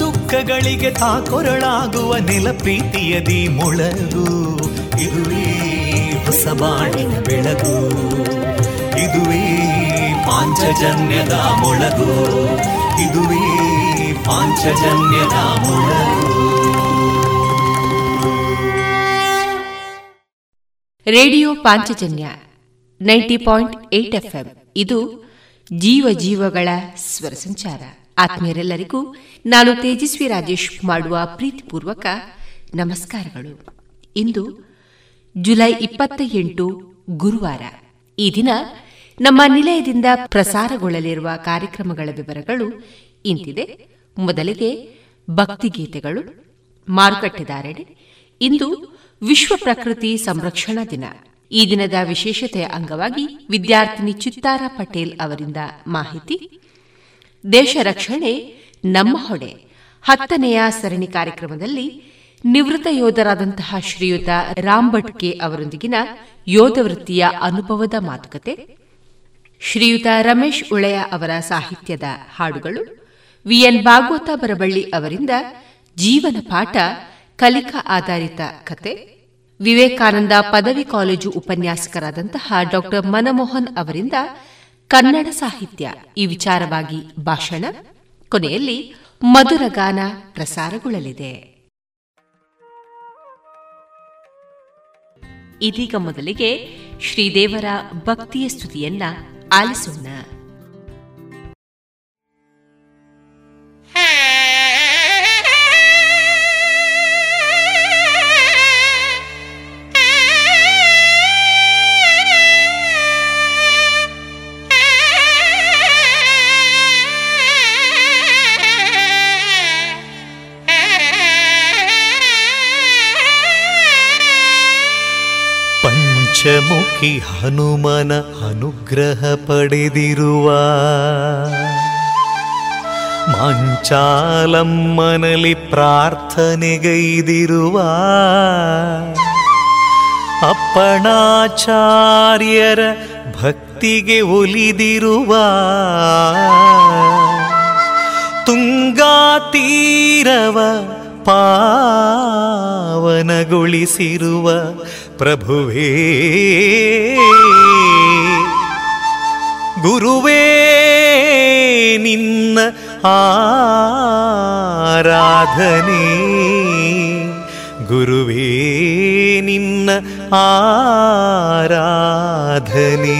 ದುಃಖಗಳಿಗೆ ತಾಕೊರಳಾಗುವ ನೆಲ ಪ್ರೀತಿಯದಿ ಮೊಳಗು. ಇದುವೇ ಹೊಸ ಬಾಣಿನ ಬೆಳಗು. ಇದುವೇ ಪಾಂಚಜನ್ಯದ ಮೊಳಗು. ಇದುವೇ ಪಾಂಚಜನ್ಯದ ಮೊಳಗು. Radio Panchajanya ninety point eight FM. ಇದು ಜೀವ ಜೀವಗಳ ಸ್ವರ ಸಂಚಾರ. ಆತ್ಮೀಯರೆಲ್ಲರಿಗೂ ನಾನು ತೇಜಸ್ವಿ ರಾಜೇಶ್ ಮಾಡುವ ಪ್ರೀತಿಪೂರ್ವಕ ನಮಸ್ಕಾರಗಳು. ಇಂದು ಜುಲೈ ಇಪ್ಪತ್ತ ಎಂಟು ಗುರುವಾರ. ಈ ದಿನ ನಮ್ಮ ನಿಲಯದಿಂದ ಪ್ರಸಾರಗೊಳ್ಳಲಿರುವ ಕಾರ್ಯಕ್ರಮಗಳ ವಿವರಗಳು ಇಂತಿದೆ. ಮೊದಲಿಗೆ ಭಕ್ತಿಗೀತೆಗಳು. ಮಾರುಕಟ್ಟೆದಾರಣೆ. ಇಂದು ವಿಶ್ವ ಪ್ರಕೃತಿ ಸಂರಕ್ಷಣಾ ದಿನ. ಈ ದಿನದ ವಿಶೇಷತೆಯ ಅಂಗವಾಗಿ ವಿದ್ಯಾರ್ಥಿನಿ ಚಿತ್ತಾರ ಪಟೇಲ್ ಅವರಿಂದ ಮಾಹಿತಿ ದೇಶ ರಕ್ಷಣೆ ನಮ್ಮ ಹೊಣೆ. ಹತ್ತನೆಯ ಸರಣಿ ಕಾರ್ಯಕ್ರಮದಲ್ಲಿ ನಿವೃತ್ತ ಯೋಧರಾದಂತಹ ಶ್ರೀಯುತ ರಾಂಭಟ್ಕೆ ಅವರೊಂದಿಗಿನ ಯೋಧ ವೃತ್ತಿಯ ಅನುಭವದ ಮಾತುಕತೆ, ಶ್ರೀಯುತ ರಮೇಶ್ ಉಳೆಯ ಅವರ ಸಾಹಿತ್ಯದ ಹಾಡುಗಳು ವಿಎನ್ ಭಾಗವತ ಬರಬಳ್ಳಿ ಅವರಿಂದ ಜೀವನ ಪಾಠ, ಕಲಿಕಾ ಆಧಾರಿತ ಕತೆ, ವಿವೇಕಾನಂದ ಪದವಿ ಕಾಲೇಜು ಉಪನ್ಯಾಸಕರಾದಂತಹ ಡಾಕ್ಟರ್ ಮನಮೋಹನ್ ಅವರಿಂದ ಕನ್ನಡ ಸಾಹಿತ್ಯ. ಈ ವಿಚಾರವಾಗಿ ಭಾಷಣ. ಕೊನೆಯಲ್ಲಿ ಮಧುರಗಾನ ಪ್ರಸಾರಗೊಳ್ಳಲಿದೆ. ಇದೀಗ ಮೊದಲಿಗೆ ಶ್ರೀದೇವರ ಭಕ್ತಿಯ ಸ್ತುತಿಯನ್ನ ಆಲಿಸೋಣ. ಪಂಚಮುಖಿ ಹನುಮನ ಅನುಗ್ರಹ ಪಡೆದಿರುವ ಮಂಚಾಲಮ್ಮನಲ್ಲಿ ಪ್ರಾರ್ಥನೆಗೈದಿರುವ ಅಪ್ಪಣಾಚಾರ್ಯರ ಭಕ್ತಿಗೆ ಒಲಿದಿರುವ ತುಂಗಾತೀರವ ಪಾವನಗೊಳಿಸಿರುವ ಪ್ರಭುವೇ ಗುರುವೇ ನಿನ್ನ ಆರಾಧನೆ ಗುರುವೇ ನಿನ್ನ ಆರಾಧನೆ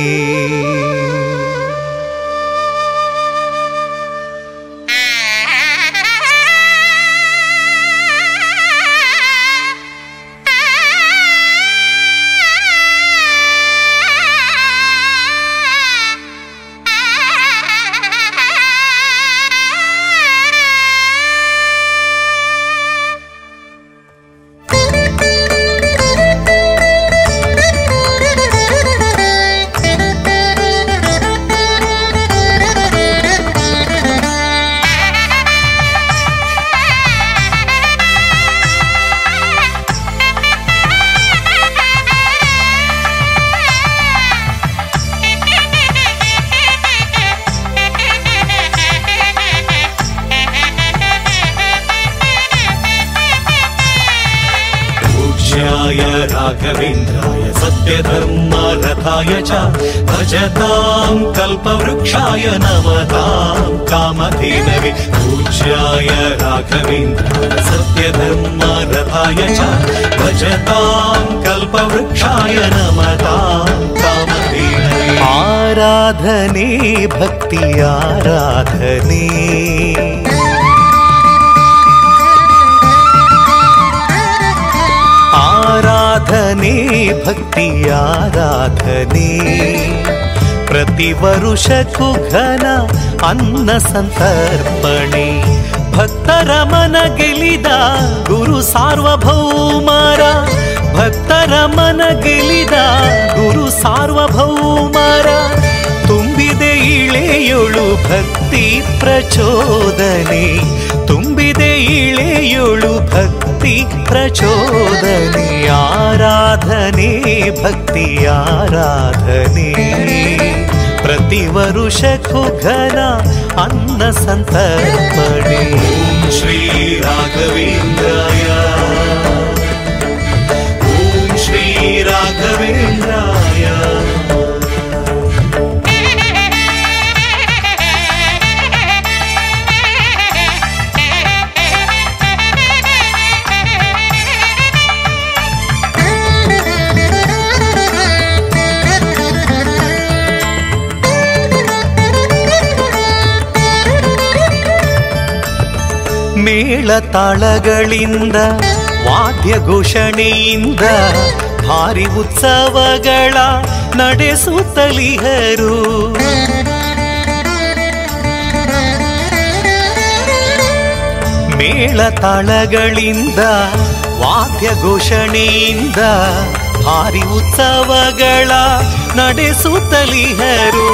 य नमतां कामधेनवे पूज्याय राघवेन्द्र सत्यधर्मरथाय च भजतां कल्पवृक्षाय नमतां कामधेनवे। आराधने भक्ति आराधने। आराधने भक्ति आराधने। ಪ್ರತಿ ವರುಷಕ್ಕೂ ಘನ ಅನ್ನ ಸಂತರ್ಪಣೆ. ಭಕ್ತರ ಮನ ಗೆಲಿದ ಗುರು ಸಾರ್ವಭೌಮರ. ಭಕ್ತರ ಮನ ಗೆಲಿದ ಗುರು ಸಾರ್ವಭೌಮರ. ಭಕ್ತಿ ಪ್ರಚೋದನೆ ತುಂಬಿದೆ ಇಳೆಯೊಳು ಭಕ್ತಿ ಪ್ರಚೋದನೆ ಆರಾಧನೆ ಭಕ್ತಿ ಆರಾಧನೆ ಪ್ರತಿ ವರುಷಕ್ಕೂ ಘನ ಅನ್ನ ಸಂತರ್ಪಣೆ ಓಂ ಶ್ರೀ ರಾಘವೇಂದ್ರಾಯ ಓಂ ಶ್ರೀ ರಾಘವೇಂದ್ರಾಯ ಮೇಳ ತಾಳಗಳಿಂದ, ವಾದ್ಯ ಘೋಷಣೆಯಿಂದ, ಭಾರಿ ಉತ್ಸವಗಳ ನಡೆಸುತ್ತಲಿಹರು ಮೇಳ ತಾಳಗಳಿಂದ, ವಾದ್ಯ ಘೋಷಣೆಯಿಂದ, ಭಾರಿ ಉತ್ಸವಗಳ ನಡೆಸುತ್ತಲಿಹರು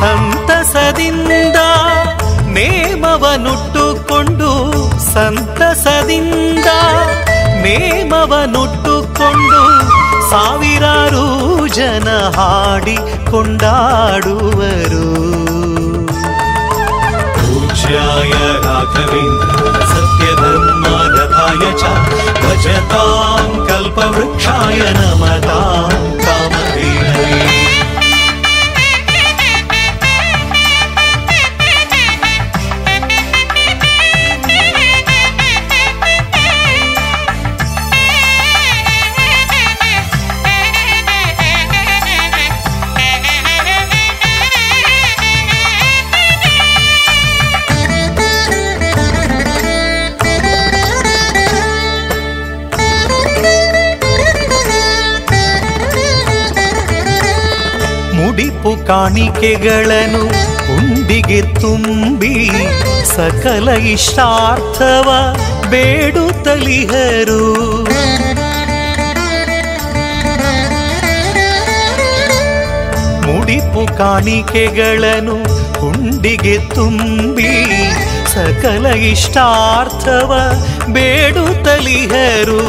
ಸಂತಸದಿಂದ ನೇಮವನುಟ್ಟುಕೊಂಡು ಸಂತಸದಿಂದ ನೇಮವನುಟ್ಟುಕೊಂಡು ಸಾವಿರಾರು ಜನ ಹಾಡಿ ಕೊಂಡಾಡುವರು पूज्याय राघवेन्द्र सत्यधर्मरथाय च भजतां कल्पवृक्षाय नमतां ಮುಡಿಪು ಕಾಣಿಕೆಗಳನ್ನು ಉಂಡಿಗೆ ತುಂಬಿ ಸಕಲ ಇಷ್ಟಾರ್ಥವ ಬೇಡುತ್ತಲಿಹರು ಮುಡಿಪು ಕಾಣಿಕೆಗಳನ್ನು ಹುಂಡಿಗೆ ತುಂಬಿ ಸಕಲ ಇಷ್ಟಾರ್ಥವ ಬೇಡುತ್ತಲಿಹರು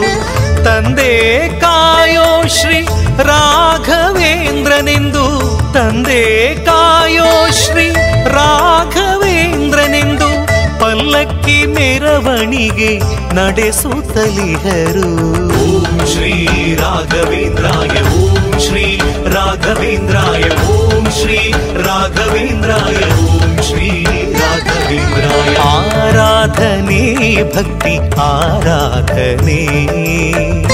ತಂದೆ ಕಾಯೋ ಶ್ರೀ ರಾಘವೇಂದ್ರನೆಂದು ತಂದೆ ಕಾಯೋ ಶ್ರೀ ರಾಘವೇಂದ್ರನೆಂದು ಪಲ್ಲಕ್ಕಿ ಮೆರವಣಿಗೆ ನಡೆಸುತ್ತಲಿಹರು ಓಂ ಶ್ರೀ ರಾಘವೇಂದ್ರಾಯ ಓಂ ಶ್ರೀ ರಾಘವೇಂದ್ರಾಯ ಓಂ ಶ್ರೀ ರಾಘವೇಂದ್ರಾಯ ಓಂ ಶ್ರೀ ರಾಘವೇಂದ್ರಾಯ. ಆರಾಧನೆ ಭಕ್ತಿ ಆರಾಧನೆ.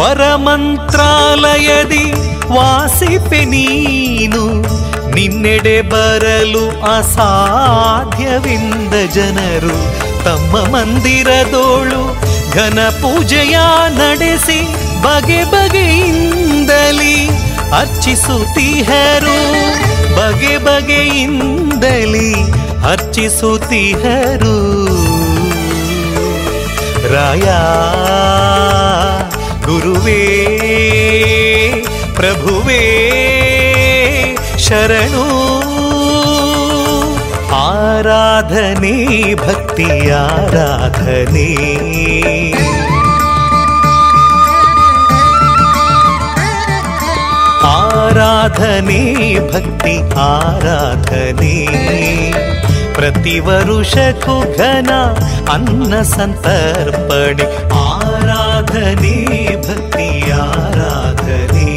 ವರಮಂತ್ರಾಲಯದಿ ವಾಸಿಪೆ ನೀನು. ನಿನ್ನೆಡೆ ಬರಲು ಅಸಾಧ್ಯವಿಂದ ಜನರು. ತಮ್ಮ ಮಂದಿರದೋಳು ಘನ ಪೂಜೆಯ ನಡೆಸಿ ಬಗೆ ಬಗೆಯಿಂದಲಿ ಅರ್ಚಿಸುತ್ತಿಹರು. ಬಗೆ ಬಗೆಯಿಂದಲಿ ಅರ್ಚಿಸುತ್ತಿಹರು. ರಾಯ गुरुवे प्रभुवे शरणो। आराधने भक्ति आराधने। आराधने भक्ति आराधने। प्रतिवरुष खु घना अन्न सन्तर्पणे ಆರಾಧನೆ, ಭಕ್ತಿ ಆರಾಧನೆ.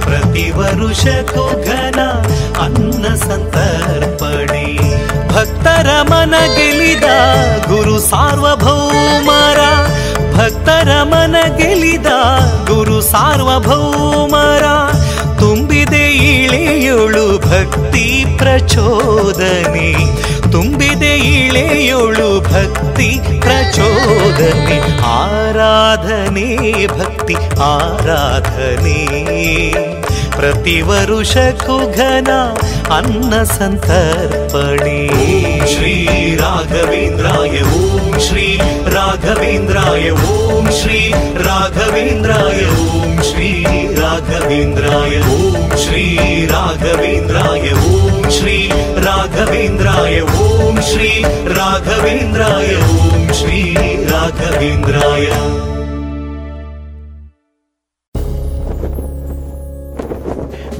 ಪ್ರತಿ ವರುಷಕ್ಕೂ ಘನ ಅನ್ನ ಸಂತರ್ಪಣೆ. ಭಕ್ತರ ಮನ ಗೆಲಿದ ಗುರು ಸಾರ್ವಭೌಮರ. ಭಕ್ತರ ಮನ ಗೆಲಿದ ಗುರು ಸಾರ್ವಭೌಮರ. ತುಂಬಿದೆ ಇಳೆಯುಳು ಭಕ್ತಿ ಪ್ರಚೋದನೆ. ತುಂಬಿದೆ ಇಳೆಯೋಳು ಭಕ್ತಿ ಪ್ರಚೋದನೆ ಆರಾಧನೆ ಭಕ್ತಿ. प्रतिवरुषकुघना अन्नसन्तर्पणे श्रीराघवेन्द्राय ॐ श्री राघवेन्द्राय ॐ श्री राघवेन्द्राय ॐ श्री राघवेन्द्राय ॐ श्रीराघवेन्द्राय ॐ श्री राघवेन्द्राय ॐ श्री राघवेन्द्राय ॐ श्री राघवेन्द्राय।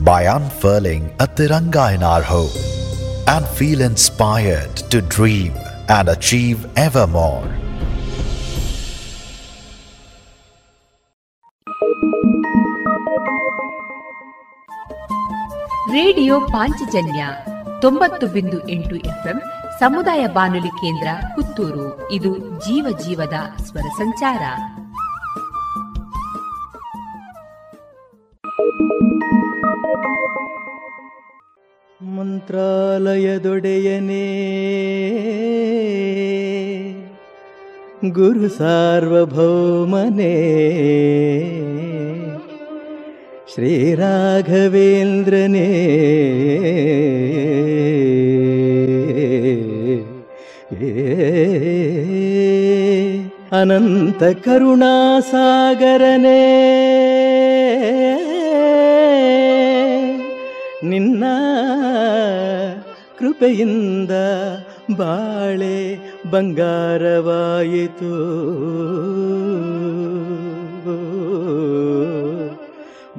by unfurling a Tiranga in our home and feel inspired to dream and achieve ever more. Radio Panchajanya ತೊಂಬತ್ತು ಬಿಂದು ಎಂಟು ಎಫ್ಎಂ ಸಮುದಾಯ ಬಾನುಲಿ ಕೇಂದ್ರ ಪುತ್ತೂರು ಇದು ಜೀವ ಜೀವದ ಸ್ವರ ಸಂಚಾರ मन्त्रालयदोडयने। गुरुसार्वभौमने। श्रीराघवेन्द्रने। हे अनन्तकरुणासागरने। ನಿನ್ನ ಕೃಪೆಯಿಂದ ಬಾಳೆ ಬಂಗಾರವಾಯಿತು.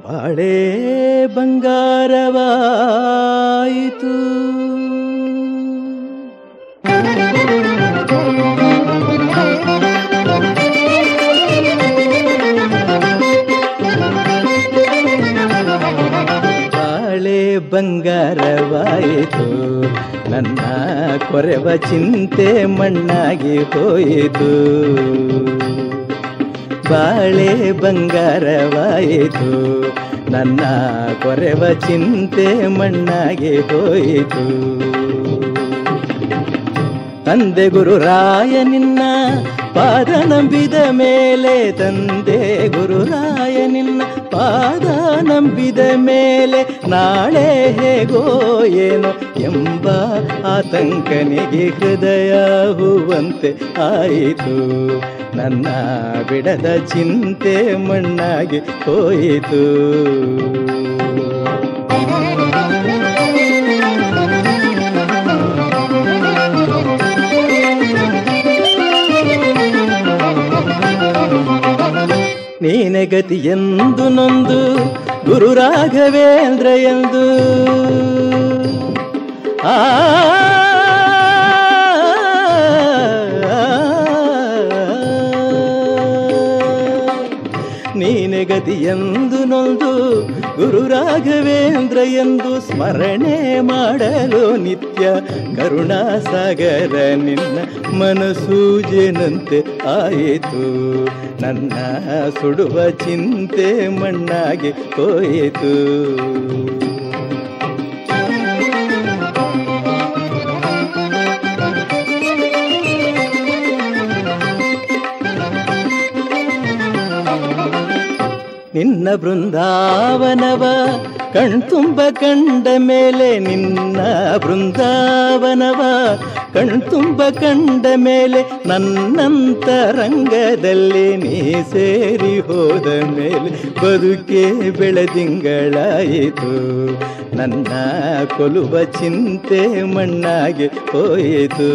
ಬಾಳೆ ಬಂಗಾರವಾಯಿತು. ಬಂಗಾರವಾಯಿತು. ನನ್ನ ಕೊರೆವ ಚಿಂತೆ ಮಣ್ಣಾಗಿ ಹೋಯಿತು. ಬಾಳೆ ಬಂಗಾರವಾಯಿತು. ನನ್ನ ಕೊರೆವ ಚಿಂತೆ ಮಣ್ಣಾಗಿ ಹೋಯಿತು. ತಂದೆ ಗುರುರಾಯ ನಿನ್ನ ಪಾದ ನಂಬಿದ ಮೇಲೆ ತಂದೆ ಗುರುರಾಯ ನಿನ್ನ ಪಾದ ನಂಬಿದ ಮೇಲೆ ನಾಳೆ ಹೇಗೋ ಏನೋ ಎಂಬ ಆತಂಕನಿಗೆ ಹೃದಯ ಹೂವಂತೆ ಆಯಿತು. ನನ್ನ ಬಿಡದ ಚಿಂತೆ ಮಣ್ಣಾಗಿ ಹೋಯಿತು. ನೀನೆ ಗತಿ ಎಂದು ನೊಂದು ಗುರು ರಾಘವೇಂದ್ರ ಎಂದು ಆ ನೀನೆ ಗತಿ ಎಂದು ನೊಂದು ಗುರು ರಾಘವೇಂದ್ರ ಎಂದು ಸ್ಮರಣೆ ಮಾಡಲು ನಿತ್ಯ ಕರುಣಾಸಾಗರ ನಿನ್ನ ಮನಸೂಜೆನಂತೆ ಆಯಿತು? ನನ್ನ ಸುಡುವ ಚಿಂತೆ ಮಣ್ಣಾಗೆ ಹೋಯಿತು. ನಿನ್ನ ಬೃಂದಾವನವ ಕಣ್ತುಂಬ ಕಂಡ ಮೇಲೆ ನಿನ್ನ ಬೃಂದಾವನವ ಕಣ್ತುಂಬ ಕಂಡ ಮೇಲೆ ನನ್ನಂತರಂಗದಲ್ಲಿ ನೀ ಸೇರಿ ಹೋದ ಮೇಲೆ ಬದುಕೆ ಬೆಳದಿಂಗಳಾಯಿತು ನನ್ನ ಕೊಲುವ ಚಿಂತೆ ಮಣ್ಣಾಗಿ ಹೋಯಿತು.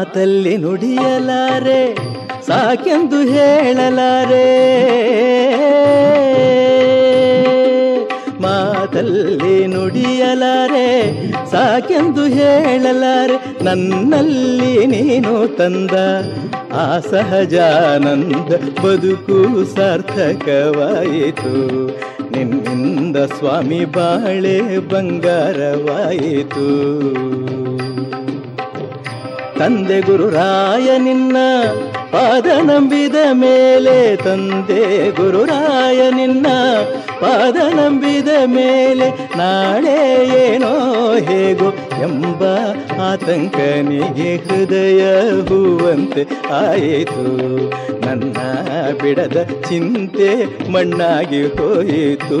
ಮಾತಲ್ಲಿ ನುಡಿಯಲಾರೆ, ಸಾಕೆಂದು ಹೇಳಲಾರೆ. ಮಾತಲ್ಲಿ ನುಡಿಯಲಾರೆ, ಸಾಕೆಂದು ಹೇಳಲಾರೆ. ನನ್ನಲ್ಲಿ ನೀನು ತಂದ ಆ ಸಹಜಾನಂದ ಬದುಕು ಸಾರ್ಥಕವಾಯಿತು. ನಿನ್ನಿಂದ ಸ್ವಾಮಿ ಬಾಳೆ ಬಂಗಾರವಾಯಿತು. ತಂದೆ ಗುರುರಾಯ ನಿನ್ನ ಪಾದ ನಂಬಿದ ಮೇಲೆ, ತಂದೆ ಗುರುರಾಯ ನಿನ್ನ ಪಾದ ನಂಬಿದ ಮೇಲೆ ನಾಳೆ ಏನೋ ಹೇಗೋ ಎಂಬ ಆತಂಕನಿಗೆ ಹೃದಯ ಹೂವಂತೆ ಆಯಿತು. ನನ್ನ ಬಿಡದ ಚಿಂತೆ ಮಣ್ಣಾಗಿ ಹೋಯಿತು.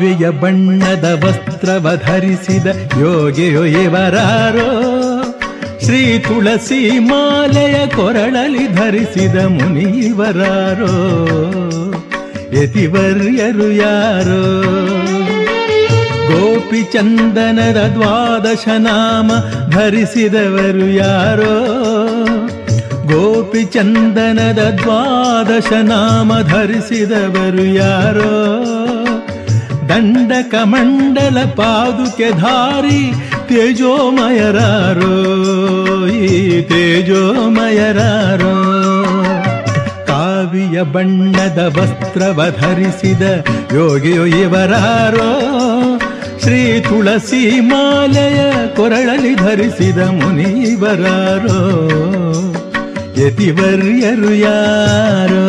ಕಾವ್ಯ ಬಣ್ಣದ ವಸ್ತ್ರವ ಧರಿಸಿದ ಯೋಗಿಯೋ ಇವರಾರೋ. ಶ್ರೀ ತುಳಸಿ ಮಾಲೆಯ ಕೊರಳಲಿ ಧರಿಸಿದ ಮುನಿವರಾರೋ ಯತಿವರ್ಯರು ಯಾರೋ. ಗೋಪಿ ಚಂದನದ ದ್ವಾದಶ ನಾಮ ಧರಿಸಿದವರು ಯಾರೋ. ಗೋಪಿ ಚಂದನದ ದ್ವಾದಶ ನಾಮ ಧರಿಸಿದವರು ಯಾರೋ. ದಂಡ ಮಂಡಲ ಪಾದುಕೆ ಧಾರಿ ತೇಜೋಮಯರಾರೋ, ಈ ತೇಜೋಮಯರಾರೋ. ಕಾವಿಯ ಬಣ್ಣದ ವಸ್ತ್ರವ ಧರಿಸಿದ ಯೋಗಿಯು ಇವರಾರೋ. ಶ್ರೀ ತುಳಸಿ ಮಾಲೆಯ ಕೊರಳಲಿ ಧರಿಸಿದ ಮುನಿವರಾರೋ ಯತಿವರ್ಯರು ಯಾರೋ.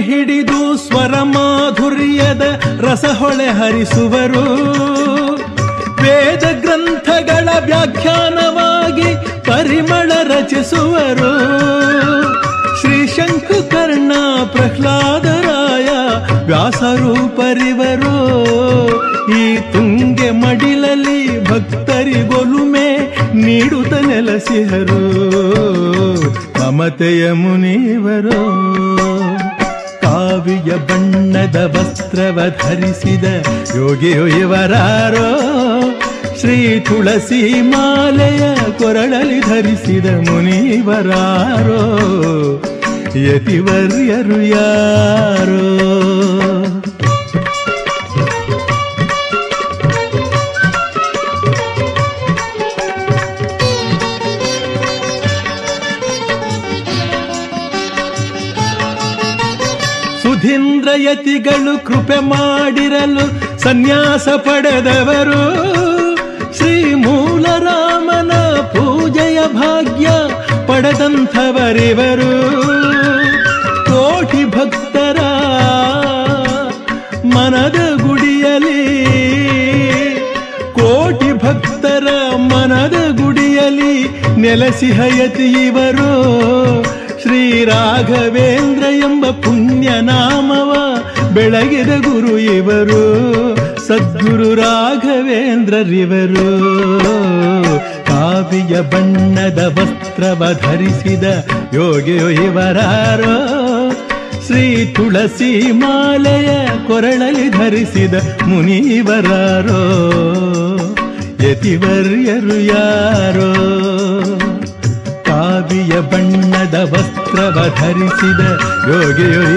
ಹಿಡಿದು ಸ್ವರ ಮಾಧುರ್ಯದ ರಸಹೊಳೆ ಹರಿಸುವರು. ವೇದ ಗ್ರಂಥಗಳ ವ್ಯಾಖ್ಯಾನವಾಗಿ ಪರಿಮಳ ರಚಿಸುವರು. ಶ್ರೀ ಶಂಕುಕರ್ಣ ಪ್ರಹ್ಲಾದರಾಯ ವ್ಯಾಸರೂಪರಿವರು. ಈ ತುಂಗೆ ಮಡಿಲಲ್ಲಿ ಭಕ್ತರಿಗೊಲುಮೆ ನೀಡುತ್ತ ನೆಲಸಿಹರು ಮಮತೆಯ ಮುನಿವರು. ಕಾವಿಯ ಬಣ್ಣದ ವಸ್ತ್ರವ ಧರಿಸಿದ ಯೋಗಿಯು ಇವರಾರೋ. ಶ್ರೀ ತುಳಸಿ ಮಾಲೆಯ ಕೊರಳಲಿ ಧರಿಸಿದ ಮುನಿವರಾರೋ ಯತಿವರ್ಯರು ಯಾರೋ. ಸುಧೀಂದ್ರ ಯತಿಗಳು ಕೃಪೆ ಮಾಡಿರಲು ಸನ್ಯಾಸ ಪಡೆದವರು ಶ್ರೀ ಮೂಲರಾಮನ ಪೂಜೆಯ ಭಾಗ್ಯ ಪಡೆದಂಥವರಿವರು. ಕೋಟಿ ಭಕ್ತರ ಮನದ ಗುಡಿಯಲಿ, ಕೋಟಿ ಭಕ್ತರ ಮನದ ಗುಡಿಯಲಿ ನೆಲಸಿಹಯತಿ ಇವರು ಶ್ರೀ ರಾಘವೇಂದ್ರ ಎಂಬ ಪುಣ್ಯ ನಾಮವ ಬೆಳಗಿದ ಗುರು ಇವರು, ಸದ್ಗುರು ರಾಘವೇಂದ್ರರಿವರು. ಕಾವಿಯ ಬಣ್ಣದ ವಸ್ತ್ರವ ಧರಿಸಿದ ಯೋಗಿಯು ಇವರಾರೋ. ಶ್ರೀ ತುಳಸಿ ಮಾಲೆಯ ಕೊರಳಲಿ ಧರಿಸಿದ ಮುನಿವರಾರೋ. ಯತಿವರ್ಯರು ಯಾರೋ? ಕಾವಿಯ ಬಣ್ಣದ ವಸ್ತ್ರವ ಧರಿಸಿದ ಯೋಗಿಯು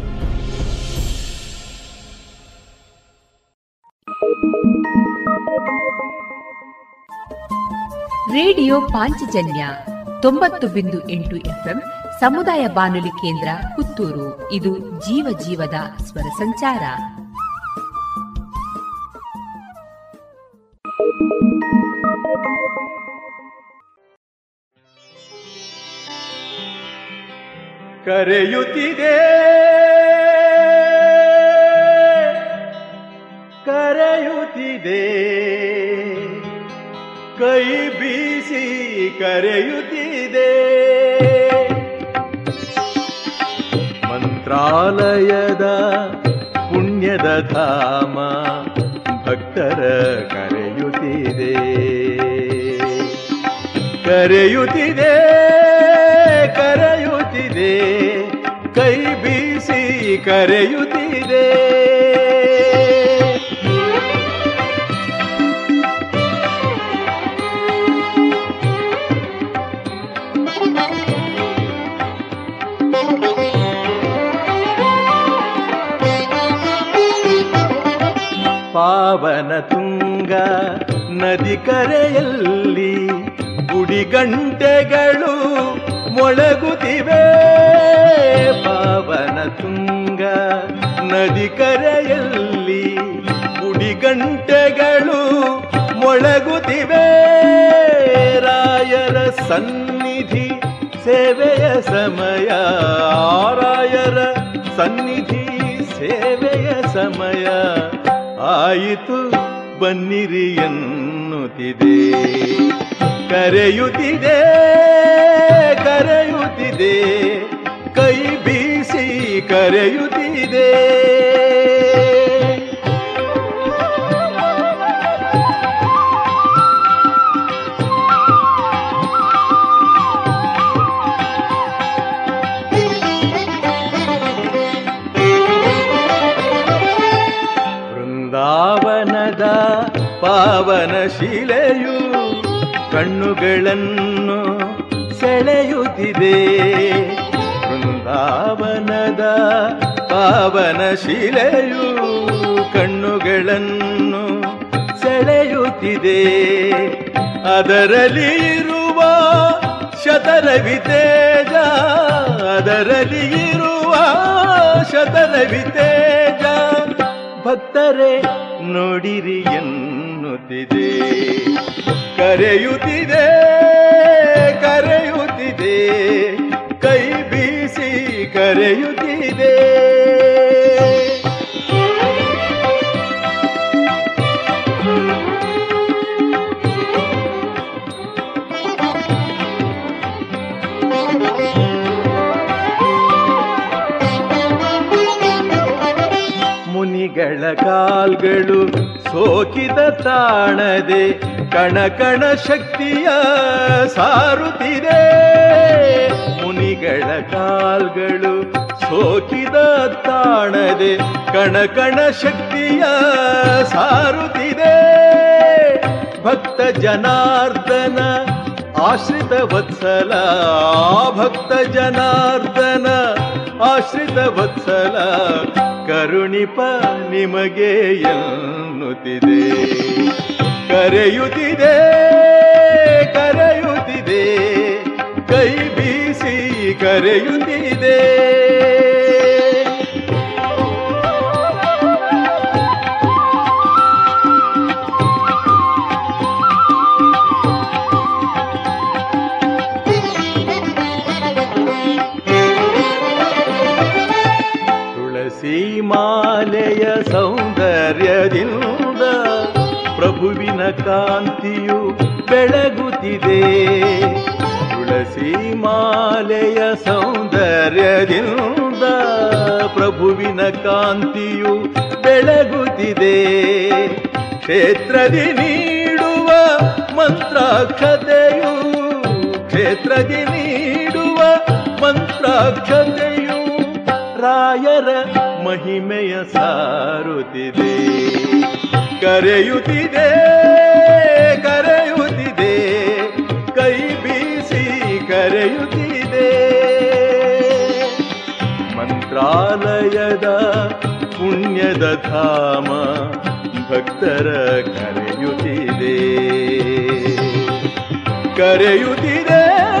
radio Panchajanya ತೊಂಬತ್ತು ಬಿಂದು ಎಂಟು ಎಫ್ಎಂ ಸಮುದಾಯ ಬಾನುಲಿ ಕೇಂದ್ರ ಪುತ್ತೂರು. ಇದು ಜೀವ ಜೀವದ ಸ್ವರ ಸಂಚಾರ. ಕರೆಯುತ್ತಿದೆ. ಕರೆಯುತ್ತಿದೆ. ಕೈ ಬೀಸಿ ಕರೆಯುತ್ತಿದೆ. ಮಂತ್ರಾಲಯದ ಪುಣ್ಯದ ಧಾಮ ಭಕ್ತರ ಕರೆಯುತ್ತಿದೆ. ಕರೆಯುತ್ತಿದೆ ಕರೆಯುತ್ತಿದೆ ಕೈ ಬೀಸಿ ಕರೆಯುತ್ತಿದೆ. ಪಾವನ ತುಂಗ ನದಿ ಕರೆಯಲ್ಲಿ ಗುಡಿಗಂಟೆಗಳು ಮೊಳಗುತ್ತಿವೆ. ಪಾವನ ತುಂಗ ನದಿ ಕರೆಯಲ್ಲಿ ಗುಡಿಗಂಟೆಗಳು ಮೊಳಗುತ್ತಿವೆ. ರಾಯರ ಸನ್ನಿಧಿ ಸೇವೆಯ ಸಮಯ, ರಾಯರ ಸನ್ನಿಧಿ ಸೇವೆಯ ಸಮಯ. ಆಯಿತು ಬನ್ನಿರಿ ಎನ್ನುತ್ತಿದೆ. ಕರೆಯುತ್ತಿದೆ ಕರೆಯುತ್ತಿದೆ. ಕೈ ಬೀಸಿ ಕರೆಯುತ್ತಿದೆ. ಪಾವನ ಶಿಲೆಯು ಕಣ್ಣುಗಳನ್ನು ಸೆಳೆಯುತ್ತಿದೆ. ಬೃಂದಾವನದ ಪಾವನ ಶಿಲೆಯು ಕಣ್ಣುಗಳನ್ನು ಸೆಳೆಯುತ್ತಿದೆ. ಅದರಲ್ಲಿ ಇರುವ ಶತರವಿ ತೇಜ, ಅದರಲ್ಲಿ ಇರುವ ಶತರವಿ ತೇಜ, ಭಕ್ತರೇ ನೋಡಿರಿ ಕರೆಯುತ್ತಿದೆ ಕರೆಯುತ್ತಿದೆ ಕೈ ಬೀಸಿ ಕರೆಯುತ್ತಿದೆ. ಮುನಿಗಳ ಕಾಲ್ಗಳು ಸೋಕಿದ ತಾಣದೆ ಕಣ ಕಣ ಶಕ್ತಿಯ ಸಾರುತ್ತಿದೆ. ಮುನಿಗಳ ಕಾಲ್ಗಳು ಸೋಕಿದ ತಾಣದೆ ಕಣ ಕಣ ಶಕ್ತಿಯ ಸಾರುತ್ತಿದೆ. ಭಕ್ತ ಜನಾರ್ದನ ಆಶ್ರಿತ ವತ್ಸಲ, ಭಕ್ತ ಜನಾರ್ದನ ಆಶ್ರಿತ ವತ್ಸಲ ಕರುಣಿಪ ನಿಮಗೆ ಎನ್ನುತ್ತಿದೆ. ಕರೆಯುತ್ತಿದೆ ಕರೆಯುತ್ತಿದೆ. ಕೈ ಬೀಸಿ ಕರೆಯುತ್ತಿದೆ. ಕಾಂತಿಯು ಬೆಳಗುತ್ತಿದೆ. ತುಳಸಿ ಮಾಲೆಯ ಸೌಂದರ್ಯದಿಂದ ಪ್ರಭುವಿನ ಕಾಂತಿಯು ಬೆಳಗುತ್ತಿದೆ. ಕ್ಷೇತ್ರದಿ ನೀಡುವ ಮಂತ್ರಾಕ್ಷತೆಯು, ಕ್ಷೇತ್ರದಿ ನೀಡುವ ಮಂತ್ರಾಕ್ಷತೆಯು ರಾಯರ ಮಹಿಮೆಯ ಸಾರುತ್ತಿದೆ. ಕರೆಯುತ್ತಿದೆ ಕರೆಯುತ್ತಿದೆ ಕೈ ಬೀಸಿ ಕರೆಯುತ್ತಿದೆ. ಮಂತ್ರಾಲಯದ ಪುಣ್ಯದ ಧಾಮ ಭಕ್ತರ ಕರೆಯುತ್ತಿದೆ. ಕರೆಯುತ್ತಿದೆ.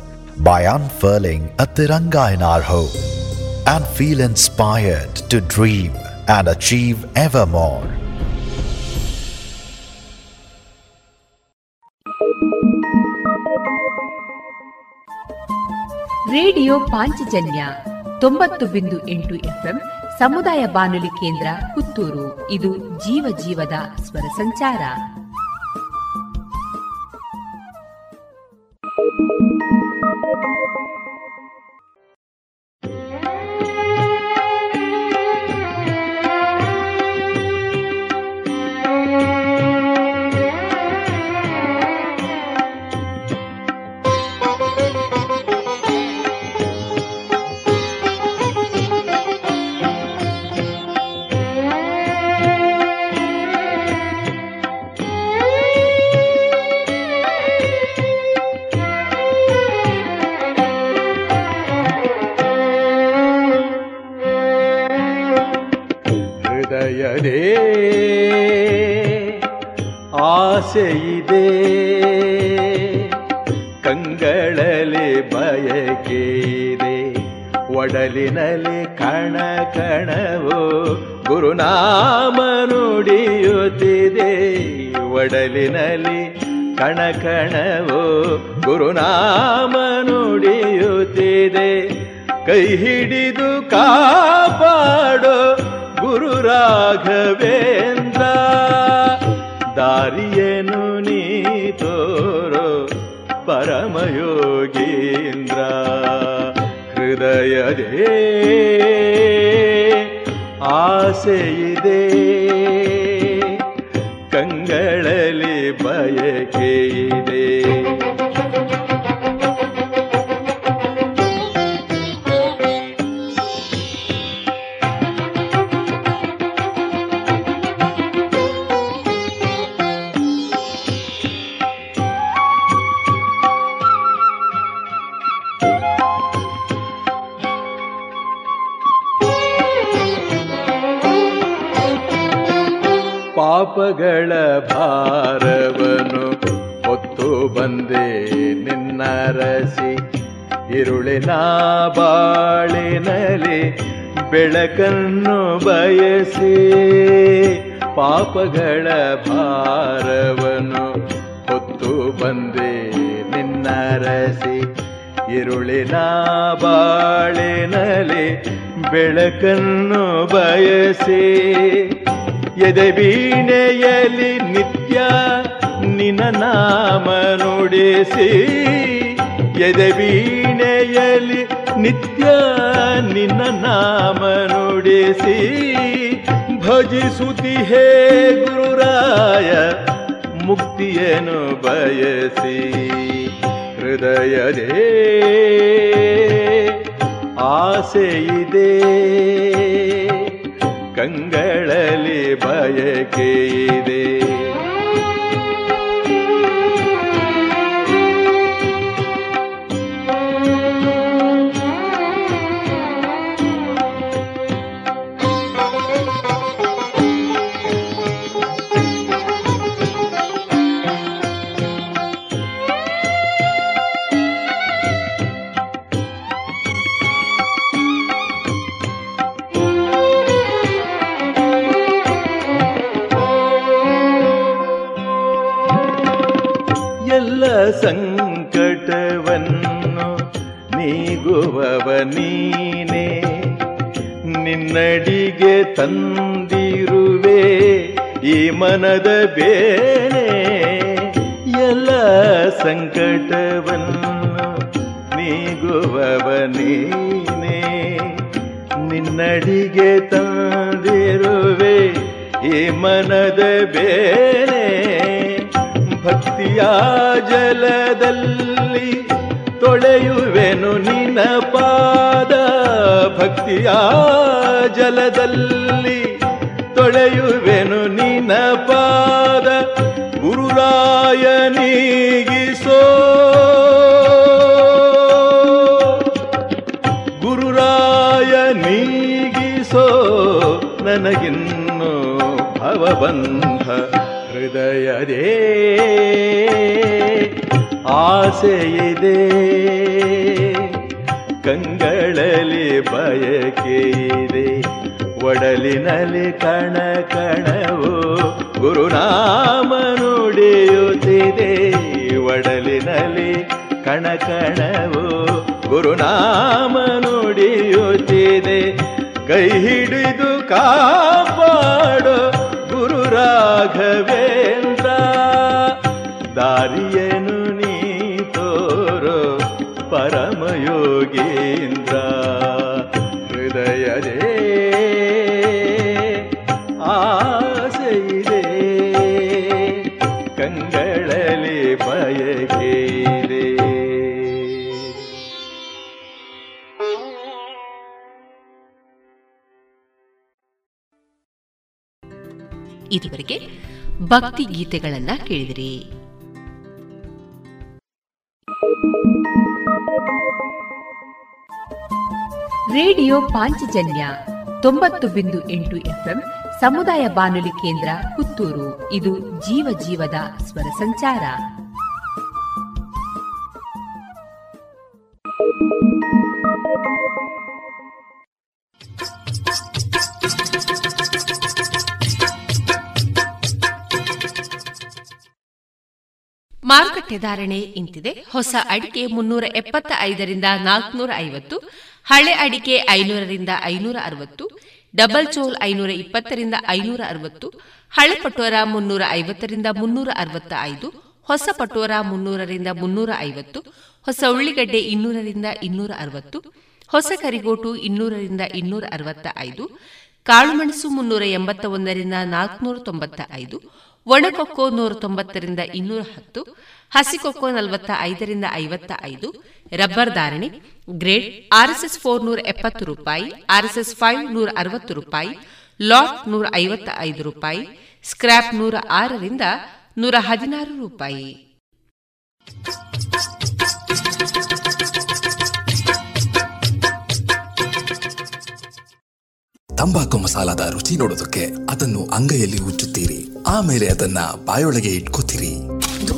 by unfurling a Tiranga in our home and feel inspired to dream and achieve ever more. Radio Panchajanya ತೊಂಬತ್ತು ಬಿಂದು ಎಂಟು ಎಫ್ಎಂ ಸಮುದಾಯ ಬಾನುಲಿ ಕೇಂದ್ರ ಪುತ್ತೂರು ಇದು ಜೀವ ಜೀವದ ಸ್ವರ ಸಂಚಾರ ಒಡಲಿನಲ್ಲಿ ಕಣಕಣವು ಗುರುನಾಮ ನುಡಿಯುತ್ತಿದೆ ಕೈ ಹಿಡಿದು ಕಾಪಾಡೋ ಗುರು ರಾಘವೇಂದ್ರ ದಾರಿಯನು ನೀ ತೋರೋ ಪರಮಯೋಗೀಂದ್ರ. ಹೃದಯದೇ ಆಸೆಯಿದೆ. ಏಕೆ ಪಾಪಗಳ ಭಾರವನು ಹೊತ್ತು ಬಂದೆ ನಿನ್ನರಸಿ ಇರುಳಿನ ಬಾಳಿನಲ್ಲಿ ಬೆಳಕನ್ನು ಬಯಸಿ. ಎದೆ ಬೀಣೆಯಲ್ಲಿ ನಿತ್ಯ ನಿನ್ನ ನಾಮ ನುಡಿಸಿ. ಎದೆ ಬೀಣೆಯಲ್ಲಿ ನಿತ್ಯ ನಿನ್ನ ನಾಮ ನುಡಿಸಿ. ಭಜಿಸುತ್ತಿ ಹೇ ಗುರುರಾಯ ಮುಕ್ತಿಯನ್ನು ಬಯಸಿ ಹೃದಯದೇ ಆಸೆ ನೀಗುವವ ನೀನೇ ನಿನ್ನಡಿಗೆ ತಂದಿರುವೆ, ಈ ಮನದ ಬೇನೆ, ಎಲ್ಲ ಸಂಕಟವನ್ನು ನೀಗುವವ ನೀನೇ ನಿನ್ನಡಿಗೆ ತಂದಿರುವೆ, ಈ ಮನದ ಬೇನೆ, ಭಕ್ತಿಯ ಜಲದಲ್ಲಿ ತೊಳೆಯುವೆನು ನಿನ್ನ ಪಾದ. ಭಕ್ತಿಯ ಜಲದಲ್ಲಿ ತೊಳೆಯುವೆನು ಆಸೆ ಇದೆ ಕಂಗಳಲ್ಲಿ ಬಯಕೆ ಇದೆ ಒಡಲಿನಲ್ಲಿ ಕಣ ಕಣವು ಗುರುನಾಮ ನುಡಿಯುತ್ತಿದೆ ಒಡಲಿನಲ್ಲಿ ಕಣ ಕಣವು ಗುರುನಾಮ ನುಡಿಯುತ್ತಿದೆ ಕೈ ಹಿಡಿದು ಕಾಪಾಡು ಗುರು ರಾಘವೇಂದ್ರ ದಾರಿಯನು ಪರಮಯೋಗೀಂದ್ರ ಹೃದಯದೇ ಆಸೆಯಿದೆ. ಕಂಗಳಲಿ ಇದೆ ಇದುವರೆಗೆ ಭಕ್ತಿ ಗೀತೆಗಳನ್ನ ಕೇಳಿದಿರಿ. ರೇಡಿಯೋ ಪಾಂಚಜನ್ಯ ತೊಂಬತ್ತು ಬಿಂದು ಎಂಟು ಎಫ್ಎಂ ಸಮುದಾಯ ಬಾನುಲಿ ಕೇಂದ್ರ ಪುತ್ತೂರು. ಇದು ಜೀವ ಜೀವದ ಸ್ವರ ಸಂಚಾರ. ಮಾರುಕಟ್ಟೆ ಧಾರಣೆ ಇಂತಿದೆ. ಹೊಸ ಅಡಿಕೆ ಮುನ್ನೂರ ಎಪ್ಪತ್ತ ಐದರಿಂದ ನಾಲ್ಕನೂರ ಐವತ್ತು ಹಳೆ ಅಡಿಕೆ ಐನೂರರಿಂದ ಐನೂರ ಅರವತ್ತು ಡಬಲ್ ಚೋಲ್ ಐನೂರ ಇಪ್ಪತ್ತರಿಂದ ಐನೂರ ಅರವತ್ತು ಹಳೆ ಪಟೋರ ಮುನ್ನೂರ ಐವತ್ತರಿಂದ ಮುನ್ನೂರ ಅರವತ್ತ ಐದು ಹೊಸ ಪಟೋರ ಮುನ್ನೂರರಿಂದ ಮುನ್ನೂರ ಐವತ್ತು ಹೊಸ ಉಳ್ಳಿಗಡ್ಡೆ ಇನ್ನೂರರಿಂದ ಇನ್ನೂರ ಅರವತ್ತು ಹೊಸ ಕರಿಗೋಟು ಇನ್ನೂರರಿಂದ ಇನ್ನೂರ ಅರವತ್ತ ಐದು ಕಾಳುಮೆಣಸು ಮುನ್ನೂರ ಎಂಬತ್ತ ಒಂದರಿಂದ ನಾಲ್ಕುನೂರ ತೊಂಬತ್ತ ಐದು ಒಣಕೊಕ್ಕೋ ನೂರ ತೊಂಬತ್ತರಿಂದ ಇನ್ನೂರ ಹತ್ತು ಹಸಿಕೊಕ್ಕೋ ನಲವತ್ತ ಐದರಿಂದ ಐವತ್ತ ಐದು ರಬ್ಬರ್ ಧಾರಣೆ, ಗ್ರೇಡ್, ಆರ್ಎಸ್ಎಸ್ ಫೋರ್ ನೂರ ಎಪ್ಪತ್ತು ರೂಪಾಯಿ, ಆರ್ಎಸ್ಎಸ್ ಫೈವ್ ನೂರ ಅರವತ್ತು ರೂಪಾಯಿ, ಲಾಟ್ ನೂರ ಐವತ್ತ ಐದು ರೂಪಾಯಿ ಸ್ಕ್ರಾಪ್ ನೂರ ಆರರಿಂದ ನೂರ ಹದಿನಾರು ರೂಪಾಯಿ. ತಂಬಾಕು ಮಸಾಲದ ರುಚಿ ನೋಡೋದಕ್ಕೆ ಅದನ್ನು ಅಂಗೈಯಲ್ಲಿ ಉಚ್ಚುತ್ತೀರಿ ಆಮೇಲೆ ಅದನ್ನ ಬಾಯೊಳಗೆ ಇಟ್ಕೋತೀರಿ.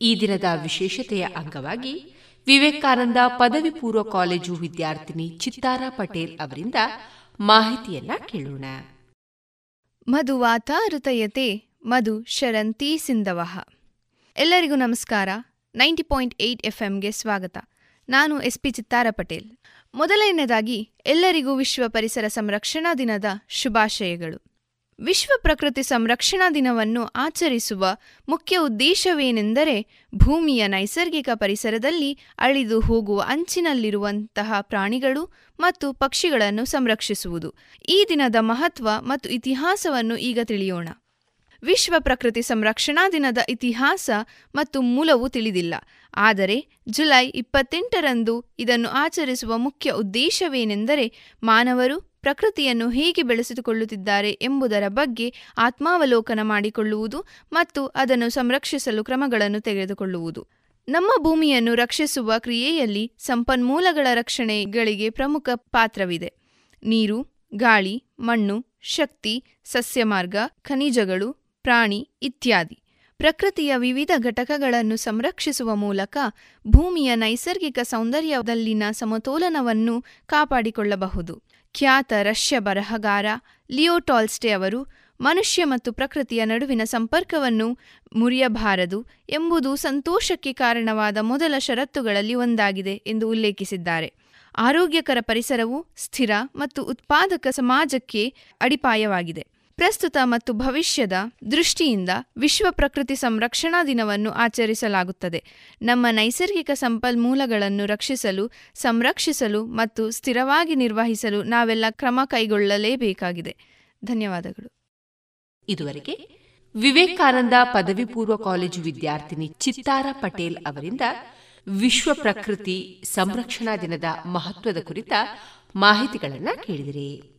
ಈ ದಿನದ ವಿಶೇಷತೆಯ ಅಂಗವಾಗಿ ವಿವೇಕಾನಂದ ಪದವಿ ಪೂರ್ವ ಕಾಲೇಜು ವಿದ್ಯಾರ್ಥಿನಿ ಚಿತ್ತಾರಾ ಪಟೇಲ್ ಅವರಿಂದ ಮಾಹಿತಿಯನ್ನ ಕೇಳೋಣ. ಮಧುವಾತಾರುತಯತೆ ಮಧು ಶರಂತಿ ಸಿಂಧವಹ ಎಲ್ಲರಿಗೂ ನಮಸ್ಕಾರ. ನೈಂಟಿ ಪಾಯಿಂಟ್ ಏಟ್ ಎಫ್ಎಂಗೆ ಸ್ವಾಗತ. ನಾನು ಎಸ್ ಪಿ ಚಿತ್ತಾರ ಪಟೇಲ್. ಮೊದಲನೆಯದಾಗಿ ಎಲ್ಲರಿಗೂ ವಿಶ್ವ ಪರಿಸರ ಸಂರಕ್ಷಣಾ ದಿನದ ಶುಭಾಶಯಗಳು. ವಿಶ್ವ ಪ್ರಕೃತಿ ಸಂರಕ್ಷಣಾ ದಿನವನ್ನು ಆಚರಿಸುವ ಮುಖ್ಯ ಉದ್ದೇಶವೇನೆಂದರೆ ಭೂಮಿಯ ನೈಸರ್ಗಿಕ ಪರಿಸರದಲ್ಲಿ ಅಳಿದು ಹೋಗುವ ಅಂಚಿನಲ್ಲಿರುವಂತಹ ಪ್ರಾಣಿಗಳು ಮತ್ತು ಪಕ್ಷಿಗಳನ್ನು ಸಂರಕ್ಷಿಸುವುದು. ಈ ದಿನದ ಮಹತ್ವ ಮತ್ತು ಇತಿಹಾಸವನ್ನು ಈಗ ತಿಳಿಯೋಣ. ವಿಶ್ವ ಪ್ರಕೃತಿ ಸಂರಕ್ಷಣಾ ದಿನದ ಇತಿಹಾಸ ಮತ್ತು ಮೂಲವು ತಿಳಿದಿಲ್ಲ. ಆದರೆ ಜುಲೈ ಇಪ್ಪತ್ತೆಂಟರಂದು ಇದನ್ನು ಆಚರಿಸುವ ಮುಖ್ಯ ಉದ್ದೇಶವೇನೆಂದರೆ ಮಾನವರು ಪ್ರಕೃತಿಯನ್ನು ಹೇಗೆ ಬೆಳೆಸಿಕೊಳ್ಳುತ್ತಿದ್ದಾರೆ ಎಂಬುದರ ಬಗ್ಗೆ ಆತ್ಮಾವಲೋಕನ ಮಾಡಿಕೊಳ್ಳುವುದು ಮತ್ತು ಅದನ್ನು ಸಂರಕ್ಷಿಸಲು ಕ್ರಮಗಳನ್ನು ತೆಗೆದುಕೊಳ್ಳುವುದು. ನಮ್ಮ ಭೂಮಿಯನ್ನು ರಕ್ಷಿಸುವ ಕ್ರಿಯೆಯಲ್ಲಿ ಸಂಪನ್ಮೂಲಗಳ ರಕ್ಷಣೆಗಳಿಗೆ ಪ್ರಮುಖ ಪಾತ್ರವಿದೆ. ನೀರು, ಗಾಳಿ, ಮಣ್ಣು, ಶಕ್ತಿ, ಸಸ್ಯಮಾರ್ಗ, ಖನಿಜಗಳು, ಪ್ರಾಣಿ ಇತ್ಯಾದಿ. ಪ್ರಕೃತಿಯ ವಿವಿಧ ಘಟಕಗಳನ್ನು ಸಂರಕ್ಷಿಸುವ ಮೂಲಕ ಭೂಮಿಯ ನೈಸರ್ಗಿಕ ಸೌಂದರ್ಯದಲ್ಲಿನ ಸಮತೋಲನವನ್ನು ಕಾಪಾಡಿಕೊಳ್ಳಬಹುದು. ಖ್ಯಾತ ರಷ್ಯ ಬರಹಗಾರ ಲಿಯೋ ಟಾಲ್ಸ್ಟೆ ಅವರು ಮನುಷ್ಯ ಮತ್ತು ಪ್ರಕೃತಿಯ ನಡುವಿನ ಸಂಪರ್ಕವನ್ನು ಮುರಿಯಬಾರದು ಎಂಬುದು ಸಂತೋಷಕ್ಕೆ ಕಾರಣವಾದ ಮೊದಲ ಷರತ್ತುಗಳಲ್ಲಿ ಒಂದಾಗಿದೆ ಎಂದು ಉಲ್ಲೇಖಿಸಿದ್ದಾರೆ. ಆರೋಗ್ಯಕರ ಪರಿಸರವು ಸ್ಥಿರ ಮತ್ತು ಉತ್ಪಾದಕ ಸಮಾಜಕ್ಕೆ ಅಡಿಪಾಯವಾಗಿದೆ. ಪ್ರಸ್ತುತ ಮತ್ತು ಭವಿಷ್ಯದ ದೃಷ್ಟಿಯಿಂದ ವಿಶ್ವ ಪ್ರಕೃತಿ ಸಂರಕ್ಷಣಾ ದಿನವನ್ನು ಆಚರಿಸಲಾಗುತ್ತದೆ. ನಮ್ಮ ನೈಸರ್ಗಿಕ ಸಂಪನ್ಮೂಲಗಳನ್ನು ರಕ್ಷಿಸಲು, ಸಂರಕ್ಷಿಸಲು ಮತ್ತು ಸ್ಥಿರವಾಗಿ ನಿರ್ವಹಿಸಲು ನಾವೆಲ್ಲ ಕ್ರಮ ಕೈಗೊಳ್ಳಲೇಬೇಕಾಗಿದೆ. ಧನ್ಯವಾದಗಳು. ಇದುವರೆಗೆ ವಿವೇಕಾನಂದ ಪದವಿ ಪೂರ್ವ ಕಾಲೇಜು ವಿದ್ಯಾರ್ಥಿನಿ ಚಿತ್ತಾರ ಪಟೇಲ್ ಅವರಿಂದ ವಿಶ್ವ ಪ್ರಕೃತಿ ಸಂರಕ್ಷಣಾ ದಿನದ ಮಹತ್ವದ ಕುರಿತ ಮಾಹಿತಿಗಳನ್ನು ಕೇಳಿದಿರಿ.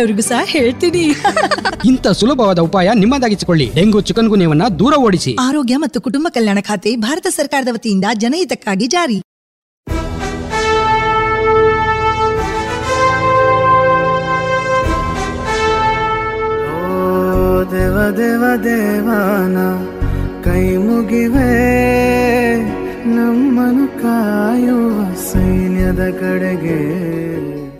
ಬೇರೆಯವರಿಗೂ ಸಹ ಹೇಳ್ತೀನಿ. ಇಂಥ ಸುಲಭವಾದ ಉಪಾಯ ನಿಮ್ಮದಾಗಿಸಿಕೊಳ್ಳಿ. ಡೆಂಗು ಚಿಕನ್ ಗುನ್ಯವನ್ನ ದೂರ ಓಡಿಸಿ. ಆರೋಗ್ಯ ಮತ್ತು ಕುಟುಂಬ ಕಲ್ಯಾಣ ಖಾತೆ ಭಾರತ ಸರ್ಕಾರದ ವತಿಯಿಂದ ಜನಹಿತಕ್ಕಾಗಿ ಜಾರಿ. ದೇವ ದೇವ ದೇವಾನ ಕೈ ಮುಗಿವೆ. ನಮ್ಮನು ಕಾಯುವ ಸೈನ್ಯದ ಕಡೆಗೆ.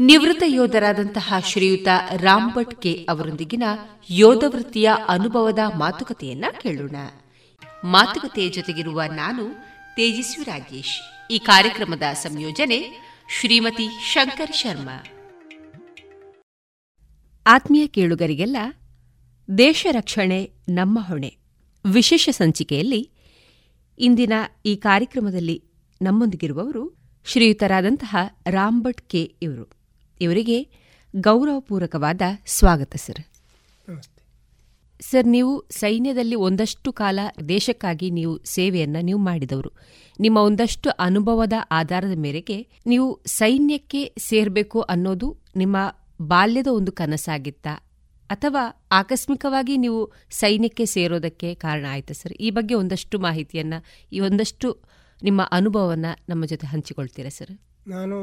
ನಿವೃತ್ತ ಯೋಧರಾದಂತಹ ಶ್ರೀಯುತ ರಾಮ್ಭಟ್ ಕೆ ಅವರೊಂದಿಗಿನ ಯೋಧ ವೃತ್ತಿಯ ಅನುಭವದ ಮಾತುಕತೆಯನ್ನ ಕೇಳೋಣ. ಮಾತುಕತೆಯ ಜೊತೆಗಿರುವ ನಾನು ತೇಜಸ್ವಿ ರಾಜೇಶ್. ಈ ಕಾರ್ಯಕ್ರಮದ ಸಂಯೋಜನೆ ಶ್ರೀಮತಿ ಶಂಕರ್ ಶರ್ಮಾ. ಆತ್ಮೀಯ ಕೇಳುಗರಿಗೆಲ್ಲ ದೇಶ ರಕ್ಷಣೆ, ನಮ್ಮ ಹೊಣೆ. ವಿಶೇಷ ಸಂಚಿಕೆಯಲ್ಲಿ ಇಂದಿನ ಈ ಕಾರ್ಯಕ್ರಮದಲ್ಲಿ ನಮ್ಮೊಂದಿಗಿರುವವರು ಶ್ರೀಯುತರಾದಂತಹ ರಾಮ್ಭಟ್ ಕೆ ಇವರು. ಇವರಿಗೆ ಗೌರವಪೂರ್ವಕವಾದ ಸ್ವಾಗತ, ಸರ್. ಸರ್, ನೀವು ಸೈನ್ಯದಲ್ಲಿ ಒಂದಷ್ಟು ಕಾಲ ದೇಶಕ್ಕಾಗಿ ನೀವು ಸೇವೆಯನ್ನ ನೀವು ಮಾಡಿದವರು. ನಿಮ್ಮ ಒಂದಷ್ಟು ಅನುಭವದ ಆಧಾರದ ಮೇರೆಗೆ ನೀವು ಸೈನ್ಯಕ್ಕೆ ಸೇರಬೇಕು ಅನ್ನೋದು ನಿಮ್ಮ ಬಾಲ್ಯದ ಒಂದು ಕನಸಾಗಿತ್ತ? ಅಥವಾ ಆಕಸ್ಮಿಕವಾಗಿ ನೀವು ಸೈನ್ಯಕ್ಕೆ ಸೇರೋದಕ್ಕೆ ಕಾರಣ ಆಯ್ತಾ, ಸರ್? ಈ ಬಗ್ಗೆ ಒಂದಷ್ಟು ಮಾಹಿತಿಯನ್ನ, ಈ ಒಂದಷ್ಟು ನಿಮ್ಮ ಅನುಭವವನ್ನು ನಮ್ಮ ಜೊತೆ ಹಂಚಿಕೊಳ್ತೀರಾ, ಸರ್? ನಾನು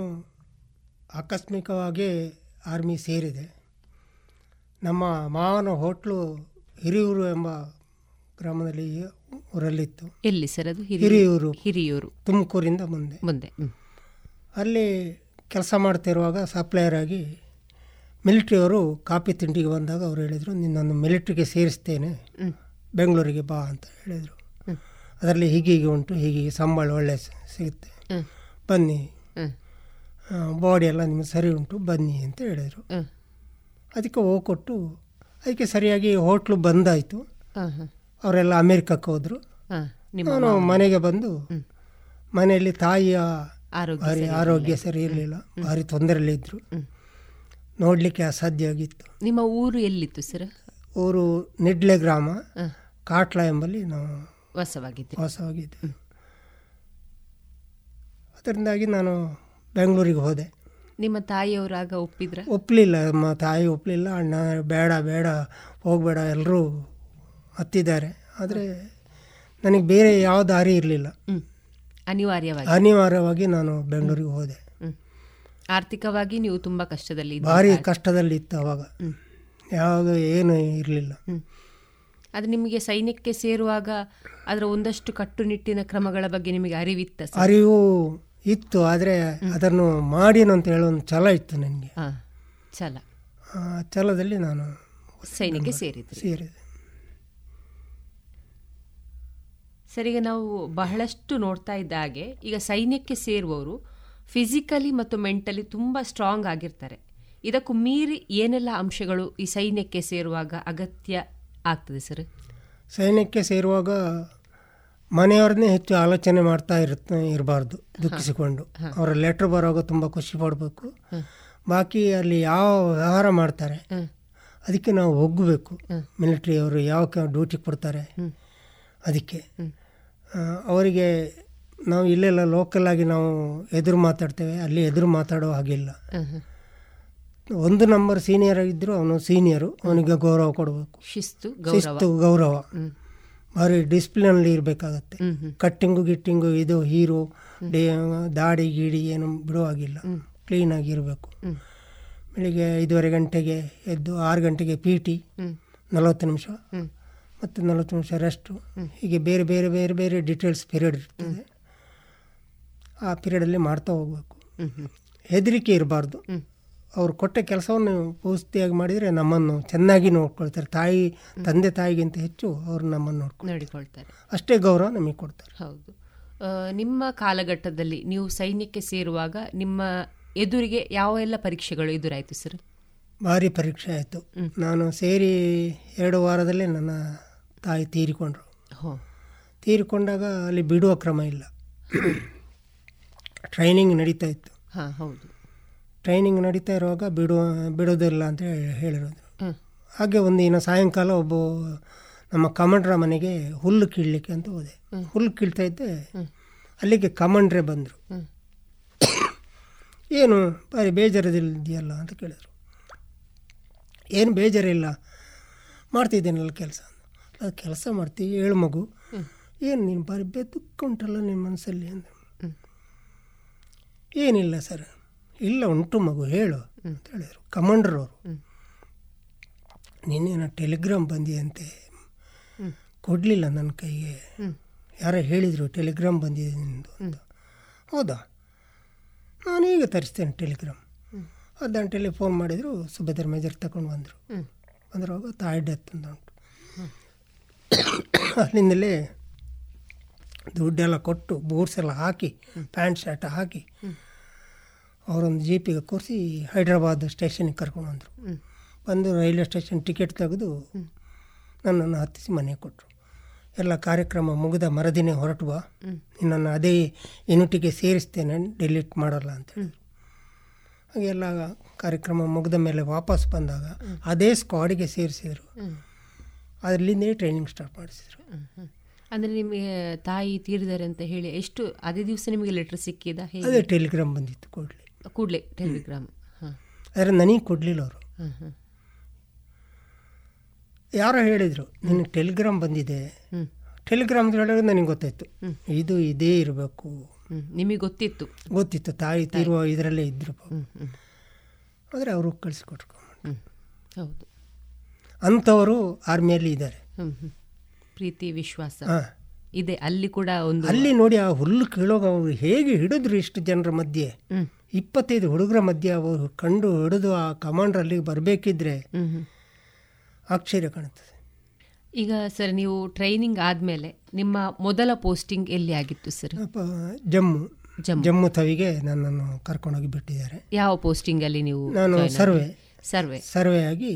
ಆಕಸ್ಮಿಕವಾಗಿ ಆರ್ಮಿ ಸೇರಿದೆ. ನಮ್ಮ ಮಾವನ ಹೋಟ್ಲು ಹಿರಿಯೂರು ಎಂಬ ಗ್ರಾಮದಲ್ಲಿ ಊರಲ್ಲಿತ್ತು. ಎಲ್ಲಿ ಸರ್ ಅದು? ಹಿರಿಯೂರು. ಹಿರಿಯೂರು. ತುಮಕೂರಿಂದ ಮುಂದೆ. ಮುಂದೆ. ಅಲ್ಲಿ ಕೆಲಸ ಮಾಡ್ತಿರುವಾಗ ಸಪ್ಲೈಯರ್ ಆಗಿ ಮಿಲಿಟ್ರಿಯವರು ಕಾಫಿ ತಿಂಡಿಗೆ ಬಂದಾಗ ಅವ್ರು ಹೇಳಿದರು ನಿನ್ನನ್ನು ಮಿಲಿಟ್ರಿಗೆ ಸೇರಿಸ್ತೇನೆ. ಬೆಂಗಳೂರಿಗೆ ಬಾ ಅಂತ ಹೇಳಿದರು. ಅದರಲ್ಲಿ ಹೀಗೀಗೆ ಉಂಟು ಹೀಗೀಗೆ ಸಂಬಳ ಒಳ್ಳೆ ಸಿಗುತ್ತೆ. ಬನ್ನಿ ಬಾಡಿ ಎಲ್ಲ ನಿಮಗೆ ಸರಿ ಉಂಟು ಬನ್ನಿ ಅಂತ ಹೇಳಿದರು. ಅದಕ್ಕೆ ಹೋಗ್ಕೊಟ್ಟು ಅದಕ್ಕೆ ಸರಿಯಾಗಿ ಹೋಟ್ಲು ಬಂದಾಯಿತು. ಅವರೆಲ್ಲ ಅಮೇರಿಕಕ್ಕೆ ಹೋದರು. ನಾನು ಮನೆಗೆ ಬಂದು ಮನೆಯಲ್ಲಿ ತಾಯಿಯ ಆರೋಗ್ಯ ಸರಿ ಇರಲಿಲ್ಲ. ಭಾರಿ ತೊಂದರೆಯಲ್ಲಿದ್ದರು ನೋಡಲಿಕ್ಕೆ ಅಸಾಧ್ಯ ಆಗಿತ್ತು ನಿಮ್ಮ ಊರು ಎಲ್ಲಿತ್ತು ಸರ್? ಊರು ನಿಡ್ಲೆ ಗ್ರಾಮ. ಕಾಟ್ಲ ಎಂಬಲ್ಲಿ ನಾವು ವಾಸವಾಗಿದ್ದೆ. ವಾಸವಾಗಿದ್ದೆ. ಅದರಿಂದಾಗಿ ನಾನು ಬೆಂಗಳೂರಿಗೆ ಹೋದೆ. ನಿಮ್ಮ ತಾಯಿಯವರಾಗ ಒಪ್ಪಿದ್ರೆ? ಒಪ್ಪಲಿಲ್ಲ ನಮ್ಮ ತಾಯಿ ಒಪ್ಪಲಿಲ್ಲ ಅಣ್ಣ ಬೇಡ ಬೇಡ ಹೋಗಬೇಡ ಎಲ್ಲರೂ ಹತ್ತಿದ್ದಾರೆ. ಆದರೆ ನನಗೆ ಬೇರೆ ಯಾವ ದಾರಿ ಇರಲಿಲ್ಲ. ಅನಿವಾರ್ಯವಾಗಿ. ಅನಿವಾರ್ಯವಾಗಿ ನಾನು ಬೆಂಗಳೂರಿಗೆ ಹೋದೆ. ಆರ್ಥಿಕವಾಗಿ ನೀವು ತುಂಬ ಕಷ್ಟದಲ್ಲಿ ಭಾರಿ ಕಷ್ಟದಲ್ಲಿ ಇತ್ತು ಅವಾಗ. ಯಾವಾಗ ಏನು ಇರಲಿಲ್ಲ. ಅದು ನಿಮಗೆ ಸೈನ್ಯಕ್ಕೆ ಸೇರುವಾಗ ಅದರ ಒಂದಷ್ಟು ಕಟ್ಟುನಿಟ್ಟಿನ ಕ್ರಮಗಳ ಬಗ್ಗೆ ನಿಮಗೆ ಅರಿವಿತ್ತ ಅರಿವು ಇತ್ತು ಆದರೆ ಅದನ್ನು ಮಾಡಿನ ಅಂತ ಹೇಳೋ ಒಂದು ಛಲ ಇತ್ತು ನನಗೆ. ಛಲ. ಛಲದಲ್ಲಿ ನಾನು ಸೈನ್ಯಕ್ಕೆ ಸೇರಿದೆ. ಸೇರಿದೆ ಈಗ ನಾವು ಬಹಳಷ್ಟು ನೋಡ್ತಾ ಇದ್ದ ಹಾಗೆ ಈಗ ಸೈನ್ಯಕ್ಕೆ ಸೇರುವವರು ಫಿಸಿಕಲಿ ಮತ್ತು ಮೆಂಟಲಿ ತುಂಬ ಸ್ಟ್ರಾಂಗ್ ಆಗಿರ್ತಾರೆ. ಇದಕ್ಕೂ ಮೀರಿ ಏನೆಲ್ಲ ಅಂಶಗಳು ಈ ಸೈನ್ಯಕ್ಕೆ ಸೇರುವಾಗ ಅಗತ್ಯ ಆಗ್ತದೆ ಸರ್? ಸೈನ್ಯಕ್ಕೆ ಸೇರುವಾಗ ಮನೆಯವ್ರನ್ನೇ ಹೆಚ್ಚು ಆಲೋಚನೆ ಮಾಡ್ತಾ ಇರುತ್ತ ಇರಬಾರ್ದು ದುಃಖಿಸಿಕೊಂಡು. ಅವರ ಲೆಟ್ರ್ ಬರೋವಾಗ ತುಂಬ ಖುಷಿ ಪಡಬೇಕು. ಬಾಕಿ ಅಲ್ಲಿ ಯಾವ ವ್ಯವಹಾರ ಮಾಡ್ತಾರೆ ಅದಕ್ಕೆ ನಾವು ಒಗ್ಗಬೇಕು. ಮಿಲಿಟ್ರಿಯವರು ಯಾವ ಡ್ಯೂಟಿ ಕೊಡ್ತಾರೆ ಅದಕ್ಕೆ. ಅವರಿಗೆ ನಾವು ಇಲ್ಲೆಲ್ಲ ಲೋಕಲ್ ಆಗಿ ನಾವು ಎದುರು ಮಾತಾಡ್ತೇವೆ ಅಲ್ಲಿ ಎದುರು ಮಾತಾಡೋ ಹಾಗಿಲ್ಲ. ಒಂದು ನಂಬರ್ ಸೀನಿಯರ್ ಇದ್ದರೂ ಅವನು ಸೀನಿಯರು ಅವನಿಗೆ ಗೌರವ ಕೊಡಬೇಕು. ಶಿಸ್ತು ಶಿಸ್ತು ಗೌರವ. ಭಾರಿ ಡಿಸಿಪ್ಲಿನಲ್ಲಿ ಇರಬೇಕಾಗತ್ತೆ. ಕಟ್ಟಿಂಗು ಗಿಟ್ಟಿಂಗು ಇದು ಹೀರೋ ಡೇ ದಾಡಿ ಗೀಡಿ ಏನು ಬಿಡುವಾಗಿಲ್ಲ. ಕ್ಲೀನಾಗಿ ಇರಬೇಕು. ಬೆಳಿಗ್ಗೆ ಐದೂವರೆ ಗಂಟೆಗೆ ಎದ್ದು ಆರು ಗಂಟೆಗೆ ಪಿ ಟಿ ನಲವತ್ತು ನಿಮಿಷ. ಮತ್ತು ನಲವತ್ತು ನಿಮಿಷ ರೆಸ್ಟು ಹೀಗೆ ಬೇರೆ ಬೇರೆ ಬೇರೆ ಬೇರೆ ಡೀಟೇಲ್ಸ್ ಪೀರಿಯಡ್ ಇರ್ತದೆ. ಆ ಪೀರಿಯಡಲ್ಲಿ ಮಾಡ್ತಾ ಹೋಗಬೇಕು. ಹೆದರಿಕೆ ಇರಬಾರ್ದು. ಅವ್ರು ಕೊಟ್ಟ ಕೆಲಸವನ್ನು ಪೂರ್ತಿಯಾಗಿ ಮಾಡಿದರೆ ನಮ್ಮನ್ನು ಚೆನ್ನಾಗಿ ನೋಡ್ಕೊಳ್ತಾರೆ. ತಾಯಿ ತಂದೆ ತಾಯಿಗಿಂತ ಹೆಚ್ಚು ಅವರು ನಮ್ಮನ್ನು ನೋಡ್ಕೊಂಡು ನೋಡಿಕೊಳ್ತಾರೆ. ಅಷ್ಟೇ ಗೌರವ ನಮಗೆ ಕೊಡ್ತಾರೆ. ಹೌದು. ನಿಮ್ಮ ಕಾಲಘಟ್ಟದಲ್ಲಿ ನೀವು ಸೈನ್ಯಕ್ಕೆ ಸೇರುವಾಗ ನಿಮ್ಮ ಎದುರಿಗೆ ಯಾವ ಎಲ್ಲ ಪರೀಕ್ಷೆಗಳು ಎದುರಾಯಿತು ಸರ್? ಭಾರಿ ಪರೀಕ್ಷೆ ಆಯಿತು. ನಾನು ಸೇರಿ ಎರಡು ವಾರದಲ್ಲೇ ನನ್ನ ತಾಯಿ ತೀರಿಕೊಂಡ್ರು. ತೀರಿಕೊಂಡಾಗ ಅಲ್ಲಿ ಬಿಡುವ ಕ್ರಮ ಇಲ್ಲ. ಟ್ರೈನಿಂಗ್ ನಡೀತಾ ಇತ್ತು. ಹಾಂ ಹೌದು. ಟ್ರೈನಿಂಗ್ ನಡೀತಾ ಇರುವಾಗ ಬಿಡು ಬಿಡೋದಿಲ್ಲ ಅಂತ ಹೇಳಿರೋದು. ಹಾಗೆ ಒಂದು ದಿನ ಸಾಯಂಕಾಲ ಒಬ್ಬ ನಮ್ಮ ಕಮಾಂಡ್ರ ಮನೆಗೆ ಹುಲ್ಲು ಕೀಳಲಿಕ್ಕೆ ಅಂತ ಹೋದೆ. ಹುಲ್ಲು ಕೀಳ್ತಾ ಇದ್ದೆ. ಅಲ್ಲಿಗೆ ಕಮಾಂಡ್ರೆ ಬಂದರು. ಏನು ಬಾರಿ ಬೇಜಾರದಿದೆಯಲ್ಲ ಅಂತ ಕೇಳಿದರು. ಏನು ಬೇಜಾರಿಲ್ಲ ಮಾಡ್ತಿದ್ದೇನಲ್ಲ ಕೆಲಸ ಅದು ಕೆಲಸ ಮಾಡ್ತೀವಿ ಏಳು ಮಗು. ಏನು ನೀನು ಬಾರಿ ದುಃಖ ಉಂಟಲ್ಲ ನಿನ್ನ ಮನಸ್ಸಲ್ಲಿ ಅಂದರು ಏನಿಲ್ಲ ಸರ್. ಇಲ್ಲ ಉಂಟು ಮಗು ಹೇಳು ಅಂತ ಹೇಳಿದರು. ಕಮಾಂಡ್ರ್ ಅವರು ನಿನ್ನೇನೋ ಟೆಲಿಗ್ರಾಮ್ ಬಂದಿದೆಯಂತೆ ಕೊಡಲಿಲ್ಲ ನನ್ನ ಕೈಗೆ. ಯಾರೋ ಹೇಳಿದರು ಟೆಲಿಗ್ರಾಮ್ ಬಂದಿದೆ ನಿಂದು ಅಂತ. ಹೌದಾ? ನಾನು ಈಗ ತರಿಸ್ತೇನೆ ಟೆಲಿಗ್ರಾಮ್. ಹತ್ತು ಟೆಲಿಫೋನ್ ಫೋನ್ ಮಾಡಿದರು ಸುಭದ್ರ ಮೇಜರ್ ತಗೊಂಡು ಬಂದರು. ಹ್ಮ್. ಬಂದ್ರುವಾಗ ತಾಯಿ ಡೆತ್ ಅಂತ ಉಂಟು. ಅಲ್ಲಿಂದಲೇ ದುಡ್ಡೆಲ್ಲ ಕೊಟ್ಟು ಬೂಟ್ಸ್ ಎಲ್ಲ ಹಾಕಿ ಪ್ಯಾಂಟ್ ಶರ್ಟ್ ಹಾಕಿ ಅವರೊಂದು ಜೀಪಿಗೆ ಕೂರಿಸಿ ಹೈದ್ರಾಬಾದ್ ಸ್ಟೇಷನಿಗೆ ಕರ್ಕೊಂಡು ಬಂದರು. ಬಂದು ರೈಲ್ವೆ ಸ್ಟೇಷನ್ ಟಿಕೆಟ್ ತೆಗೆದು ನನ್ನನ್ನು ಹತ್ತಿಸಿ ಮನೆಗೆ ಕೊಟ್ಟರು ಎಲ್ಲ ಕಾರ್ಯಕ್ರಮ ಮುಗಿದ ಮರದಿನೇ ಹೊರಟುವ. ನಿನ್ನನ್ನು ಅದೇ ಯೂನಿಟಿಗೆ ಸೇರಿಸ್ತೇನೆ ಡಿಲೀಟ್ ಮಾಡಲ್ಲ ಅಂತ ಹಾಗೆ ಎಲ್ಲ ಕಾರ್ಯಕ್ರಮ ಮುಗಿದ ಮೇಲೆ ವಾಪಸ್ ಬಂದಾಗ ಅದೇ ಸ್ಕ್ವಾಡಿಗೆ ಸೇರಿಸಿದರು. ಅದರಲ್ಲಿಂದೇ ಟ್ರೈನಿಂಗ್ ಸ್ಟಾರ್ಟ್ ಮಾಡಿಸಿದ್ರು. ಅಂದರೆ ನಿಮಗೆ ತಾಯಿ ತೀರಿದ್ದಾರೆ ಅಂತ ಹೇಳಿ ಎಷ್ಟು ಅದೇ ದಿವಸ ನಿಮಗೆ ಲೆಟ್ರ್ ಸಿಕ್ಕಿದ? ಅದೇ ಟೆಲಿಗ್ರಾಮ್ ಬಂದಿತ್ತು ಕೂಡಲೇ. ಕೂಡಲೇ ಟೆಲಿಗ್ರಾಮ್ ಆದರೆ ನನಗೆ ಕೊಡಲಿಲ್ಲ ಅವರು. ಯಾರೋ ಹೇಳಿದರು ನಿನಗೆ ಟೆಲಿಗ್ರಾಮ್ ಬಂದಿದೆ. ಟೆಲಿಗ್ರಾಮ್ ಅಂತ ಹೇಳಿದ್ರೆ ನನಗೆ ಗೊತ್ತಾಯಿತು. ಇದು ಇದೇ ಇರಬೇಕು. ನಿಮಗೆ ಗೊತ್ತಿತ್ತು. ಗೊತ್ತಿತ್ತು ತಾಯಿ ತೀರುವ ಇದರಲ್ಲೇ ಇದ್ರು ಆದರೆ ಅವರು ಕಳಿಸ್ಕೊಟ್ರು. ಹೌದು. ಅಂಥವರು ಆರ್ಮಿಯಲ್ಲಿ ಇದ್ದಾರೆ. ಪ್ರೀತಿ ವಿಶ್ವಾಸ. ಹಾ. ಇದೆ ಅಲ್ಲಿ ಕೂಡ ಒಂದು ಅಲ್ಲಿ ನೋಡಿ ಆ ಹುಲ್ಲು ಕೀಳೋಗ ಅವರು ಹೇಗೆ ಹಿಡಿದ್ರು ಇಷ್ಟು ಜನರ ಮಧ್ಯೆ. ಇಪ್ಪತ್ತೈದು ಹುಡುಗರ ಮಧ್ಯೆ ಅವರು ಕಂಡು ಹಿಡಿದು ಆ ಕಮಾಂಡರ್ ಅಲ್ಲಿಗೆ ಬರಬೇಕಿದ್ರೆ. ಆಶ್ಚರ್ಯ ಕಾಣುತ್ತದೆ ಈಗ ಸರ್ ನೀವು ಟ್ರೈನಿಂಗ್ ಆದಮೇಲೆ ನಿಮ್ಮ ಮೊದಲ ಪೋಸ್ಟಿಂಗ್ ಎಲ್ಲಿ ಆಗಿತ್ತು ಸರ್ ಜಮ್ಮು ಜಮ್ಮು. ತವಿಗೆ ನನ್ನನ್ನು ಕರ್ಕೊಂಡೋಗಿ ಬಿಟ್ಟಿದ್ದಾರೆ ಯಾವ ಪೋಸ್ಟಿಂಗ್ ಅಲ್ಲಿ ನೀವು ನಾನು ಸರ್ವೆ ಸರ್ವೆ ಸರ್ವೆ ಆಗಿ.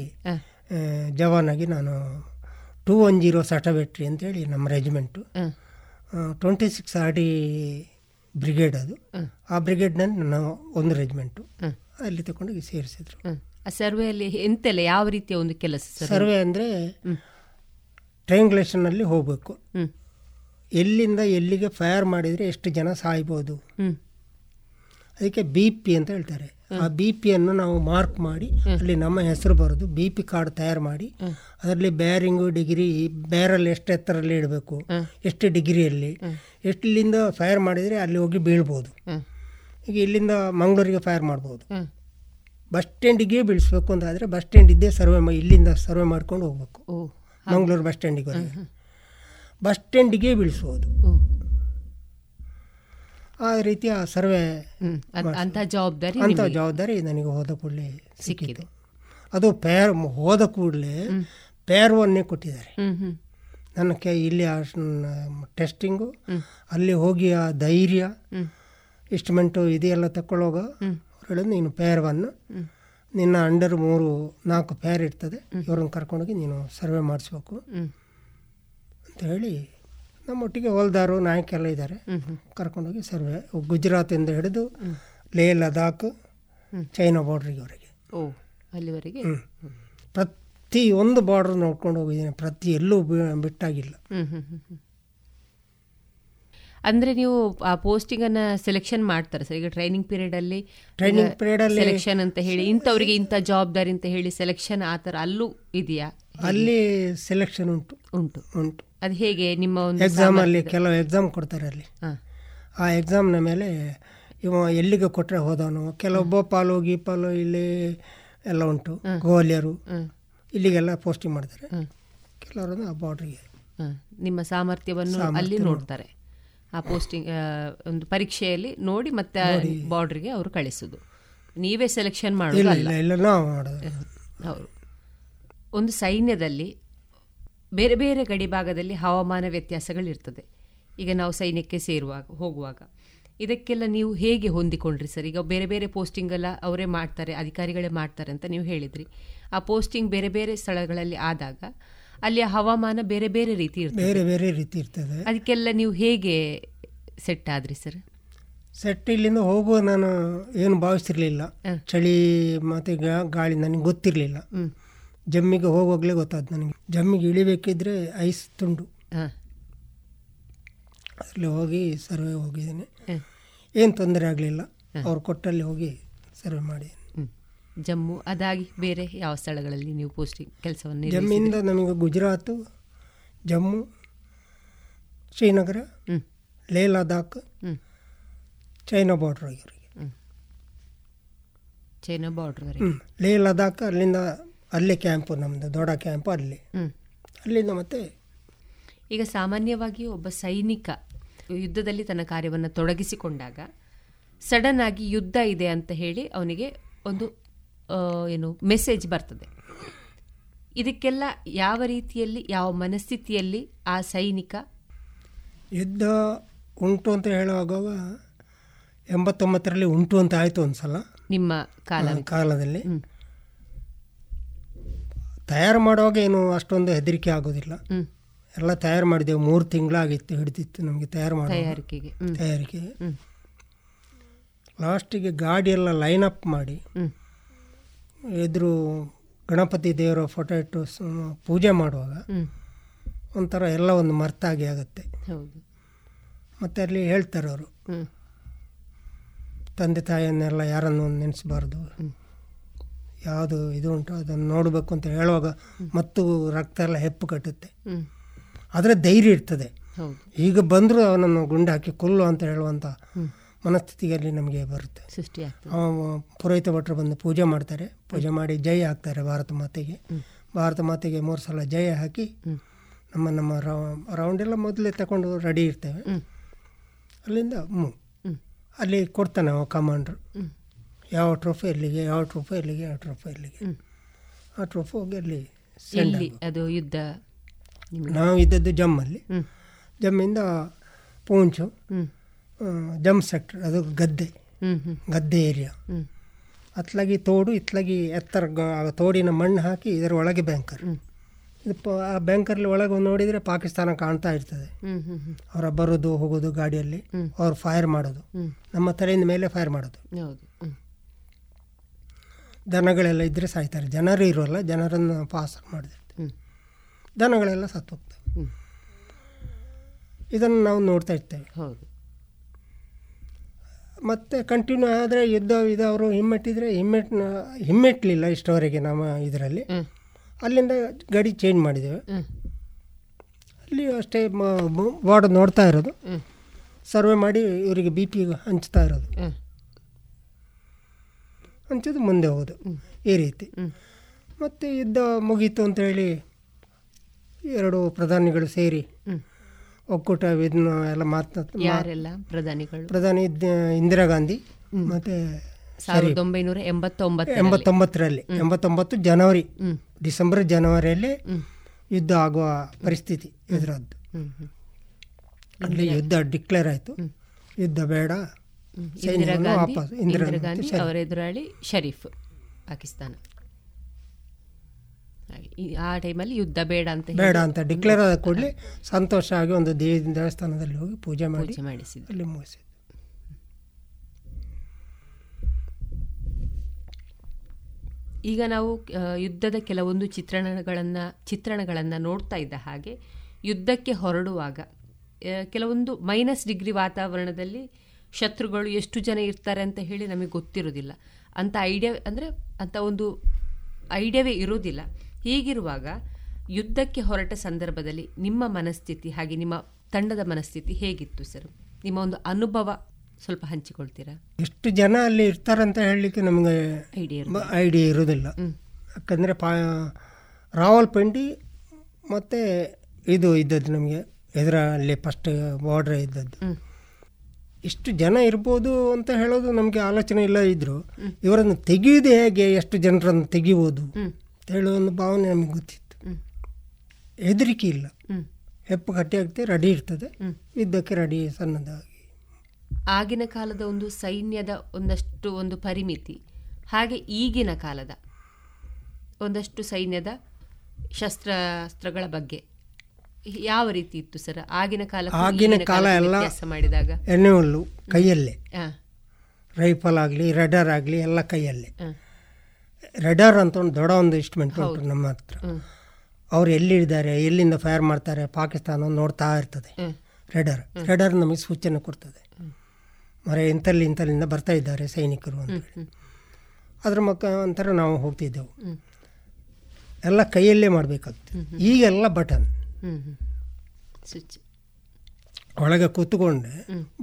ಜವಾನ್ ಆಗಿ ನಾನು ಟೂ ಒನ್ ಜೀರೋ ಸಟವೆಟ್ರಿ ಅಂತೇಳಿ ನಮ್ಮ regiment. Twenty six R D brigade ಅದು. ಆ ಬ್ರಿಗೇಡ್ನಲ್ಲಿ ನನ್ನ ಒಂದು ರೆಜಿಮೆಂಟು. ಅಲ್ಲಿ ತಗೊಂಡೋಗಿ ಸೇರಿಸಿದ್ರು. ಸರ್ವೆಯಲ್ಲಿ ಎಂತೆಲ್ಲ ಯಾವ ರೀತಿಯ ಒಂದು ಕೆಲಸ ಸರ್? ಸರ್ವೆ ಅಂದರೆ ಅಲ್ಲಿ ಹೋಗಬೇಕು. ಎಲ್ಲಿಂದ ಎಲ್ಲಿಗೆ ಫೈರ್ ಮಾಡಿದರೆ ಎಷ್ಟು ಜನ ಸಾಯ್ಬೋದು. ಅದಕ್ಕೆ ಬಿ ಪಿ ಅಂತ ಹೇಳ್ತಾರೆ. ಆ ಬಿ ಪಿಯನ್ನು ನಾವು ಮಾರ್ಕ್ ಮಾಡಿ ಅಲ್ಲಿ ನಮ್ಮ ಹೆಸರು ಬರೋದು ಬಿ ಪಿ ಕಾರ್ಡ್ ತಯಾರು ಮಾಡಿ ಅದರಲ್ಲಿ ಬ್ಯಾರಿಂಗು ಡಿಗ್ರಿ ಬ್ಯಾರಲ್ಲಿ ಎಷ್ಟು ಎತ್ತರಲ್ಲಿ ಇಡಬೇಕು ಎಷ್ಟು ಡಿಗ್ರಿಯಲ್ಲಿ ಎಷ್ಟಿಲ್ಲಿಂದ ಫೈರ್ ಮಾಡಿದರೆ ಅಲ್ಲಿ ಹೋಗಿ ಬೀಳ್ಬೋದು ಈಗ ಇಲ್ಲಿಂದ ಮಂಗಳೂರಿಗೆ ಫೈರ್ ಮಾಡ್ಬೋದು. ಬಸ್ ಸ್ಟ್ಯಾಂಡಿಗೆ ಬೀಳಿಸ್ಬೇಕು ಅಂತಾದರೆ ಬಸ್ ಸ್ಟ್ಯಾಂಡ್ ಇದ್ದೇ ಸರ್ವೆ ಮಾ ಇಲ್ಲಿಂದ ಸರ್ವೆ ಮಾಡ್ಕೊಂಡು ಹೋಗ್ಬೇಕು ಮಂಗಳೂರು ಬಸ್ ಸ್ಟ್ಯಾಂಡಿಗೆ ಬಸ್ ಸ್ಟ್ಯಾಂಡಿಗೆ ಬೀಳಿಸ್ಬೋದು. ಆ ರೀತಿಯ ಸರ್ವೆ ಅಂತ ಅಂಥ ಜವಾಬ್ದಾರಿ ಅಂಥ ಜವಾಬ್ದಾರಿ ನನಗೆ ಹೋದ ಕೂಡಲೇ ಸಿಕ್ಕಿದೆ. ಅದು ಪೇರ್ ಹೋದ ಕೂಡಲೇ ಪೇರ್ವನ್ನೇ ಕೊಟ್ಟಿದ್ದಾರೆ. ಹ್ಮ್ ಹ್ಮ್. ನನ್ನ ಕೈ ಇಲ್ಲಿ ಟೆಸ್ಟಿಂಗು ಅಲ್ಲಿ ಹೋಗಿ ಆ ಧೈರ್ಯ ಇನ್ಸ್ಟ್ರುಮೆಂಟು ಇದೆಲ್ಲ ತಗೊಳ್ಳೋಗ ಅವ್ರು ಹೇಳೋದು ನೀನು ಪೇರ್ ಒನ್. ನಿನ್ನ ಅಂಡರ್ ಮೂರು ನಾಲ್ಕು ಪೇರ್ ಇರ್ತದೆ. ಇವ್ರನ್ನ ಕರ್ಕೊಂಡೋಗಿ ನೀನು ಸರ್ವೆ ಮಾಡಿಸ್ಬೇಕು. ಅಂತ ಹೇಳಿ ನಮ್ಮೊಟ್ಟಿಗೆ ಹೊಲ್ದಾರು ನಾಯಕೆಲ್ಲ ಇದ್ದಾರೆ. ಕರ್ಕೊಂಡೋಗಿ ಸರ್ವೆ ಗುಜರಾತಿಂದ ಹಿಡಿದು ಲೇ ಲದಾಖ್ ಚೈನಾ ಬಾರ್ಡ್ರಿಗೆವರೆಗೆ ಓ ಅಲ್ಲಿವರೆಗೆ. ಪ್ರತಿ ಒಂದು ಬಾರ್ಡ್ರ್ ನೋಡ್ಕೊಂಡು ಹೋಗಿದ್ದೀನಿ. ಪ್ರತಿ ಎಲ್ಲೂ ಬಿಟ್ಟಾಗಿಲ್ಲ. ಅಂದ್ರೆ ನೀವು ಆ ಪೋಸ್ಟಿಂಗ್ ಅನ್ನ ಸೆಲೆಕ್ಷನ್ ಮಾಡ್ತಾರೆ ಸರ್. ಈಗ ಟ್ರೈನಿಂಗ್ ಪೀರಿಯಡ್ ಅಲ್ಲಿ ಟ್ರೈನಿಂಗ್ ಅಲ್ಲಿ- ಸೆಲೆಕ್ಷನ್ ಅಂತ ಹೇಳಿ ಇಂಥವ್ರಿಗೆ ಇಂಥ ಜವಾಬ್ದಾರಿ ಅಂತ ಹೇಳಿ ಸೆಲೆಕ್ಷನ್ ಆ ಥರ ಅಲ್ಲೂ ಇದೆಯಾ? ಅಲ್ಲಿ ಸೆಲೆಕ್ಷನ್ ಉಂಟು. ಉಂಟು. ಉಂಟು. ಅದು ಹೇಗೆ ನಿಮ್ಮ ಒಂದು ಎಕ್ಸಾಮ್ ಅಲ್ಲಿ ಕೆಲವು ಎಕ್ಸಾಮ್ ಕೊಡ್ತಾರೆ ಅಲ್ಲಿ. ಆ ಎಕ್ಸಾಮ್ನ ಮೇಲೆ ಇವ ಎಲ್ಲಿಗೆ ಕೊಟ್ಟರೆ ಹೋದವನು? ಕೆಲವೊಬ್ಬ ಪಾಲು ಗೀಪಾಲು ಇಲ್ಲಿ ಎಲ್ಲ ಉಂಟು. ಗೋಲಿಯರು ಇಲ್ಲಿಗೆಲ್ಲ ಪೋಸ್ಟಿಂಗ್ ಮಾಡ್ತಾರೆ. ಕೆಲವರು ಆ ಬಾರ್ಡ್ರಿಗೆ. ನಿಮ್ಮ ಸಾಮರ್ಥ್ಯವನ್ನು ಅಲ್ಲಿ ನೋಡಿ. ನೋಡ್ತಾರೆ. ಆ ಪೋಸ್ಟಿಂಗ್ ಒಂದು ಪರೀಕ್ಷೆಯಲ್ಲಿ ನೋಡಿ ಮತ್ತೆ ಬಾರ್ಡ್ರಿಗೆ ಅವರು ಕಳಿಸೋದು. ನೀವೇ ಸೆಲೆಕ್ಷನ್ ಮಾಡೋದು. ಹೌದು. ಒಂದು ಸೈನ್ಯದಲ್ಲಿ ಬೇರೆ ಬೇರೆ ಗಡಿ ಭಾಗದಲ್ಲಿ ಹವಾಮಾನ ವ್ಯತ್ಯಾಸಗಳಿರ್ತದೆ. ಈಗ ನಾವು ಸೈನ್ಯಕ್ಕೆ ಸೇರುವಾಗ ಹೋಗುವಾಗ. ಇದಕ್ಕೆಲ್ಲ ನೀವು ಹೇಗೆ ಹೊಂದಿಕೊಂಡ್ರಿ ಸರ್? ಈಗ ಬೇರೆ ಬೇರೆ ಪೋಸ್ಟಿಂಗ್ ಎಲ್ಲ ಅವರೇ ಮಾಡ್ತಾರೆ ಅಧಿಕಾರಿಗಳೇ ಮಾಡ್ತಾರೆ ಅಂತ ನೀವು ಹೇಳಿದ್ರಿ. ಆ ಪೋಸ್ಟಿಂಗ್ ಬೇರೆ ಬೇರೆ ಸ್ಥಳಗಳಲ್ಲಿ ಆದಾಗ ಅಲ್ಲಿಯ ಹವಾಮಾನ ಬೇರೆ ಬೇರೆ ರೀತಿ ಇರ್ತದೆ. ಬೇರೆ ಬೇರೆ ರೀತಿ ಇರ್ತದೆ. ಅದಕ್ಕೆಲ್ಲ ನೀವು ಹೇಗೆ ಸೆಟ್ ಆದ್ರಿ ಸರ್? ಸೆಟ್ ಇಲ್ಲಿಂದ ಹೋಗುವ ನಾನು ಏನು ಭಾವಿಸಿರ್ಲಿಲ್ಲ ಚಳಿ ಮತ್ತು ಗಾಳಿ ನನಗೆ ಗೊತ್ತಿರಲಿಲ್ಲ. ಜಮ್ಮಿಗೆ ಹೋಗುವಾಗಲೇ ಗೊತ್ತಾಯ್ತು ನನಗೆ. ಜಮ್ಮಿಗೆ ಇಳಿಬೇಕಿದ್ರೆ ಐಸ್ ತುಂಡು. ಅಲ್ಲಿ ಹೋಗಿ ಸರ್ವೆ ಹೋಗಿದ್ದೀನಿ. ಏನು ತೊಂದರೆ ಆಗಲಿಲ್ಲ. ಅವ್ರು ಕೊಟ್ಟಲ್ಲಿ ಹೋಗಿ ಸರ್ವೆ ಮಾಡಿದ್ದೀನಿ ಜಮ್ಮು ಅದಾಗಿ ಬೇರೆ ಯಾವ ಸ್ಥಳಗಳಲ್ಲಿ ನೀವು ಪೋಸ್ಟಿಂಗ್ ಕೆಲಸವನ್ನು ಜಮ್ಮಿಂದ ನಮಗೆ ಗುಜರಾತು ಜಮ್ಮು ಶ್ರೀನಗರ. ಲೇ ಲದಾಖ್. ಚೈನಾ ಬಾರ್ಡ್ರ್ ಅವರಿಗೆ ಚೈನಾ ಬಾರ್ಡ್ರ್ ಲೇ ಲದಾಖ್ ಅಲ್ಲಿಂದ ಅಲ್ಲೇ ಕ್ಯಾಂಪು ನಮ್ಮದು ದೊಡ್ಡ ಕ್ಯಾಂಪು ಅಲ್ಲಿ. ಅಲ್ಲಿಂದ ಮತ್ತೆ ಈಗ ಸಾಮಾನ್ಯವಾಗಿ ಒಬ್ಬ ಸೈನಿಕ ಯುದ್ಧದಲ್ಲಿ ತನ್ನ ಕಾರ್ಯವನ್ನು ತೊಡಗಿಸಿಕೊಂಡಾಗ ಸಡನ್ ಆಗಿ ಯುದ್ಧ ಇದೆ ಅಂತ ಹೇಳಿ ಅವನಿಗೆ ಒಂದು ಏನು ಮೆಸೇಜ್ ಬರ್ತದೆ. ಇದಕ್ಕೆಲ್ಲ ಯಾವ ರೀತಿಯಲ್ಲಿ ಯಾವ ಮನಸ್ಥಿತಿಯಲ್ಲಿ ಆ ಸೈನಿಕ ಯುದ್ಧ ಉಂಟು ಅಂತ ಹೇಳುವಾಗ ಎಂಬತ್ತೊಂಬತ್ತರಲ್ಲಿ ಉಂಟು ಅಂತ ಆಯಿತು ಒಂದು ಸಲ ನಿಮ್ಮ ಕಾಲ ಕಾಲದಲ್ಲಿ. ತಯಾರು ಮಾಡುವಾಗ ಏನು ಅಷ್ಟೊಂದು ಹೆದರಿಕೆ ಆಗೋದಿಲ್ಲ. ಎಲ್ಲ ತಯಾರು ಮಾಡಿದೆವು ಮೂರು ತಿಂಗಳಾಗಿತ್ತು ಹಿಡಿದಿತ್ತು ನಮಗೆ ತಯಾರು ಮಾಡಿ ತಯಾರಿಕೆ. ತಯಾರಿಕೆಗೆ. ಲಾಸ್ಟಿಗೆ ಗಾಡಿ ಎಲ್ಲ ಲೈನ್ ಅಪ್ ಮಾಡಿ. ಎದುರು ಗಣಪತಿ ದೇವರ ಫೋಟೋ ಇಟ್ಟು ಪೂಜೆ ಮಾಡುವಾಗ. ಒಂಥರ ಎಲ್ಲ ಒಂದು ಮರ್ತಾಗಿ ಆಗುತ್ತೆ. ಮತ್ತು ಅಲ್ಲಿ ಹೇಳ್ತಾರೆ ಅವರು. ತಂದೆ ತಾಯಿಯನ್ನೆಲ್ಲ ಯಾರನ್ನು ನೆನೆಸಬಾರ್ದು. ಯಾವುದು ಇದು ಉಂಟು ಅದನ್ನು ನೋಡಬೇಕು ಅಂತ ಹೇಳುವಾಗ ಮತ್ತು ರಕ್ತ ಎಲ್ಲ ಹೆಪ್ಪು ಕಟ್ಟುತ್ತೆ. ಆದರೆ ಧೈರ್ಯ ಇರ್ತದೆ. ಈಗ ಬಂದರೂ ಅವನನ್ನು ಗುಂಡು ಹಾಕಿ ಕೊಲ್ಲು ಅಂತ ಹೇಳುವಂಥ. ಮನಸ್ಥಿತಿಯಲ್ಲಿ ನಮಗೆ ಬರುತ್ತೆ. ಸೃಷ್ಟಿ ಪುರೋಹಿತ ಭಟ್ರು ಬಂದು ಪೂಜೆ ಮಾಡ್ತಾರೆ. ಪೂಜೆ ಮಾಡಿ ಜಯ ಹಾಕ್ತಾರೆ ಭಾರತ ಮಾತೆಗೆ. ಭಾರತ ಮಾತೆಗೆ ಮೂರು ಸಲ ಜಯ ಹಾಕಿ ನಮ್ಮ ನಮ್ಮ ರೌಂಡ್ ಎಲ್ಲ ಮೊದಲೇ ತಗೊಂಡು ರೆಡಿ ಇರ್ತೇವೆ. ಅಲ್ಲಿಂದ ಅಲ್ಲಿ ಕೊಡ್ತಾನೆ ಅವ ಕಮಾಂಡ್ರು ಯಾವ ಟ್ರೋಫಿ ಎಲ್ಲಿಗೆ ಯಾವ ಟ್ರೋಫಿ ಎಲ್ಲಿಗೆ ಯಾವ ಟ್ರೋಫಿ ಎಲ್ಲಿಗೆ ಆ ಟ್ರೋಫಿ ಹೋಗಿ ಅಲ್ಲಿ ಅದು ಯುದ್ಧ? ನಾವು ಇದ್ದದ್ದು ಜಮ್ಮಲ್ಲಿ. ಜಮ್ಮಿಂದ ಪೂಂಚು ಜಮ್ ಸೆಕ್ಟರ್ ಅದು ಗದ್ದೆ. ಗದ್ದೆ ಏರಿಯಾ. ಅತ್ಲಾಗಿ ತೋಡು ಇತ್ಲಾಗಿ ಎತ್ತರ ತೋಡಿನ ಮಣ್ಣು ಹಾಕಿ ಇದರ ಒಳಗೆ ಬ್ಯಾಂಕರ್ ಇದು ಪ- ಆ ಬ್ಯಾಂಕರ್ಲಿ ಒಳಗೆ ನೋಡಿದರೆ ಪಾಕಿಸ್ತಾನ ಕಾಣ್ತಾ ಇರ್ತದೆ. ಅವರ ಬರೋದು ಹೋಗೋದು ಗಾಡಿಯಲ್ಲಿ. ಅವ್ರು ಫೈರ್ ಮಾಡೋದು. ನಮ್ಮ ತಲೆಯಿಂದ ಮೇಲೆ ಫೈರ್ ಮಾಡೋದು. ದನಗಳೆಲ್ಲ ಇದ್ದರೆ ಸಾಯ್ತಾರೆ. ಜನರು ಇರೋಲ್ಲ ಜನರನ್ನು ಪಾಸ್ ಮಾಡಿದಿರ್ತೀವಿ. ದನಗಳೆಲ್ಲ ಸತ್ತು ಹೋಗ್ತವೆ ಇದನ್ನು ನಾವು ನೋಡ್ತಾ ಇರ್ತೇವೆ. ಮತ್ತು ಮತ್ತೆ ಕಂಟಿನ್ಯೂ ಆದರೆ ಯುದ್ಧ ಇದು ಅವರು ಹಿಮ್ಮೆಟ್ಟಿದ್ರೆ ಹಿಮ್ಮೆಟ್ ಹಿಮ್ಮೆಟ್ಟಲಿಲ್ಲ ಇಷ್ಟವರೆಗೆ ನಮ್ಮ ಇದರಲ್ಲಿ. ಅಲ್ಲಿಂದ ಗಡಿ ಚೇಂಜ್ ಮಾಡಿದ್ದೇವೆ. ಅಲ್ಲಿ ಅಷ್ಟೇ ಬಾರ್ಡ್ ನೋಡ್ತಾ ಇರೋದು. ಸರ್ವೆ ಮಾಡಿ ಇವರಿಗೆ ಬಿ ಪಿ ಹಂಚ್ತಾ ಇರೋದು. ಹಂಚೋದು ಮುಂದೆ ಹೋಗೋದು. ಈ ರೀತಿ. ಮತ್ತು ಯುದ್ಧ ಮುಗೀತು ಅಂತ ಹೇಳಿ ಎರಡು ಪ್ರಧಾನಿಗಳು ಸೇರಿ. ಒಕ್ಕೂಟ ಇದನ್ನ ಎಲ್ಲ ಮಾತನಾಡ್ ಯಾರೆಲ್ಲ ಪ್ರಧಾನಿಗಳು? ಪ್ರಧಾನಿ ಇಂದಿರಾ ಗಾಂಧಿ ಮತ್ತು ಸಾವಿರದ ಒಂಬೈನೂರ ಎಂಬತ್ತೊಂಬತ್ತು ಎಂಬತ್ತೊಂಬತ್ತರಲ್ಲಿ. ಎಂಬತ್ತೊಂಬತ್ತು ಜನವರಿ. ಡಿಸೆಂಬರ್ ಜನವರಿಯಲ್ಲಿ ಯುದ್ಧ ಆಗುವ ಪರಿಸ್ಥಿತಿ ಎದುರದ್ದು. ಅಲ್ಲಿ ಯುದ್ಧ ಡಿಕ್ಲೇರ್ ಆಯಿತು. ಯುದ್ಧ ಬೇಡ. ಇಂದಿರಾ ಗಾಂಧಿ ಇಂದಿರಾ ಗಾಂಧಿ ಅವರ ಎದುರಾಳಿ ಶರೀಫ್ ಪಾಕಿಸ್ತಾನ. ಆ ಟೈಮಲ್ಲಿ ಯುದ್ಧ ಬೇಡ ಅಂತ ಬೇಡ ಅಂತ ಡಿಕ್ಲೇರ್ ಆದ ಕೂಡಲೇ ಸಂತೋಷ ಆಗಿ ಒಂದು ದೇವಿ ದೇವಸ್ಥಾನದಲ್ಲಿ ಹೋಗಿ ಪೂಜೆ ಮಾಡಿ ಪೂಜೆ ಮಾಡಿಸಿದ್ರು. ಅಲ್ಲಿ ಮುಗಿಸಿದ್ರು ಈಗ ನಾವು ಯುದ್ಧದ ಕೆಲವೊಂದು ಚಿತ್ರಣಗಳನ್ನು ಚಿತ್ರಣಗಳನ್ನು ನೋಡ್ತಾ ಇದ್ದ ಹಾಗೆ ಯುದ್ಧಕ್ಕೆ ಹೊರಡುವಾಗ ಕೆಲವೊಂದು ಮೈನಸ್ ಡಿಗ್ರಿ ವಾತಾವರಣದಲ್ಲಿ ಶತ್ರುಗಳು ಎಷ್ಟು ಜನ ಇರ್ತಾರೆ ಅಂತ ಹೇಳಿ ನಮಗೆ ಗೊತ್ತಿರೋದಿಲ್ಲ ಅಂತ ಐಡಿಯಾ ಅಂದರೆ ಅಂತ ಒಂದು ಐಡಿಯಾವೇ ಇರೋದಿಲ್ಲ ಹೀಗಿರುವಾಗ ಯುದ್ಧಕ್ಕೆ ಹೊರಟ ಸಂದರ್ಭದಲ್ಲಿ ನಿಮ್ಮ ಮನಸ್ಥಿತಿ ಹಾಗೆ ನಿಮ್ಮ ತಂಡದ ಮನಸ್ಥಿತಿ ಹೇಗಿತ್ತು ಸರ್? ನಿಮ್ಮ ಒಂದು ಅನುಭವ ಸ್ವಲ್ಪ ಹಂಚಿಕೊಳ್ತೀರಾ? ಎಷ್ಟು ಜನ ಅಲ್ಲಿ ಇರ್ತಾರಂತ ಹೇಳಲಿಕ್ಕೆ ನಮಗೆ ಐಡಿಯಾ ಐಡಿಯಾ ಇರೋದಿಲ್ಲ ಯಾಕಂದರೆ ಪಾ ರಾವಲ್ಪಿಂಡಿ ಮತ್ತು ಇದು ಇದ್ದದ್ದು ನಮಗೆ ಎದುರಲ್ಲಿ ಫಸ್ಟ್ ಬಾರ್ಡ್ರ್ ಇದ್ದದ್ದು. ಇಷ್ಟು ಜನ ಇರ್ಬೋದು ಅಂತ ಹೇಳೋದು ನಮಗೆ ಆಲೋಚನೆ ಇಲ್ಲ ಇದ್ದರು ಇವರನ್ನು ತೆಗೆಯೋದು ಹೇಗೆ? ಎಷ್ಟು ಜನರನ್ನು ತೆಗಿಬೋದು ಅಂತ ಹೇಳೋ ಒಂದು ಭಾವನೆ ನಮಗೆ ಗೊತ್ತಿತ್ತು. ಹೆದರಿಕೆ ಇಲ್ಲ. ಹೆಪ್ಪು ಗಟ್ಟಿ ಆಗ್ತದೆ ರೆಡಿ ಇರ್ತದೆ. ಇದ್ದಕ್ಕೆ ರೆಡಿ ಸಣ್ಣದಾಗಿ ಆಗಿನ ಕಾಲದ ಒಂದು ಸೈನ್ಯದ ಒಂದಷ್ಟು ಒಂದು ಪರಿಮಿತಿ, ಹಾಗೆ ಈಗಿನ ಕಾಲದ ಒಂದಷ್ಟು ಸೈನ್ಯದ ಶಸ್ತ್ರಾಸ್ತ್ರಗಳ ಬಗ್ಗೆ. ಯಾವ ರೀತಿ ಇತ್ತು ಸರ್? ಆಗಿನ ಕಾಲ ಆಗಿನ ಕಾಲ ಎಲ್ಲ ಮಾಡಿದಾಗ? ಎಣ್ಣೆ ಹುಲ್ಲು ಕೈಯಲ್ಲೇ ರೈಫಲ್ ಆಗಲಿ ರೆಡರ್ ಆಗಲಿ ಎಲ್ಲ ಕೈಯಲ್ಲೇ. ರೆಡರ್ ಅಂತ ಒಂದು ದೊಡ್ಡ ಒಂದು ಇನ್ಸ್ಟ್ರೂಮೆಂಟ್ ಉಂಟು ನಮ್ಮ ಹತ್ರ. ಅವ್ರು ಎಲ್ಲಿದ್ದಾರೆ ಎಲ್ಲಿಂದ ಫೈರ್ ಮಾಡ್ತಾರೆ ಪಾಕಿಸ್ತಾನ ನೋಡ್ತಾ ಇರ್ತದೆ. ರೆಡರ್ ರೆಡರ್ ನಮಗೆ ಸೂಚನೆ ಕೊಡ್ತದೆ. ಮರೆ ಇಂಥಲ್ಲಿ ಇಂಥಲ್ಲಿಂದ ಬರ್ತಾ ಇದ್ದಾರೆ ಸೈನಿಕರು ಅಂತ ಹೇಳಿ. ಅದ್ರ ಒಂಥರ ನಾವು ಹೋಗ್ತಿದ್ದೆವು. ಎಲ್ಲ ಕೈಯಲ್ಲೇ ಮಾಡಬೇಕಾಗ್ತದೆ. ಈಗೆಲ್ಲ ಬಟನ್ ಸ್ವಿಚ್ ಒಳಗೆ ಕೂತ್ಕೊಂಡೆ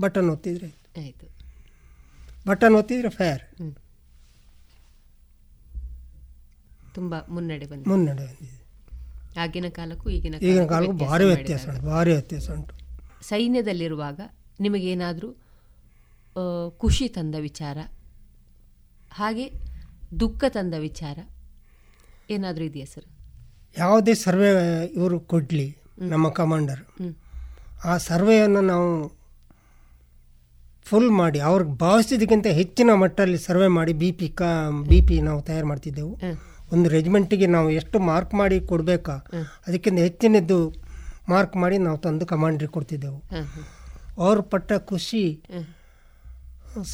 ಬಟನ್ ಒತ್ತಿದ್ರೆ ಆಯ್ತು. ಬಟನ್ ಒತ್ತಿದ್ರೆ ಫೈರ್ ತುಂಬಾ ಮುನ್ನಡೆ ಬಂದಿದೆ. ಮುನ್ನಡೆ ಬಂದಿದೆ. ಆಗಿನ ಕಾಲಕ್ಕೂ ಈಗಿನ ಈಗಿನ ಕಾಲಕ್ಕೂ ಭಾರಿ ವ್ಯತ್ಯಾಸ ಉಂಟು ಭಾರಿ ವ್ಯತ್ಯಾಸ ಉಂಟು. ಸೈನ್ಯದಲ್ಲಿರುವಾಗ ನಿಮಗೇನಾದರೂ ಖುಷಿ ತಂದ ವಿಚಾರ ಹಾಗೆ ದುಃಖ ತಂದ ವಿಚಾರ ಏನಾದರೂ ಇದೆಯಾ ಸರ್? ಯಾವುದೇ ಸರ್ವೆ ಇವರು ಕೊಡಲಿ ನಮ್ಮ ಕಮಾಂಡರ್. ಆ ಸರ್ವೆಯನ್ನು ನಾವು ಫುಲ್ ಮಾಡಿ ಅವ್ರಿಗೆ ಭಾವಿಸಿದ್ದಕ್ಕಿಂತ ಹೆಚ್ಚಿನ ಮಟ್ಟದಲ್ಲಿ ಸರ್ವೆ ಮಾಡಿ ಬಿ ಪಿ ಕ ಬಿ ಪಿ ನಾವು ತಯಾರು ಮಾಡ್ತಿದ್ದೆವು. ಒಂದು ರೆಜಿಮೆಂಟಿಗೆ ನಾವು ಎಷ್ಟು ಮಾರ್ಕ್ ಮಾಡಿ ಕೊಡಬೇಕಾ ಅದಕ್ಕಿಂತ ಹೆಚ್ಚಿನದ್ದು ಮಾರ್ಕ್ ಮಾಡಿ ನಾವು ತಂದು ಕಮಾಂಡ್ರಿಗೆ ಕೊಡ್ತಿದ್ದೆವು. ಅವ್ರ ಪಟ್ಟ ಖುಷಿ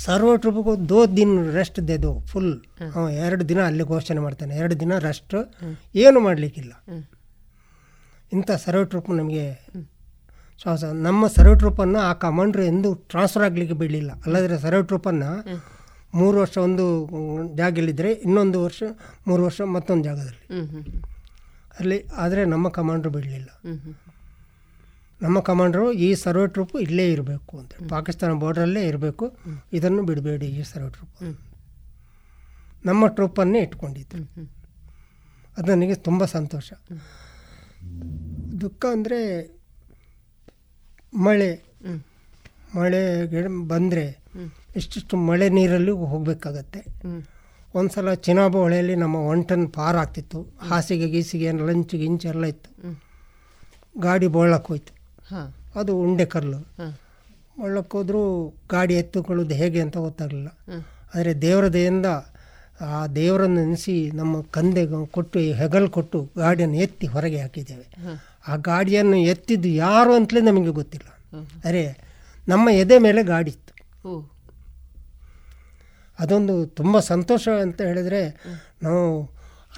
ಸರ್ವ ಟ್ರಿಪ್ಗೂ ದೋ ದಿನ ರೆಸ್ಟ್ ದೆದು ಫುಲ್ ಅವ ಎರಡು ದಿನ ಅಲ್ಲಿ ಘೋಷಣೆ ಮಾಡ್ತಾನೆ, ಎರಡು ದಿನ ರೆಸ್ಟ್ ಏನು ಮಾಡಲಿಕ್ಕಿಲ್ಲ. ಇಂಥ ಸರ್ವ ಟ್ರಿಪ್ ನಮಗೆ ಶ್ವಾಸ, ನಮ್ಮ ಸರ್ವ ಟ್ರೂಪನ್ನು ಆ ಕಮಾಂಡ್ರ್ ಎಂದು ಟ್ರಾನ್ಸ್ಫರ್ ಆಗಲಿಕ್ಕೆ ಬಿಡಲಿಲ್ಲ. ಅಲ್ಲದ್ರೆ ಸರ್ವ ಟ್ರೂಪನ್ನು ಮೂರು ವರ್ಷ ಒಂದು ಜಾಗದಲ್ಲಿದ್ದರೆ ಇನ್ನೊಂದು ವರ್ಷ, ಮೂರು ವರ್ಷ ಮತ್ತೊಂದು ಜಾಗದಲ್ಲಿ. ಅಲ್ಲಿ ಆದರೆ ನಮ್ಮ ಕಮಾಂಡ್ರು ಬಿಡಲಿಲ್ಲ. ನಮ್ಮ ಕಮಾಂಡರು ಈ ಸರ್ವೆ ಟ್ರೂಪ್ ಇಲ್ಲೇ ಇರಬೇಕು ಅಂತ. ಪಾಕಿಸ್ತಾನ ಬಾರ್ಡ್ರಲ್ಲೇ ಇರಬೇಕು. ಇದನ್ನು ಬಿಡಬೇಡಿ ಈ ಸರ್ವೆ ಟ್ರೂಪ್. ನಮ್ಮ ಟ್ರೂಪನ್ನೇ ಇಟ್ಕೊಂಡಿದ್ದೆ ಅದು ನನಗೆ ತುಂಬ ಸಂತೋಷ. ದುಃಖ ಅಂದರೆ ಮಳೆ. ಮಳೆ ಬಂದರೆ ಇಷ್ಟಿಷ್ಟು ಮಳೆ ನೀರಲ್ಲಿ ಹೋಗಬೇಕಾಗತ್ತೆ. ಒಂದು ಸಲ ಚಿನಾಬ ಹೊಳೆಯಲ್ಲಿ ನಮ್ಮ ಒನ್ ಟನ್ ಪಾರ್ ಆಗ್ತಿತ್ತು ಹಾಸಿಗೆ ಗೀಸಿಗೆ ಲಂಚ್ ಗಿಂಚ್ ಎಲ್ಲ ಇತ್ತು. ಗಾಡಿ ಬೋಳಕ್ಕೆ ಹೋಯ್ತು. ಅದು ಉಂಡೆ ಕಲ್ಲು. ಒಳ್ಳಕ್ಕೋದ್ರೂ ಗಾಡಿ ಎತ್ತುಕೊಳ್ಳೋದು ಹೇಗೆ ಅಂತ ಗೊತ್ತಾಗಲಿಲ್ಲ. ಆದರೆ ದೇವರ ದಯಿಂದ ಆ ದೇವರನ್ನು ನೆನೆಸಿ ನಮ್ಮ ಕಂದೆ ಕೊಟ್ಟು ಹೆಗಲು ಕೊಟ್ಟು ಗಾಡಿಯನ್ನು ಎತ್ತಿ ಹೊರಗೆ ಹಾಕಿದ್ದೇವೆ. ಆ ಗಾಡಿಯನ್ನು ಎತ್ತಿದ್ದು ಯಾರು ಅಂತಲೇ ನಮಗೆ ಗೊತ್ತಿಲ್ಲ. ಅರೆ ನಮ್ಮ ಎದೆ ಮೇಲೆ ಗಾಡಿ ಇತ್ತು. ಅದೊಂದು ತುಂಬ ಸಂತೋಷ ಅಂತ ಹೇಳಿದರೆ ನಾವು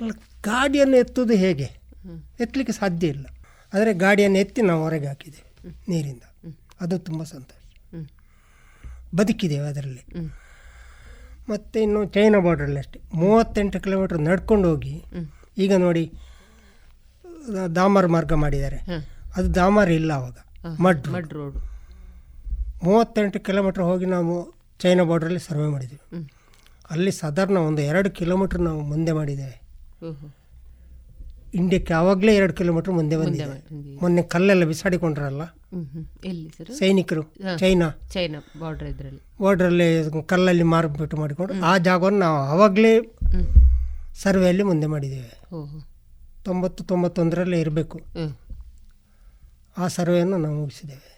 ಅಲ್ಲಿ ಗಾಡಿಯನ್ನು ಎತ್ತುವುದು ಹೇಗೆ? ಎತ್ತಲಿಕ್ಕೆ ಸಾಧ್ಯ ಇಲ್ಲ. ಆದರೆ ಗಾಡಿಯನ್ನು ಎತ್ತಿ ನಾವು ಹೊರಗೆ ಹಾಕಿದ್ದೇವೆ ನೀರಿಂದ. ಅದು ತುಂಬ ಸಂತೋಷ. ಬದುಕಿದ್ದೇವೆ ಅದರಲ್ಲಿ. ಮತ್ತು ಇನ್ನು ಚೈನಾ ಬಾರ್ಡ್ರಲ್ಲಿ ಅಷ್ಟೇ. ಮೂವತ್ತೆಂಟು ಕಿಲೋಮೀಟ್ರ್ ನಡ್ಕೊಂಡು ಹೋಗಿ ಈಗ ನೋಡಿ ದಾಮರ್ ಮಾರ್ಗ ಮಾಡಿದ್ದಾರೆ. ಅದು ದಾಮರ್ ಇಲ್ಲ ಅವಾಗ. ಮಡ್ ಮಡ್ ರೋಡ್ ಮೂವತ್ತೆಂಟು ಕಿಲೋಮೀಟ್ರ್ ಹೋಗಿ ನಾವು ಚೈನಾ ಬಾರ್ಡ್ರಲ್ಲಿ ಸರ್ವೆ ಮಾಡಿದ್ವಿ. ಅಲ್ಲಿ ಸಾಧಾರಣ ಒಂದು ಎರಡು ಕಿಲೋಮೀಟ್ರ್ ನಾವು ಮುಂದೆ ಮಾಡಿದ್ದೇವೆ. ಇಂಡಿಯಾಕ್ಕೆ ಆವಾಗಲೇ ಎರಡು ಕಿಲೋಮೀಟರ್ ಮುಂದೆ ಬಂದಿದೆ. ಮೊನ್ನೆ ಕಲ್ಲೆಲ್ಲ ಬಿಸಾಡಿಕೊಂಡ್ರಲ್ಲ? ಸೈನಿಕರು ಚೈನಾ. ಚೈನಾ ಬಾರ್ಡರ್ ಇದರಲ್ಲಿ. ಬಾರ್ಡ್ರಲ್ಲಿ ಕಲ್ಲಲ್ಲಿ ಮಾರ್ಬಿಟ್ಟು ಮಾಡಿಕೊಂಡು ಆ ಜಾಗವನ್ನು ನಾವು ಆವಾಗಲೇ ಸರ್ವೆಯಲ್ಲಿ ಮುಂದೆ ಮಾಡಿದ್ದೇವೆ. ತೊಂಬತ್ತು ತೊಂಬತ್ತೊಂದರಲ್ಲೇ ಇರಬೇಕು. ಆ ಸರ್ವೆಯನ್ನು ನಾವು ಮುಗಿಸಿದ್ದೇವೆ.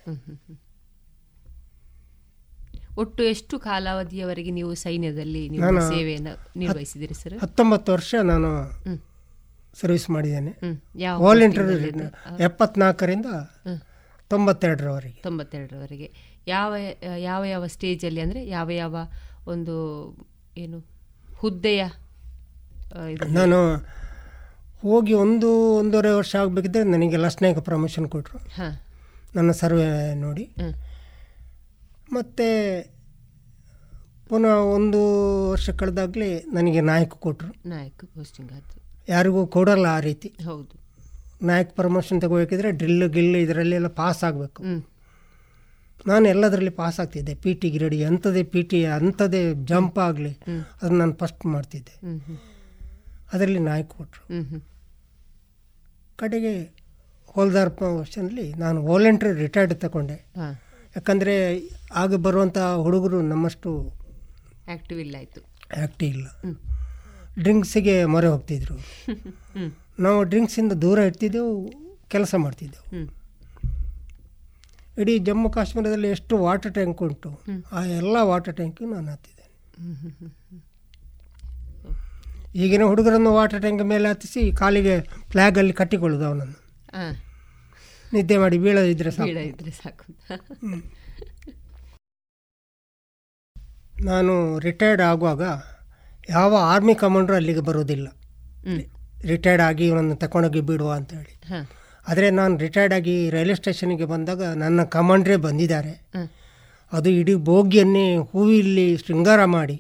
ಒಟ್ಟು ಎಷ್ಟು ಕಾಲಾವಧಿಯವರೆಗೆ ನೀವು ಸೈನ್ಯದಲ್ಲಿ ಸೇವೆಯನ್ನು ನಿರ್ವಹಿಸಿದಿರಿ ಸರ್? ಹತ್ತೊಂಬತ್ತು ವರ್ಷ ನಾನು ಸರ್ವಿಸ್ ಮಾಡಿದ್ದೇನೆ. ವಾಲಂಟಿಯರ್ ಎಪ್ಪತ್ನಾಲ್ಕರಿಂದ ತೊಂಬತ್ತೆರಡರವರೆಗೆ. ತೊಂಬತ್ತೆರಡರವರೆಗೆ. ಯಾವ ಯಾವ ಯಾವ ಸ್ಟೇಜಲ್ಲಿ ಅಂದರೆ ಯಾವ ಯಾವ ಒಂದು ಏನು ಹುದ್ದೆಯ ನಾನು ಹೋಗಿ ಒಂದು ಒಂದೂವರೆ ವರ್ಷ ಆಗಬೇಕಿದ್ರೆ ನನಗೆ ಲಸ್ನಾಯಕ ಪ್ರಮೋಷನ್ ಕೊಟ್ಟರು ನನ್ನ ಸರ್ವೆ ನೋಡಿ. ಮತ್ತು ಪುನಃ ಒಂದು ವರ್ಷ ಕಳೆದಾಗಲೇ ನನಗೆ ನಾಯಕ ಕೊಟ್ಟರು ನಾಯಕ ಪೋಸ್ಟಿಂಗ್ ಆಯಿತು. ಯಾರಿಗೂ ಕೊಡಲ್ಲ ಆ ರೀತಿ. ಹೌದು. ನಾಯಕ್ ಪ್ರಮೋಷನ್ ತಗೋಬೇಕಿದ್ರೆ ಡ್ರಿಲ್ ಗಿಲ್ ಇದರಲ್ಲೆಲ್ಲ ಪಾಸ್ ಆಗಬೇಕು. ನಾನು ಎಲ್ಲದರಲ್ಲಿ ಪಾಸ್ ಆಗ್ತಿದ್ದೆ. ಪಿ ಟಿ ಗಿರಡಿ ಅಂಥದ್ದೇ ಪಿ ಟಿ ಅಂಥದ್ದೇ ಜಂಪ್ ಆಗಲಿ ಅದನ್ನು ನಾನು ಫಸ್ಟ್ ಮಾಡ್ತಿದ್ದೆ. ಅದರಲ್ಲಿ ನಾಯಕ್ ಕೊಟ್ಟರು ಕಡೆಗೆ ಹೋಲ್ದಾರ್ ವರ್ಷನಲ್ಲಿ ನಾನು ವಾಲಂಟ್ರಿ ರಿಟೈರ್ಡ್ ತಗೊಂಡೆ. ಯಾಕಂದರೆ ಆಗ ಬರುವಂಥ ಹುಡುಗರು ನಮ್ಮಷ್ಟು ಆ್ಯಕ್ಟಿವ್ ಇಲ್ಲ ಆಯಿತು. ಆ್ಯಕ್ಟಿವ್ ಇಲ್ಲ. ಡ್ರಿಂಕ್ಸಿಗೆ ಮೊರೆ ಹೋಗ್ತಿದ್ರು. ನಾವು ಡ್ರಿಂಕ್ಸಿಂದ ದೂರ ಇಡ್ತಿದ್ದೆವು ಕೆಲಸ ಮಾಡ್ತಿದ್ದೆವು. ಇಡೀ ಜಮ್ಮು ಕಾಶ್ಮೀರದಲ್ಲಿ ಎಷ್ಟು ವಾಟರ್ ಟ್ಯಾಂಕ್ ಉಂಟು ಆ ಎಲ್ಲ ವಾಟರ್ ಟ್ಯಾಂಕು ನಾನು ಹತ್ತಿದ್ದೇನೆ. ಈಗಿನ ಹುಡುಗರನ್ನು ವಾಟರ್ ಟ್ಯಾಂಕ್ ಮೇಲೆ ಹತ್ತಿಸಿ ಕಾಲಿಗೆ ಫ್ಲ್ಯಾಗಲ್ಲಿ ಕಟ್ಟಿಕೊಳ್ಳೋದು ಅವನನ್ನು. ನಿದ್ದೆ ಮಾಡಿ ಬೀಳದಿದ್ರೆ ಸಾಕು. ನಾನು ರಿಟೈರ್ಡ್ ಆಗುವಾಗ ಯಾವ ಆರ್ಮಿ ಕಮಾಂಡರು ಅಲ್ಲಿಗೆ ಬರೋದಿಲ್ಲ ರಿಟೈರ್ಡ್ ಆಗಿ ಇವನನ್ನು ತಗೊಂಡೋಗಿ ಬಿಡುವ ಅಂತ ಹೇಳಿ. ಆದರೆ ನಾನು ರಿಟೈರ್ಡ್ ಆಗಿ ರೈಲ್ವೆ ಸ್ಟೇಷನ್ಗೆ ಬಂದಾಗ ನನ್ನ ಕಮಾಂಡ್ರೇ ಬಂದಿದ್ದಾರೆ. ಅದು ಇಡೀ ಬೋಗಿಯನ್ನೇ ಹೂವಿಲ್ಲಿ ಶೃಂಗಾರ ಮಾಡಿ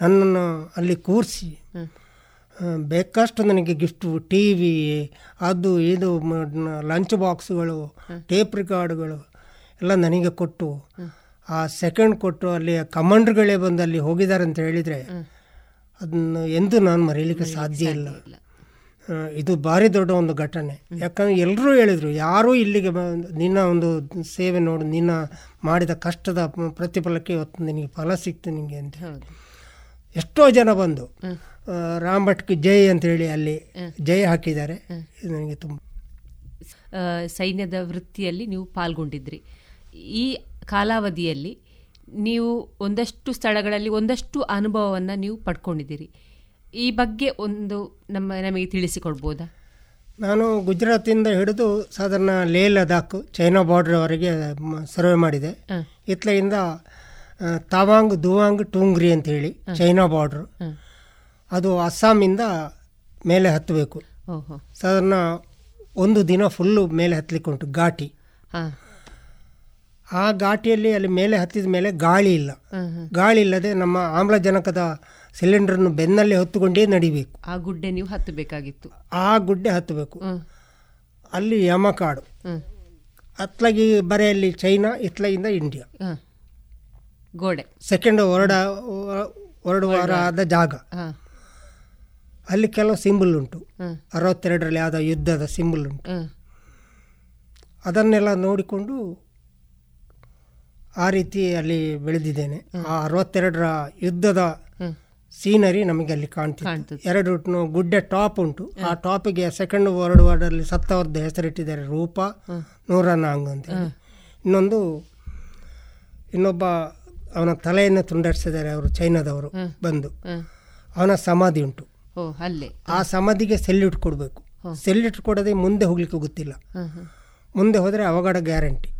ನನ್ನನ್ನು ಅಲ್ಲಿ ಕೂರಿಸಿ ಬೇಕಷ್ಟು ನನಗೆ ಗಿಫ್ಟು ಟಿ ವಿ ಅದು ಇದು ಲಂಚ್ ಬಾಕ್ಸ್ಗಳು ಟೇಪ್ ರಿಕಾರ್ಡ್ಗಳು ಎಲ್ಲ ನನಗೆ ಕೊಟ್ಟು ಆ ಸೆಕೆಂಡ್ ಕೊಟ್ಟು ಅಲ್ಲಿ ಕಮಾಂಡ್ರುಗಳೇ ಬಂದು ಅಲ್ಲಿ ಹೋಗಿದ್ದಾರೆ ಅಂತ ಹೇಳಿದರೆ ಅದನ್ನು ಎಂದು ನಾನು ಮರೀಲಿಕ್ಕೆ ಸಾಧ್ಯ ಇಲ್ಲ. ಇದು ಭಾರಿ ದೊಡ್ಡ ಒಂದು ಘಟನೆ. ಯಾಕಂದರೆ ಎಲ್ಲರೂ ಹೇಳಿದರು ಯಾರೂ ಇಲ್ಲಿಗೆ ನಿನ್ನ ಒಂದು ಸೇವೆ ನೋಡು ನಿನ್ನ ಮಾಡಿದ ಕಷ್ಟದ ಪ್ರತಿಫಲಕ್ಕೆ ಇವತ್ತು ನಿನಗೆ ಫಲ ಸಿಕ್ತು ನಿನಗೆ ಅಂತ ಎಷ್ಟೋ ಜನ ಬಂದು ರಾಮ್ ಭಟ್ಗೆ ಜೈ ಅಂತೇಳಿ ಅಲ್ಲಿ ಜೈ ಹಾಕಿದ್ದಾರೆ. ಇದು ನನಗೆ ತುಂಬ ಸೈನ್ಯದ ವೃತ್ತಿಯಲ್ಲಿ ನೀವು ಪಾಲ್ಗೊಂಡಿದ್ರಿ. ಈ ಕಾಲಾವಧಿಯಲ್ಲಿ ನೀವು ಒಂದಷ್ಟು ಸ್ಥಳಗಳಲ್ಲಿ ಒಂದಷ್ಟು ಅನುಭವವನ್ನು ನೀವು ಪಡ್ಕೊಂಡಿದ್ದೀರಿ. ಈ ಬಗ್ಗೆ ಒಂದು ನಮ್ಮ ನಮಗೆ ತಿಳಿಸಿಕೊಡ್ಬೋದಾ? ನಾನು ಗುಜರಾತಿಂದ ಹಿಡಿದು ಸಾಧಾರಣ ಲೇ ಲದಾಖ್ ಚೈನಾ ಬಾರ್ಡ್ರವರೆಗೆ ಸರ್ವೆ ಮಾಡಿದೆ. ಇತ್ಲೆಯಿಂದ ತವಾಂಗ್ ದುವಾಂಗ್ ಟೂಂಗ್ರಿ ಅಂತ ಹೇಳಿ ಚೈನಾ ಬಾರ್ಡ್ರು ಅದು ಅಸ್ಸಾಮಿಂದ ಮೇಲೆ ಹತ್ತಬೇಕು. ಸಾಧಾರಣ ಒಂದು ದಿನ ಫುಲ್ಲು ಮೇಲೆ ಹತ್ತಲಿಕ್ಕೆ ಉಂಟು ಘಾಟಿ. ಹಾಂ. ಆ ಘಾಟಿಯಲ್ಲಿ ಅಲ್ಲಿ ಮೇಲೆ ಹತ್ತಿದ ಮೇಲೆ ಗಾಳಿ ಇಲ್ಲ. ಗಾಳಿ ಇಲ್ಲದೆ ನಮ್ಮ ಆಮ್ಲಜನಕದ ಸಿಲಿಂಡರ್ನು ಬೆನ್ನಲ್ಲಿ ಹೊತ್ತುಕೊಂಡೇ ನಡಿಬೇಕು. ಆ ಗುಡ್ಡೆ ನೀವು ಹತ್ತಬೇಕಾಗಿತ್ತು. ಆ ಗುಡ್ಡೆ ಹತ್ತಬೇಕು. ಅಲ್ಲಿ ಯಮಕಾಡು. ಅತ್ಲಗಿ ಬರೆಯಲ್ಲಿ ಚೈನಾ ಇತ್ಲಾಗಿಂದ ಇಂಡಿಯಾ. ಗೋಡೆ. ಸೆಕೆಂಡ್ ಹೊರಡ ಹೊರಡುವಾರ ಆದ ಜಾಗ. ಅಲ್ಲಿ ಕೆಲವು ಸಿಂಬಲ್ ಉಂಟು. ಅರವತ್ತೆರಡರಲ್ಲಿ ಆದ ಯುದ್ಧದ ಸಿಂಬಲ್ ಉಂಟು. ಅದನ್ನೆಲ್ಲ ನೋಡಿಕೊಂಡು ಆ ರೀತಿ ಅಲ್ಲಿ ಬೆಳೆದಿದ್ದೇನೆ. ಆ ಅರವತ್ತೆರಡರ ಯುದ್ಧದ ಸೀನರಿ ನಮಗೆ ಅಲ್ಲಿ ಕಾಣ್ತಿತ್ತು. ಎರಡು ಗುಡ್ಡೆ ಟಾಪ್ ಉಂಟು. ಆ ಟಾಪಿಗೆ ಸೆಕೆಂಡ್ ವರ್ಲ್ಡ್ ವಾರ್ಡಲ್ಲಿ ಸತ್ತವರದ್ದು ಹೆಸರಿಟ್ಟಿದ್ದಾರೆ ರೂಪ ನೂರನಾಂಗ್ ಅಂತ ಇನ್ನೊಂದು ಇನ್ನೊಬ್ಬ ಅವನ ತಲೆಯನ್ನು ತುಂಡರಿಸಿದ್ದಾರೆ ಅವರು ಚೈನಾದವರು ಬಂದು. ಅವನ ಸಮಾಧಿ ಉಂಟು. ಅಲ್ಲೇ. ಆ ಸಮಾಧಿಗೆ ಸೆಲ್ಯೂಟ್ ಕೊಡಬೇಕು ಸೆಲ್ಯೂಟ್ ಕೊಡದೆ ಮುಂದೆ ಹೋಗ್ಲಿಕ್ಕೆ ಗೊತ್ತಿಲ್ಲ. ಮುಂದೆ ಹೋದರೆ ಅವಘಡ ಗ್ಯಾರಂಟಿ.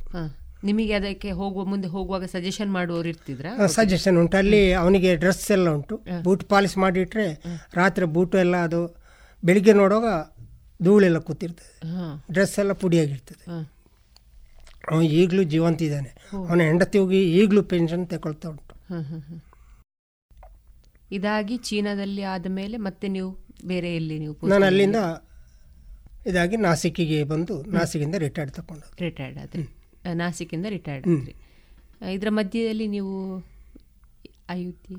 ನಿಮಗೆ ಅದಕ್ಕೆ ಹೋಗುವ ಮುಂದೆ ಹೋಗುವಾಗ ಸಜೆಷನ್ ಮಾಡುವವರು ಇರ್ತಿದ್ರ? ಸಜೆಷನ್ ಉಂಟು. ಅಲ್ಲಿ ಅವನಿಗೆ ಡ್ರೆಸ್ ಎಲ್ಲ ಉಂಟು. ಬೂಟ್ ಪಾಲಿಶ್ ಮಾಡಿಟ್ರೆ ರಾತ್ರಿ ಬೂಟು ಎಲ್ಲ ಅದು ಬೆಳಿಗ್ಗೆ ನೋಡುವಾಗ ಧೂಳೆಲ್ಲ ಕೂತಿರ್ತದೆ. ಡ್ರೆಸ್ ಎಲ್ಲ ಪುಡಿಯಾಗಿರ್ತದೆ. ಅವನು ಈಗಲೂ ಜೀವಂತ ಇದ್ದಾನೆ. ಅವನ ಹೆಂಡತಿ ಹೋಗಿ ಈಗಲೂ ಪೆನ್ಷನ್ ತಗೊಳ್ತಾ ಉಂಟು. ಇದಾಗಿ ಚೀನಾದಲ್ಲಿ ಆದ ಮೇಲೆ ಮತ್ತೆ ನೀವು ಬೇರೆ ಎಲ್ಲಿ ನೀವು ನಾನು ಅಲ್ಲಿಂದ ಇದಾಗಿ ನಾಸಿಕ್ಕಿಗೆ ಬಂದು ನಾಸಿಕಿಂದ ರಿಟೈರ್ಡ್ ತಗೊಂಡು ರಿಟೈರ್ಡ್ ಆದ್ರಿ. ನಾಸಿಕಿಂದ ರಿಟೈರ್ಡ್ ಆದ್ರಿ ಇದರ ಮಧ್ಯದಲ್ಲಿ ನೀವು ಅಯೋಧ್ಯೆ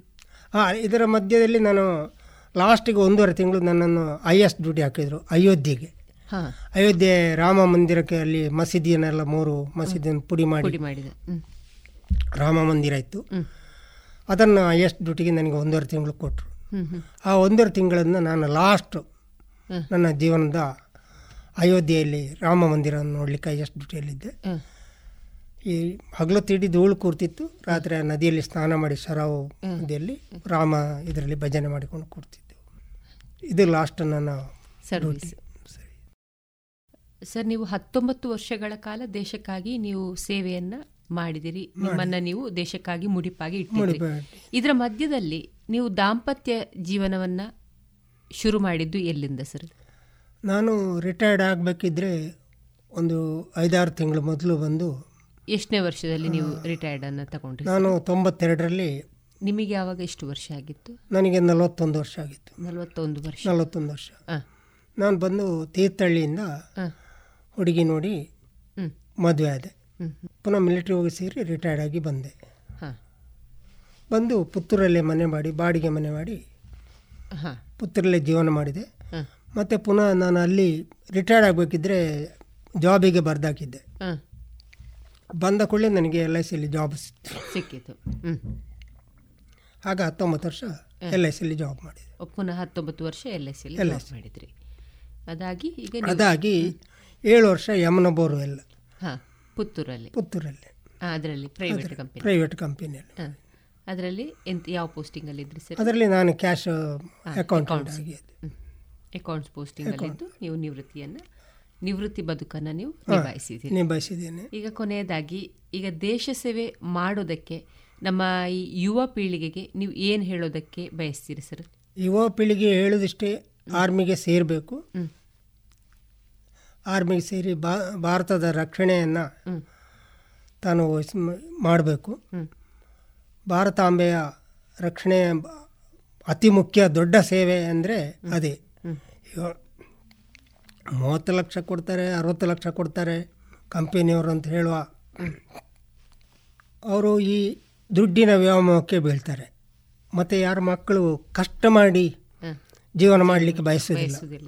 ಹಾಂ ಇದರ ಮಧ್ಯದಲ್ಲಿ ನಾನು ಲಾಸ್ಟಿಗೆ ಒಂದೂವರೆ ತಿಂಗಳು ನನ್ನನ್ನು ಐ ಎಸ್ ಡ್ಯೂಟಿ ಹಾಕಿದರು ಅಯೋಧ್ಯೆಗೆ. ಹಾಂ. ಅಯೋಧ್ಯೆ ರಾಮ ಮಂದಿರಕ್ಕೆ ಅಲ್ಲಿ ಮಸೀದಿಯನ್ನೆಲ್ಲ ಮೂರು ಮಸೀದಿಯನ್ನು ಪುಡಿ ಮಾಡಿ. ಮಾಡಿದೆ. ರಾಮ ಮಂದಿರ ಇತ್ತು. ಅದನ್ನು ಐ ಎಸ್ ಡ್ಯೂಟಿಗೆ ನನಗೆ ಒಂದೂವರೆ ತಿಂಗಳು ಕೊಟ್ಟರು ಆ ಒಂದೂವರೆ ತಿಂಗಳನ್ನು ನಾನು ಲಾಸ್ಟ್ ನನ್ನ ಜೀವನದ ಅಯೋಧ್ಯೆಯಲ್ಲಿ ರಾಮ ಮಂದಿರವನ್ನು ನೋಡಲಿಕ್ಕೆ ಐ ಎಸ್ ಡ್ಯೂಟಿಯಲ್ಲಿದ್ದೆ. ಈ ಹಗಲು ತಿಡಿ ಧೂಳು ಕೂರ್ತಿತ್ತು. ರಾತ್ರಿ ಆ ನದಿಯಲ್ಲಿ ಸ್ನಾನ ಮಾಡಿ ಶರಾವು ನದಿಯಲ್ಲಿ ರಾಮ ಇದರಲ್ಲಿ ಭಜನೆ ಮಾಡಿಕೊಂಡು ಕೂರ್ತಿದ್ದೆವು ಇದು ಲಾಸ್ಟ್ ನನ್ನ ಸರ್ವಿಸ್ ಸರ್. ನೀವು ಹತ್ತೊಂಬತ್ತು ವರ್ಷಗಳ ಕಾಲ ದೇಶಕ್ಕಾಗಿ ನೀವು ಸೇವೆಯನ್ನ ಮಾಡಿದಿರಿ. ನಿಮ್ಮನ್ನ ನೀವು ದೇಶಕ್ಕಾಗಿ ಮುಡಿಪಾಗಿ ಇಟ್ಟಿದ್ದೀರಿ ಇದರ ಮಧ್ಯದಲ್ಲಿ ನೀವು ದಾಂಪತ್ಯ ಜೀವನವನ್ನ ಶುರು ಮಾಡಿದ್ದು ಎಲ್ಲಿಂದ ಸರ್? ನಾನು ರಿಟೈರ್ಡ್ ಆಗಬೇಕಿದ್ರೆ ಒಂದು ಐದಾರು ತಿಂಗಳು ಮೊದಲು ಬಂದು ಎಷ್ಟನೇ ವರ್ಷದಲ್ಲಿ ನೀವು ರಿಟೈರ್ಡ್ ಅನ್ನು ತಗೊಂಡ್ರಿ ನಾನು ತೊಂಬತ್ತೆರಡರಲ್ಲಿ ನಿಮಗೆ ಯಾವಾಗ ಎಷ್ಟು ವರ್ಷ ಆಗಿತ್ತು? ನನಗೆ ನಲವತ್ತೊಂದು ವರ್ಷ ಆಗಿತ್ತು. ನಲವತ್ತೊಂದು ವರ್ಷ. ನಲವತ್ತೊಂದು ವರ್ಷ. ನಾನು ಬಂದು ತೀರ್ಥಹಳ್ಳಿಯಿಂದ ಹುಡುಗಿ ನೋಡಿ. ಮದುವೆ ಆದೆ. ಪುನಃ ಮಿಲಿಟ್ರಿ ಹೋಗಿ ಸೇರಿ ರಿಟೈರ್ಡ್ ಆಗಿ ಬಂದೆ. ಹಾ. ಬಂದು ಪುತ್ತೂರಲ್ಲೇ ಮನೆ ಮಾಡಿ ಬಾಡಿಗೆ ಮನೆ ಮಾಡಿ ಹಾ. ಪುತ್ತೂರಲ್ಲೇ ಜೀವನ ಮಾಡಿದೆ. ಮತ್ತು ಪುನಃ ನಾನು ಅಲ್ಲಿ ರಿಟೈರ್ಡ್ ಆಗಬೇಕಿದ್ರೆ ಜಾಬಿಗೆ ಬರ್ದಾಕಿದ್ದೆ. ಹಾ. ಬಂದ ಕೂಡಲೇ ನನಗೆ ಎಲ್ ಐ ಸಿಲಿ ಜಾಬ್ ಸಿಕ್ತು ಸಿಕ್ಕಿತು. ಆಗ ಹತ್ತೊಂಬತ್ತು ವರ್ಷ ಎಲ್ ಐ ಸಿಲಿ ಜಾಬ್ ಮಾಡಿದೆ. ಪುನಃ ಹತ್ತೊಂಬತ್ತು ವರ್ಷ ಎಲ್ ಐ ಸಿಲಿ ಎಲ್ LIC. ಮಾಡಿದ್ರಿ. ಅದಾಗಿ ಈಗ ಅದಾಗಿ ಏಳು ವರ್ಷ ಯಮನ ಬೋರ್ವೆಲ್ ಹಾಂ ಪುತ್ತೂರಲ್ಲಿ. ಪುತ್ತೂರಲ್ಲಿ. ಅದರಲ್ಲಿ ಪ್ರೈವೇಟ್ ಕಂಪನಿ ಪ್ರೈವೇಟ್ ಕಂಪನಿಯಲ್ಲಿ ಅದರಲ್ಲಿ ಎಂತ ಯಾವ ಪೋಸ್ಟಿಂಗ್ ಅಲ್ಲಿ ಇದ್ರಿ ಸರ್ ಅದರಲ್ಲಿ ನಾನು ಕ್ಯಾಶ್ ಅಕೌಂಟ್ಸ್ ಪೋಸ್ಟಿಂಗ್ ಅಲ್ಲಿ ಇದ್ದು ನೀವು ನಿವೃತ್ತಿಯನ್ನ ನಿವೃತ್ತಿ ಬದುಕನ್ನ ನೀವು ನಿಭಾಯಿಸಿದ್ದೀನಿ ನಿಭಾಯಿಸಿದ್ದೀರಿ. ನಿಭಾಯಿಸಿದ್ದೇನೆ. ಈಗ ಕೊನೆಯದಾಗಿ ಈಗ ದೇಶ ಸೇವೆ ಮಾಡೋದಕ್ಕೆ ನಮ್ಮ ಈ ಯುವ ಪೀಳಿಗೆಗೆ ನೀವು ಏನು ಹೇಳೋದಕ್ಕೆ ಬಯಸ್ತೀರಿ ಸರ್? ಯುವ ಪೀಳಿಗೆ ಹೇಳೋದಿಷ್ಟೇ ಆರ್ಮಿಗೆ ಸೇರಬೇಕು. ಆರ್ಮಿಗೆ ಸೇರಿ ಬಾ ಭಾರತದ ರಕ್ಷಣೆಯನ್ನು ತಾನು ಮಾಡಬೇಕು. ಭಾರತಾಂಬೆಯ ರಕ್ಷಣೆ ಅತಿ ಮುಖ್ಯ ದೊಡ್ಡ ಸೇವೆ ಅಂದರೆ ಅದೇ. ಮೂವತ್ತು ಲಕ್ಷ ಕೊಡ್ತಾರೆ ಅರವತ್ತು ಲಕ್ಷ ಕೊಡ್ತಾರೆ ಕಂಪೆನಿಯವರು ಅಂತ ಹೇಳುವ. ಅವರು ಈ ದುಡ್ಡಿನ ವ್ಯಾಮೋಹಕ್ಕೆ ಬೀಳ್ತಾರೆ. ಮತ್ತು ಯಾರ ಮಕ್ಕಳು ಕಷ್ಟ ಮಾಡಿ ಜೀವನ ಮಾಡಲಿಕ್ಕೆ ಬಯಸೋದಿಲ್ಲ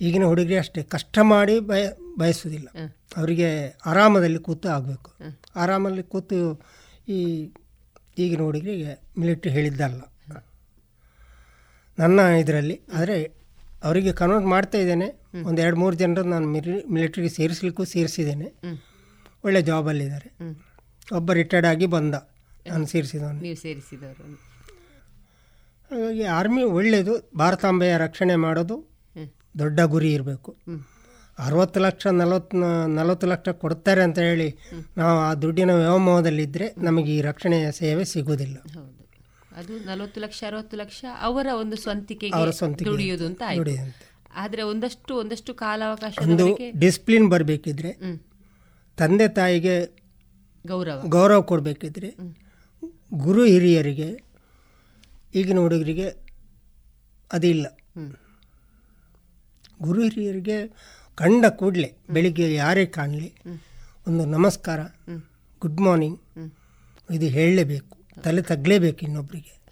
ಈಗಿನ ಹುಡುಗಿ ಅಷ್ಟೇ ಕಷ್ಟ ಮಾಡಿ ಬಯ ಬಯಸೋದಿಲ್ಲ ಅವರಿಗೆ ಆರಾಮದಲ್ಲಿ ಕೂತು ಆಗಬೇಕು. ಆರಾಮಲ್ಲಿ ಕೂತು ಈ ಈಗಿನ ಹುಡುಗರಿಗೆ ಮಿಲಿಟ್ರಿ ಹೇಳಿದ್ದಲ್ಲ. ನನ್ನ ಇದರಲ್ಲಿ ಆದರೆ ಅವರಿಗೆ ಕನ್ವರ್ಟ್ ಮಾಡ್ತಾ ಇದ್ದೇನೆ. ಒಂದು ಎರಡು ಮೂರು ಜನರು ನಾನು ಮಿಲಿ ಮಿಲಿಟ್ರಿಗೆ ಸೇರಿಸ್ಲಿಕ್ಕೂ ಸೇರಿಸಿದ್ದೇನೆ. ಒಳ್ಳೆ ಜಾಬಲ್ಲಿದ್ದಾರೆ ಒಬ್ಬ ರಿಟೈರ್ಡ್ ಆಗಿ ಬಂದ. ನಾನು ಸೇರಿಸಿದವನು. ನೀವು ಸೇರಿಸಿದವರು. ಹಾಗಾಗಿ ಆರ್ಮಿ ಒಳ್ಳೆಯದು ಭಾರತಾಂಬೆಯ ರಕ್ಷಣೆ ಮಾಡೋದು ದೊಡ್ಡ ಗುರಿ ಇರಬೇಕು. ಅರವತ್ತು ಲಕ್ಷ ನಲವತ್ತು ನಲವತ್ತು ಲಕ್ಷ ಕೊಡ್ತಾರೆ ಅಂತ ಹೇಳಿ ನಾವು ಆ ದುಡ್ಡಿನ ವ್ಯವಮೋಹದಲ್ಲಿದ್ದರೆ ನಮಗೆ ಈ ರಕ್ಷಣೆಯ ಸೇವೆ ಸಿಗುವುದಿಲ್ಲ. ಅದು ನಲವತ್ತು ಲಕ್ಷ ಅರವತ್ತು ಲಕ್ಷ ಅವರ ಒಂದು ಸ್ವಂತಿಕೆಗೆ ದುಡಿಯೋದು ಅಂತ ಆಯ್ತು. ಆದ್ರೆ ಒಂದಷ್ಟು ಒಂದಷ್ಟು ಒಂದು ಕಾಲಾವಕಾಶದವರೆಗೆ ಡಿಸಿಪ್ಲಿನ್ ಬರಬೇಕಿದ್ರೆ ತಂದೆ ತಾಯಿಗೆ ಗೌರವ. ಗೌರವ ಕೊಡಬೇಕಿದ್ರೆ ಗುರು ಹಿರಿಯರಿಗೆ ಈಗಿನ ಹುಡುಗರಿಗೆ ಅದಿಲ್ಲ. ಗುರು ಹಿರಿಯರಿಗೆ ಕಂಡ ಕೂಡಲೇ ಬೆಳಿಗ್ಗೆ ಯಾರೇ ಕಾಣಲಿ ಒಂದು ನಮಸ್ಕಾರ ಗುಡ್ ಮಾರ್ನಿಂಗ್ ಇದು ಹೇಳಲೇಬೇಕು. ತಲೆ ತಗ್ಲೇಬೇಕು ಇನ್ನೊಬ್ಬರಿಗೆ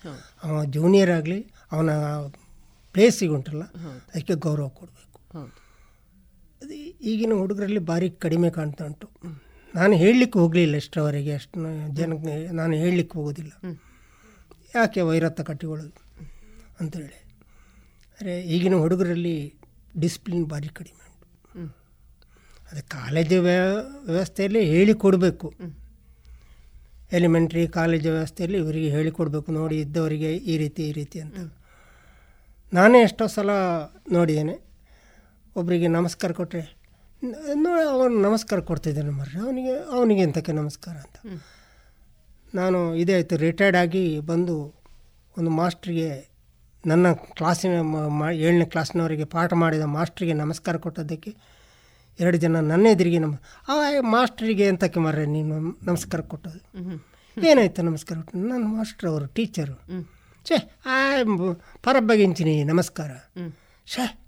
ಅವ ಜೂನಿಯರ್ ಆಗಲಿ, ಅವನ ಪ್ಲೇಸಿಗೆ ಉಂಟಲ್ಲ ಅದಕ್ಕೆ ಗೌರವ ಕೊಡಬೇಕು. ಅದು ಈಗಿನ ಹುಡುಗರಲ್ಲಿ ಭಾರಿ ಕಡಿಮೆ ಕಾಣ್ತಾ ಉಂಟು. ನಾನು ಹೇಳಲಿಕ್ಕೆ ಹೋಗಲಿಲ್ಲ ಎಷ್ಟರವರೆಗೆ, ಅಷ್ಟು ಜನಕ್ಕೆ ನಾನು ಹೇಳಲಿಕ್ಕೆ ಹೋಗೋದಿಲ್ಲ. ಯಾಕೆ ವೈರತ್ವ ಕಟ್ಟಿಕೊಳ್ಳೋದು ಅಂತೇಳಿ ಅರೆ ಈಗಿನ ಹುಡುಗರಲ್ಲಿ ಡಿಸಿಪ್ಲಿನ್ ಭಾರಿ ಕಡಿಮೆ ಉಂಟು. ಅದು ಕಾಲೇಜು ವ್ಯ- ವ್ಯವಸ್ಥೆಯಲ್ಲಿ ಹೇಳಿಕೊಡಬೇಕು. ಎಲಿಮೆಂಟ್ರಿ ಕಾಲೇಜು ವ್ಯವಸ್ಥೆಯಲ್ಲಿ ಇವರಿಗೆ ಹೇಳಿಕೊಡ್ಬೇಕು. ನೋಡಿ ಇದ್ದವರಿಗೆ ಈ ರೀತಿ ಈ ರೀತಿ ಅಂತ. ನಾನೇ ಎಷ್ಟೋ ಸಲ ನೋಡಿದ್ದೇನೆ. ಒಬ್ಬರಿಗೆ ನಮಸ್ಕಾರ ಕೊಟ್ಟರೆ ನೋಡಿ ಅವನು ನಮಸ್ಕಾರ ಕೊಡ್ತಿದ್ದಾನೆ ಮರ್ರಿ. ಅವನಿಗೆ ಅವನಿಗೆ ಎಂತಕ್ಕೆ ನಮಸ್ಕಾರ ಅಂತ. ನಾನು ಇದೇ ಆಯಿತು ರಿಟೈರ್ಡ್ ಆಗಿ ಬಂದು ಒಂದು ಮಾಸ್ಟ್ರಿಗೆ ನನ್ನ ಕ್ಲಾಸಿನ ಮ- ಮ- ಏಳನೇ ಕ್ಲಾಸ್ನವರಿಗೆ ಪಾಠ ಮಾಡಿದ ಮಾಸ್ಟ್ರಿಗೆ ನಮಸ್ಕಾರ ಕೊಟ್ಟದ್ದಕ್ಕೆ ಎರಡು ಜನ ನನ್ನ ಎದುರಿಗೆ ನಮ್ಮ ಆ ಮಾಸ್ಟ್ರಿಗೆ ಎಂತಕ್ಕೆ ಮರ್ರೆ ನೀನು ನಮಸ್ಕಾರ ಕೊಟ್ಟದು ಏನಾಯ್ತು ನಮಸ್ಕಾರ ಕೊಟ್ಟು? ನನ್ನ ಮಾಸ್ಟ್ರ್ ಅವರು ಟೀಚರು. ಛೇ ಆ ಪರಬ್ಬಗಿಂಚಿನಿ ನಮಸ್ಕಾರ. ಛೇ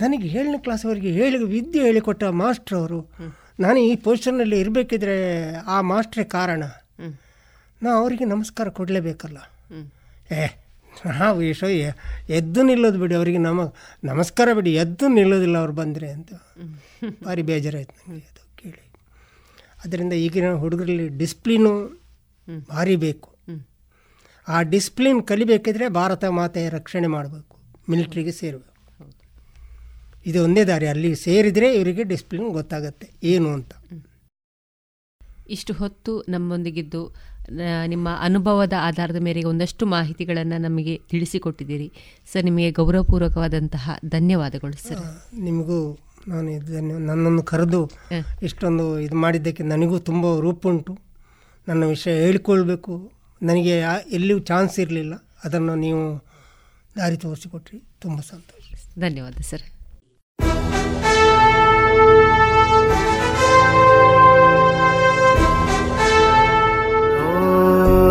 ನನಗೆ ಏಳನೇ ಕ್ಲಾಸ್ವರೆಗೆ ಹೇಳಿ ವಿದ್ಯೆ ಹೇಳಿಕೊಟ್ಟ ಮಾಸ್ಟ್ರ್ ಅವರು. ನಾನು ಈ ಪೊಸಿಷನ್ನಲ್ಲಿ ಇರಬೇಕಿದ್ರೆ ಆ ಮಾಸ್ಟ್ರೇ ಕಾರಣ. ನಾ ಅವರಿಗೆ ನಮಸ್ಕಾರ ಕೊಡಲೇಬೇಕಲ್ಲ. ಏ ನಾವು ಎಷ್ಟೋ ಎದ್ದು ನಿಲ್ಲೋದು ಬಿಡಿ, ಅವರಿಗೆ ನಮ, ನಮಸ್ಕಾರ ಬಿಡಿ, ಎದ್ದು ನಿಲ್ಲೋದಿಲ್ಲ ಅವ್ರು ಬಂದರೆ ಅಂತ. ಭಾರಿ ಬೇಜಾರಾಯ್ತು ನನಗೆ ಅದು ಕೇಳಿ. ಅದರಿಂದ ಈಗಿನ ಹುಡುಗರಲ್ಲಿ ಡಿಸ್ಪ್ಲಿನು ಭಾರಿ ಬೇಕು. ಆ ಡಿಸ್ಪ್ಲಿನ್ ಕಲಿಬೇಕಿದ್ರೆ ಭಾರತ ಮಾತೆಯ ರಕ್ಷಣೆ ಮಾಡಬೇಕು, ಮಿಲಿಟ್ರಿಗೆ ಸೇರಬೇಕು. ಇದು ಒಂದೇ ದಾರಿ, ಅಲ್ಲಿ ಸೇರಿದರೆ ಇವರಿಗೆ ಡಿಸ್ಪ್ಲಿನ್ ಗೊತ್ತಾಗತ್ತೆ, ಏನು ಅಂತ. ಇಷ್ಟು ಹೊತ್ತು ನಮ್ಮೊಂದಿಗಿದ್ದು ನಿಮ್ಮ ಅನುಭವದ ಆಧಾರದ ಮೇರೆಗೆ ಒಂದಷ್ಟು ಮಾಹಿತಿಗಳನ್ನು ನಮಗೆ ತಿಳಿಸಿಕೊಟ್ಟಿದ್ದೀರಿ. ಸರ್ ನಿಮಗೆ ಗೌರವಪೂರ್ವಕವಾದಂತಹ ಧನ್ಯವಾದಗಳು ಸರ್. ನಿಮಗೂ ನಾನು ಇದನ್ನು ನನ್ನನ್ನು ಕರೆದು ಇಷ್ಟೊಂದು ಇದು ಮಾಡಿದ್ದಕ್ಕೆ ನನಗೂ ತುಂಬ ರೂಪುಂಟು. ನನ್ನ ವಿಷಯ ಹೇಳಿಕೊಳ್ಬೇಕು. ನನಗೆ ಎಲ್ಲಿಯೂ ಚಾನ್ಸ್ ಇರಲಿಲ್ಲ. ಅದನ್ನು ನೀವು ದಾರಿ ತೋರಿಸಿಕೊಟ್ರಿ. ತುಂಬ ಸಂತೋಷ. ಧನ್ಯವಾದ ಸರ್.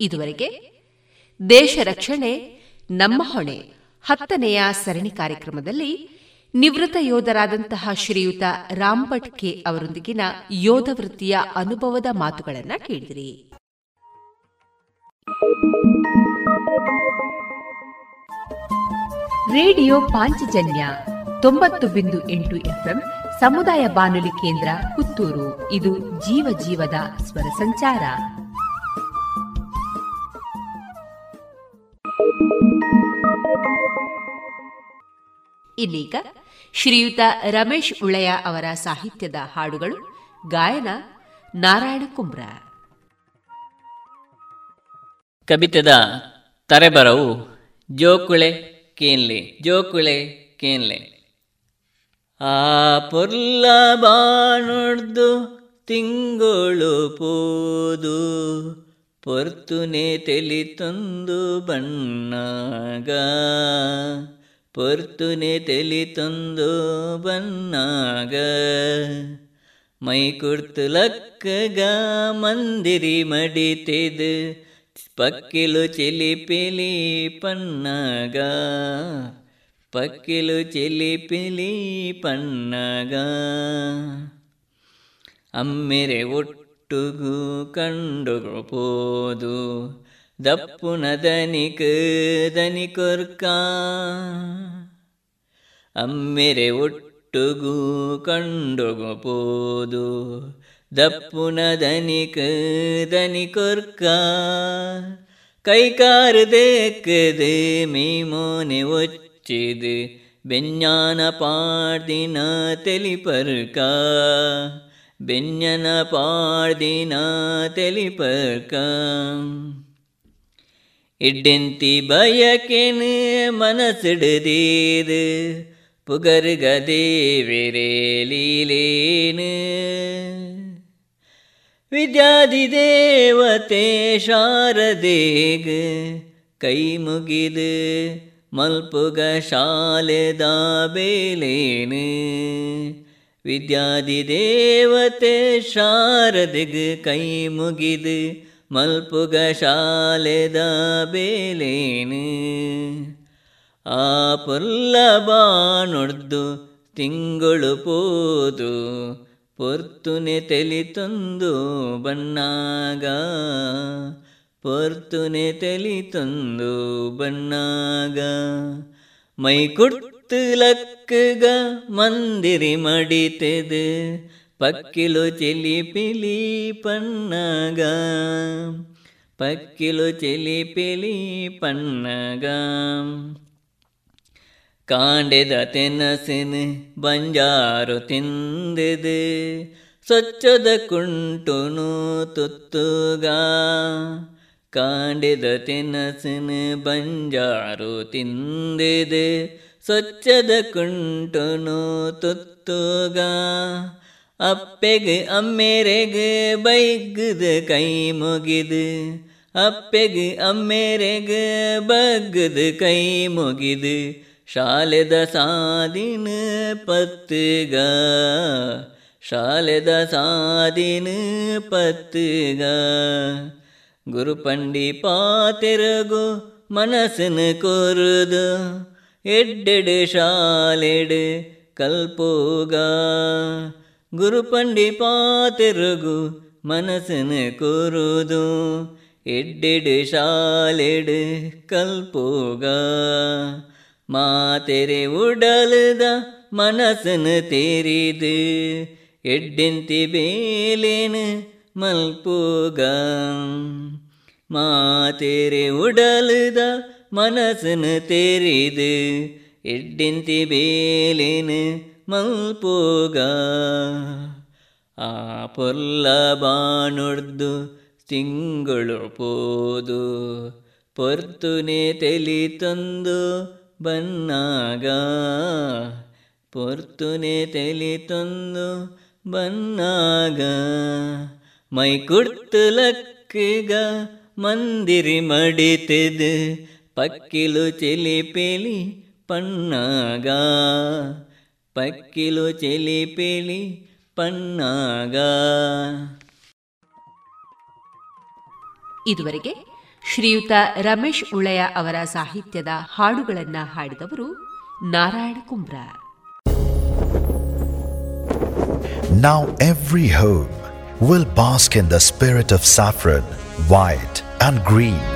ಇದುವರೆಗೆ ದೇಶ ರಕ್ಷಣೆ, ನಮ್ಮ ಹೊಣೆ ಹತ್ತನೆಯ ಸರಣಿ ಕಾರ್ಯಕ್ರಮದಲ್ಲಿ ನಿವೃತ್ತ ಯೋಧರಾದಂತಹ ಶ್ರೀಯುತ ರಾಂಭಟ್ ಕೆ ಅವರೊಂದಿಗಿನ ಯೋಧ ವೃತ್ತಿಯ ಅನುಭವದ ಮಾತುಗಳನ್ನು ಕೇಳಿದಿರಿ. ರೇಡಿಯೋ ಪಾಂಚಜನ್ಯ ತೊಂಬತ್ತು ಬಿಂದು ಎಂಟು ಎಫ್ಎಂ ಸಮುದಾಯ ಬಾನುಲಿ ಕೇಂದ್ರ ಪುತ್ತೂರು. ಇದು ಜೀವ ಜೀವದ ಸ್ವರ ಸಂಚಾರ. ಇನ್ನೀಗ ಶ್ರೀಯುತ ರಮೇಶ್ ಉಳೆಯ ಅವರ ಸಾಹಿತ್ಯದ ಹಾಡುಗಳು ಗಾಯನ ನಾರಾಯಣ ಕುಂಬ್ರ. ಕವಿತದ ತರೆಬರವು ಜೋಕುಳೆ ಕೇನ್ಲೆ ಜೋಕುಳೆ ಕೇನ್ಲೆ ಆ ಪೊರ್ಲ ಬಾನುಡ್ದು ತಿಂಗಳು ಪೋದು. ಪೊರ್ತುನೆ ತೆಲಿತೊಂದು ಬಣ್ಣಾಗ. ಪೊರ್ತುನೆ ತೆಲಿತೊಂದು ಬನ್ನಾಗ ಮೈ ಕುರ್ತು ಲಕ್ಕಗ ಮಂದಿರಿ ಮಡಿತೆದು. ಪಕ್ಕಿಲು ಚಿಲಿಪಿಲಿ ಪನ್ನಗ ಪಕ್ಕಿಲು ಚಿಲಿಪಿಲಿ ಪನ್ನಗ ಅಮ್ಮೆರೆ ಒಟ್ಟುಗು ಹುಟ್ಟುಗು ಕಂಡುಗೋದು ದಪ್ಪುನ ದನಿಕ ದನಿಕೊರ್ಕ ಅಮ್ಮೆರೆ ಒಟ್ಟುಗು ಕಂಡುಗೋದು ದಪ್ಪುನ ದನಿಕ ದನಿಕೊರ್ಕ கைகாறு தேக்குது மீமோனே ஒச்சிது விஞ்ஞான பாடின தெளிப்பருக்கா ಬೆញ្ಞನ ಪಾಡ್ದಿನ ತೆಲಿಪರ್ಕ ಇಡ್ಡೆಂತಿ ಬಯಕೆನು ಮನಸ್ಸಿಡದೀದು புகருகதேவிரே லீலேனு ವಿದ್ಯಾದಿ ದೇವತೆ ಶಾರದೇಗ ಕೈ ಮುಗಿದು ಮಲ್ಪುಗ ಶಾಲೆದ ಬೇಲೇನು ವಿದ್ಯಾದಿ ದೇವತೆ ಶಾರದಿಗ ಕೈ ಮುಗಿದು ಮಲ್ಪುಗ ಶಾಲೆದ ಬೇಲೇನು. ಆ ಪುಲ್ಲ ಬಾಣೊಡ್ದು ತಿಂಗಳು ಪೋದು, ಪೊರ್ತುನೆ ತೆಲಿತೊಂದು ಬಣ್ಣಾಗ. ಪೊರ್ತುನೆ ತೆಲಿತೊಂದು ಬಣ್ಣಾಗ. ಮೈ ಕುಡ್ತು ಲಕ್ಕಗ ಮಂದಿರಿ ಮಡಿತೆದು, ಪಕ್ಕಿಲು ಚಿಲಿಪಿಲಿ ಪನ್ನಗ ಪಕ್ಕಿಲು ಚಿಲಿಪಿಲಿ ಪನ್ನಗ ಕಾಂಡೆದ ತೆನಸಿನ ಬಂಜಾರು ತಿಂದಿದೆ, ಸ್ವಚ್ಛದ ಕುಂಟುನು ತುತ್ತುಗ. ಕಾಂಡೆದ ತೆನಸಿನ ಬಂಜಾರು ತಿಂದಿದು ಸ್ವಚ್ಛದ ಕುಂಟುನು ತುತ್ತುಗ ಅಪ್ಪೆಗೆ ಅಮ್ಮೆರೆಗೆ ಬೈಗದ ಕೈ ಮುಗಿದು. ಅಪ್ಪೆಗೆ ಅಮ್ಮೆರೆಗೆ ಬಗ್ಗದ ಕೈ ಮುಗಿದು. ಶಾಲೆದ ಸಾದಿನ ಪತ್ತುಗ. ಶಾಲೆದ ಸಾದಿನ ಪತ್ತುಗ. ಗುರುಪಂಡಿ ಪಾತೆರಗು ಮನಸ್ಸನ್ನು ಕೊರುದು. ಎಡ್ಡೆಡು ಶಾಲೆಡು ಕಲ್ಪೋಗ. ಗುರುಪಂಡಿ ಪಾತೆರಗು ಮನಸ್ಸಿನ ಕೊರುದು. ಎಡ್ಡೆಡೆ ಶಾಲೆಡು ಕಲ್ಪೋಗ. ಮಾತೆರೆ ಉಡಲದ ಮನಸ್ಸಿನ ತೀರಿದು. ಎಡ್ಡೆಂತಿ ಬೇಲೇನು ಮಲ್ಪೋಗ. ಮಾತೆರೆ ಉಡಲದ ಮನಸ್ಸನ ತೆರಿದ ಎಡ್ಡಿಂತಿ ಬೇಲೇನು ಮಲ್ಪೋಗ. ಆ ಪೊಲ್ಲ ಬಾಣೊಡ್ದು ತಿಂಗಳು ಪೋದು. ಪೊರ್ತುನೆ ತೆಲಿ ತಂದು ಬನ್ನಾಗ. ಪೊರ್ತುನೆ ತೆಲಿ ತಂದು ಬನ್ನಾಗ. ಮೈ ಕುಡ್ತು ಲಕ್ಕಿಗ ಮಂದಿರಿ ಮಡಿತೆದು ಪಕ್ಕಿಲು ಚಿಲಿಪಿಲಿ ಪನ್ನಾಗ ಪಕ್ಕಿಲು ಚಿಲಿಪಿಲಿ ಪನ್ನಾಗ ಇದುವರೆಗೆ ಶ್ರೀಯುತ ರಮೇಶ್ ಉಳಯ ಅವರ ಸಾಹಿತ್ಯದ ಹಾಡುಗಳನ್ನು ಹಾಡಿದವರು Narayana ಕುಂಬ್ರ. Now every home will bask in the spirit of saffron, white and green.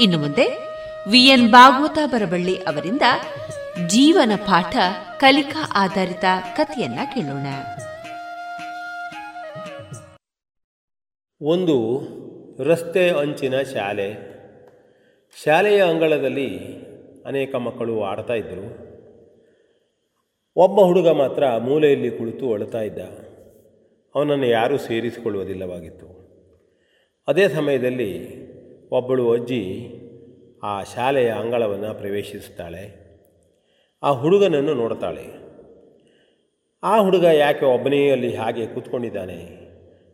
ಇನ್ನು ಮುಂದೆ ವಿಎನ್ ಭಾಗವತ ಬರಬಳ್ಳಿ ಅವರಿಂದ ಜೀವನ ಪಾಠ ಕಲಿಕಾ ಆಧಾರಿತ ಕಥೆಯನ್ನ ಕೇಳೋಣ. ಒಂದು ರಸ್ತೆ ಅಂಚಿನ ಶಾಲೆ. ಶಾಲೆಯ ಅಂಗಳದಲ್ಲಿ ಅನೇಕ ಮಕ್ಕಳು ಆಡ್ತಾ ಇದ್ದರು. ಒಬ್ಬ ಹುಡುಗ ಮಾತ್ರ ಮೂಲೆಯಲ್ಲಿ ಕುಳಿತು ಅಳುತ್ತಾ ಇದ್ದ. ಅವನನ್ನು ಯಾರೂ ಸೇರಿಸಿಕೊಳ್ಳುವುದಿಲ್ಲವಾಗಿತ್ತು. ಅದೇ ಸಮಯದಲ್ಲಿ ಒಬ್ಬಳು ಅಜ್ಜಿ ಆ ಶಾಲೆಯ ಅಂಗಳವನ್ನು ಪ್ರವೇಶಿಸುತ್ತಾಳೆ. ಆ ಹುಡುಗನನ್ನು ನೋಡ್ತಾಳೆ. ಆ ಹುಡುಗ ಯಾಕೆ ಒಬ್ಬನೇ ಅಲ್ಲಿ ಹಾಗೆ ಕೂತ್ಕೊಂಡಿದ್ದಾನೆ?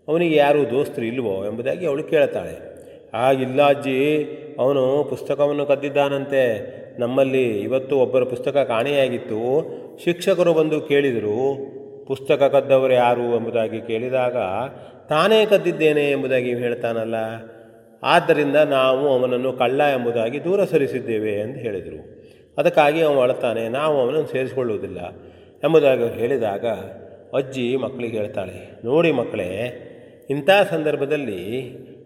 ಅವನಿಗೆ ಯಾರೂ ದೋಸ್ತರು ಇಲ್ವೋ ಎಂಬುದಾಗಿ ಅವಳು ಕೇಳ್ತಾಳೆ. ಆಗಿಲ್ಲ ಅಜ್ಜಿ, ಅವನು ಪುಸ್ತಕವನ್ನು ಕದ್ದಿದ್ದಾನಂತೆ. ನಮ್ಮಲ್ಲಿ ಇವತ್ತು ಒಬ್ಬರ ಪುಸ್ತಕ ಕಾಣೆಯಾಗಿತ್ತು ಶಿಕ್ಷಕರು ಬಂದು ಕೇಳಿದರು, ಪುಸ್ತಕ ಕದ್ದವರು ಯಾರು ಎಂಬುದಾಗಿ ಕೇಳಿದಾಗ, ತಾನೇ ಕದ್ದಿದ್ದೇನೆ ಎಂಬುದಾಗಿ ಹೇಳ್ತಾನಲ್ಲ. ಆದ್ದರಿಂದ ನಾವು ಅವನನ್ನು ಕಳ್ಳ ಎಂಬುದಾಗಿ ದೂರ ಸರಿಸಿದ್ದೇವೆ ಎಂದು ಹೇಳಿದರು. ಅದಕ್ಕಾಗಿ ಅವನು ಅಳ್ತಾನೆ ನಾವು ಅವನನ್ನು ಸೇರಿಸಿಕೊಳ್ಳುವುದಿಲ್ಲ ಎಂಬುದಾಗಿ ಹೇಳಿದಾಗ ಅಜ್ಜಿ ಮಕ್ಕಳಿಗೆ ಹೇಳ್ತಾಳೆ, ನೋಡಿ ಮಕ್ಕಳೇ, ಇಂಥ ಸಂದರ್ಭದಲ್ಲಿ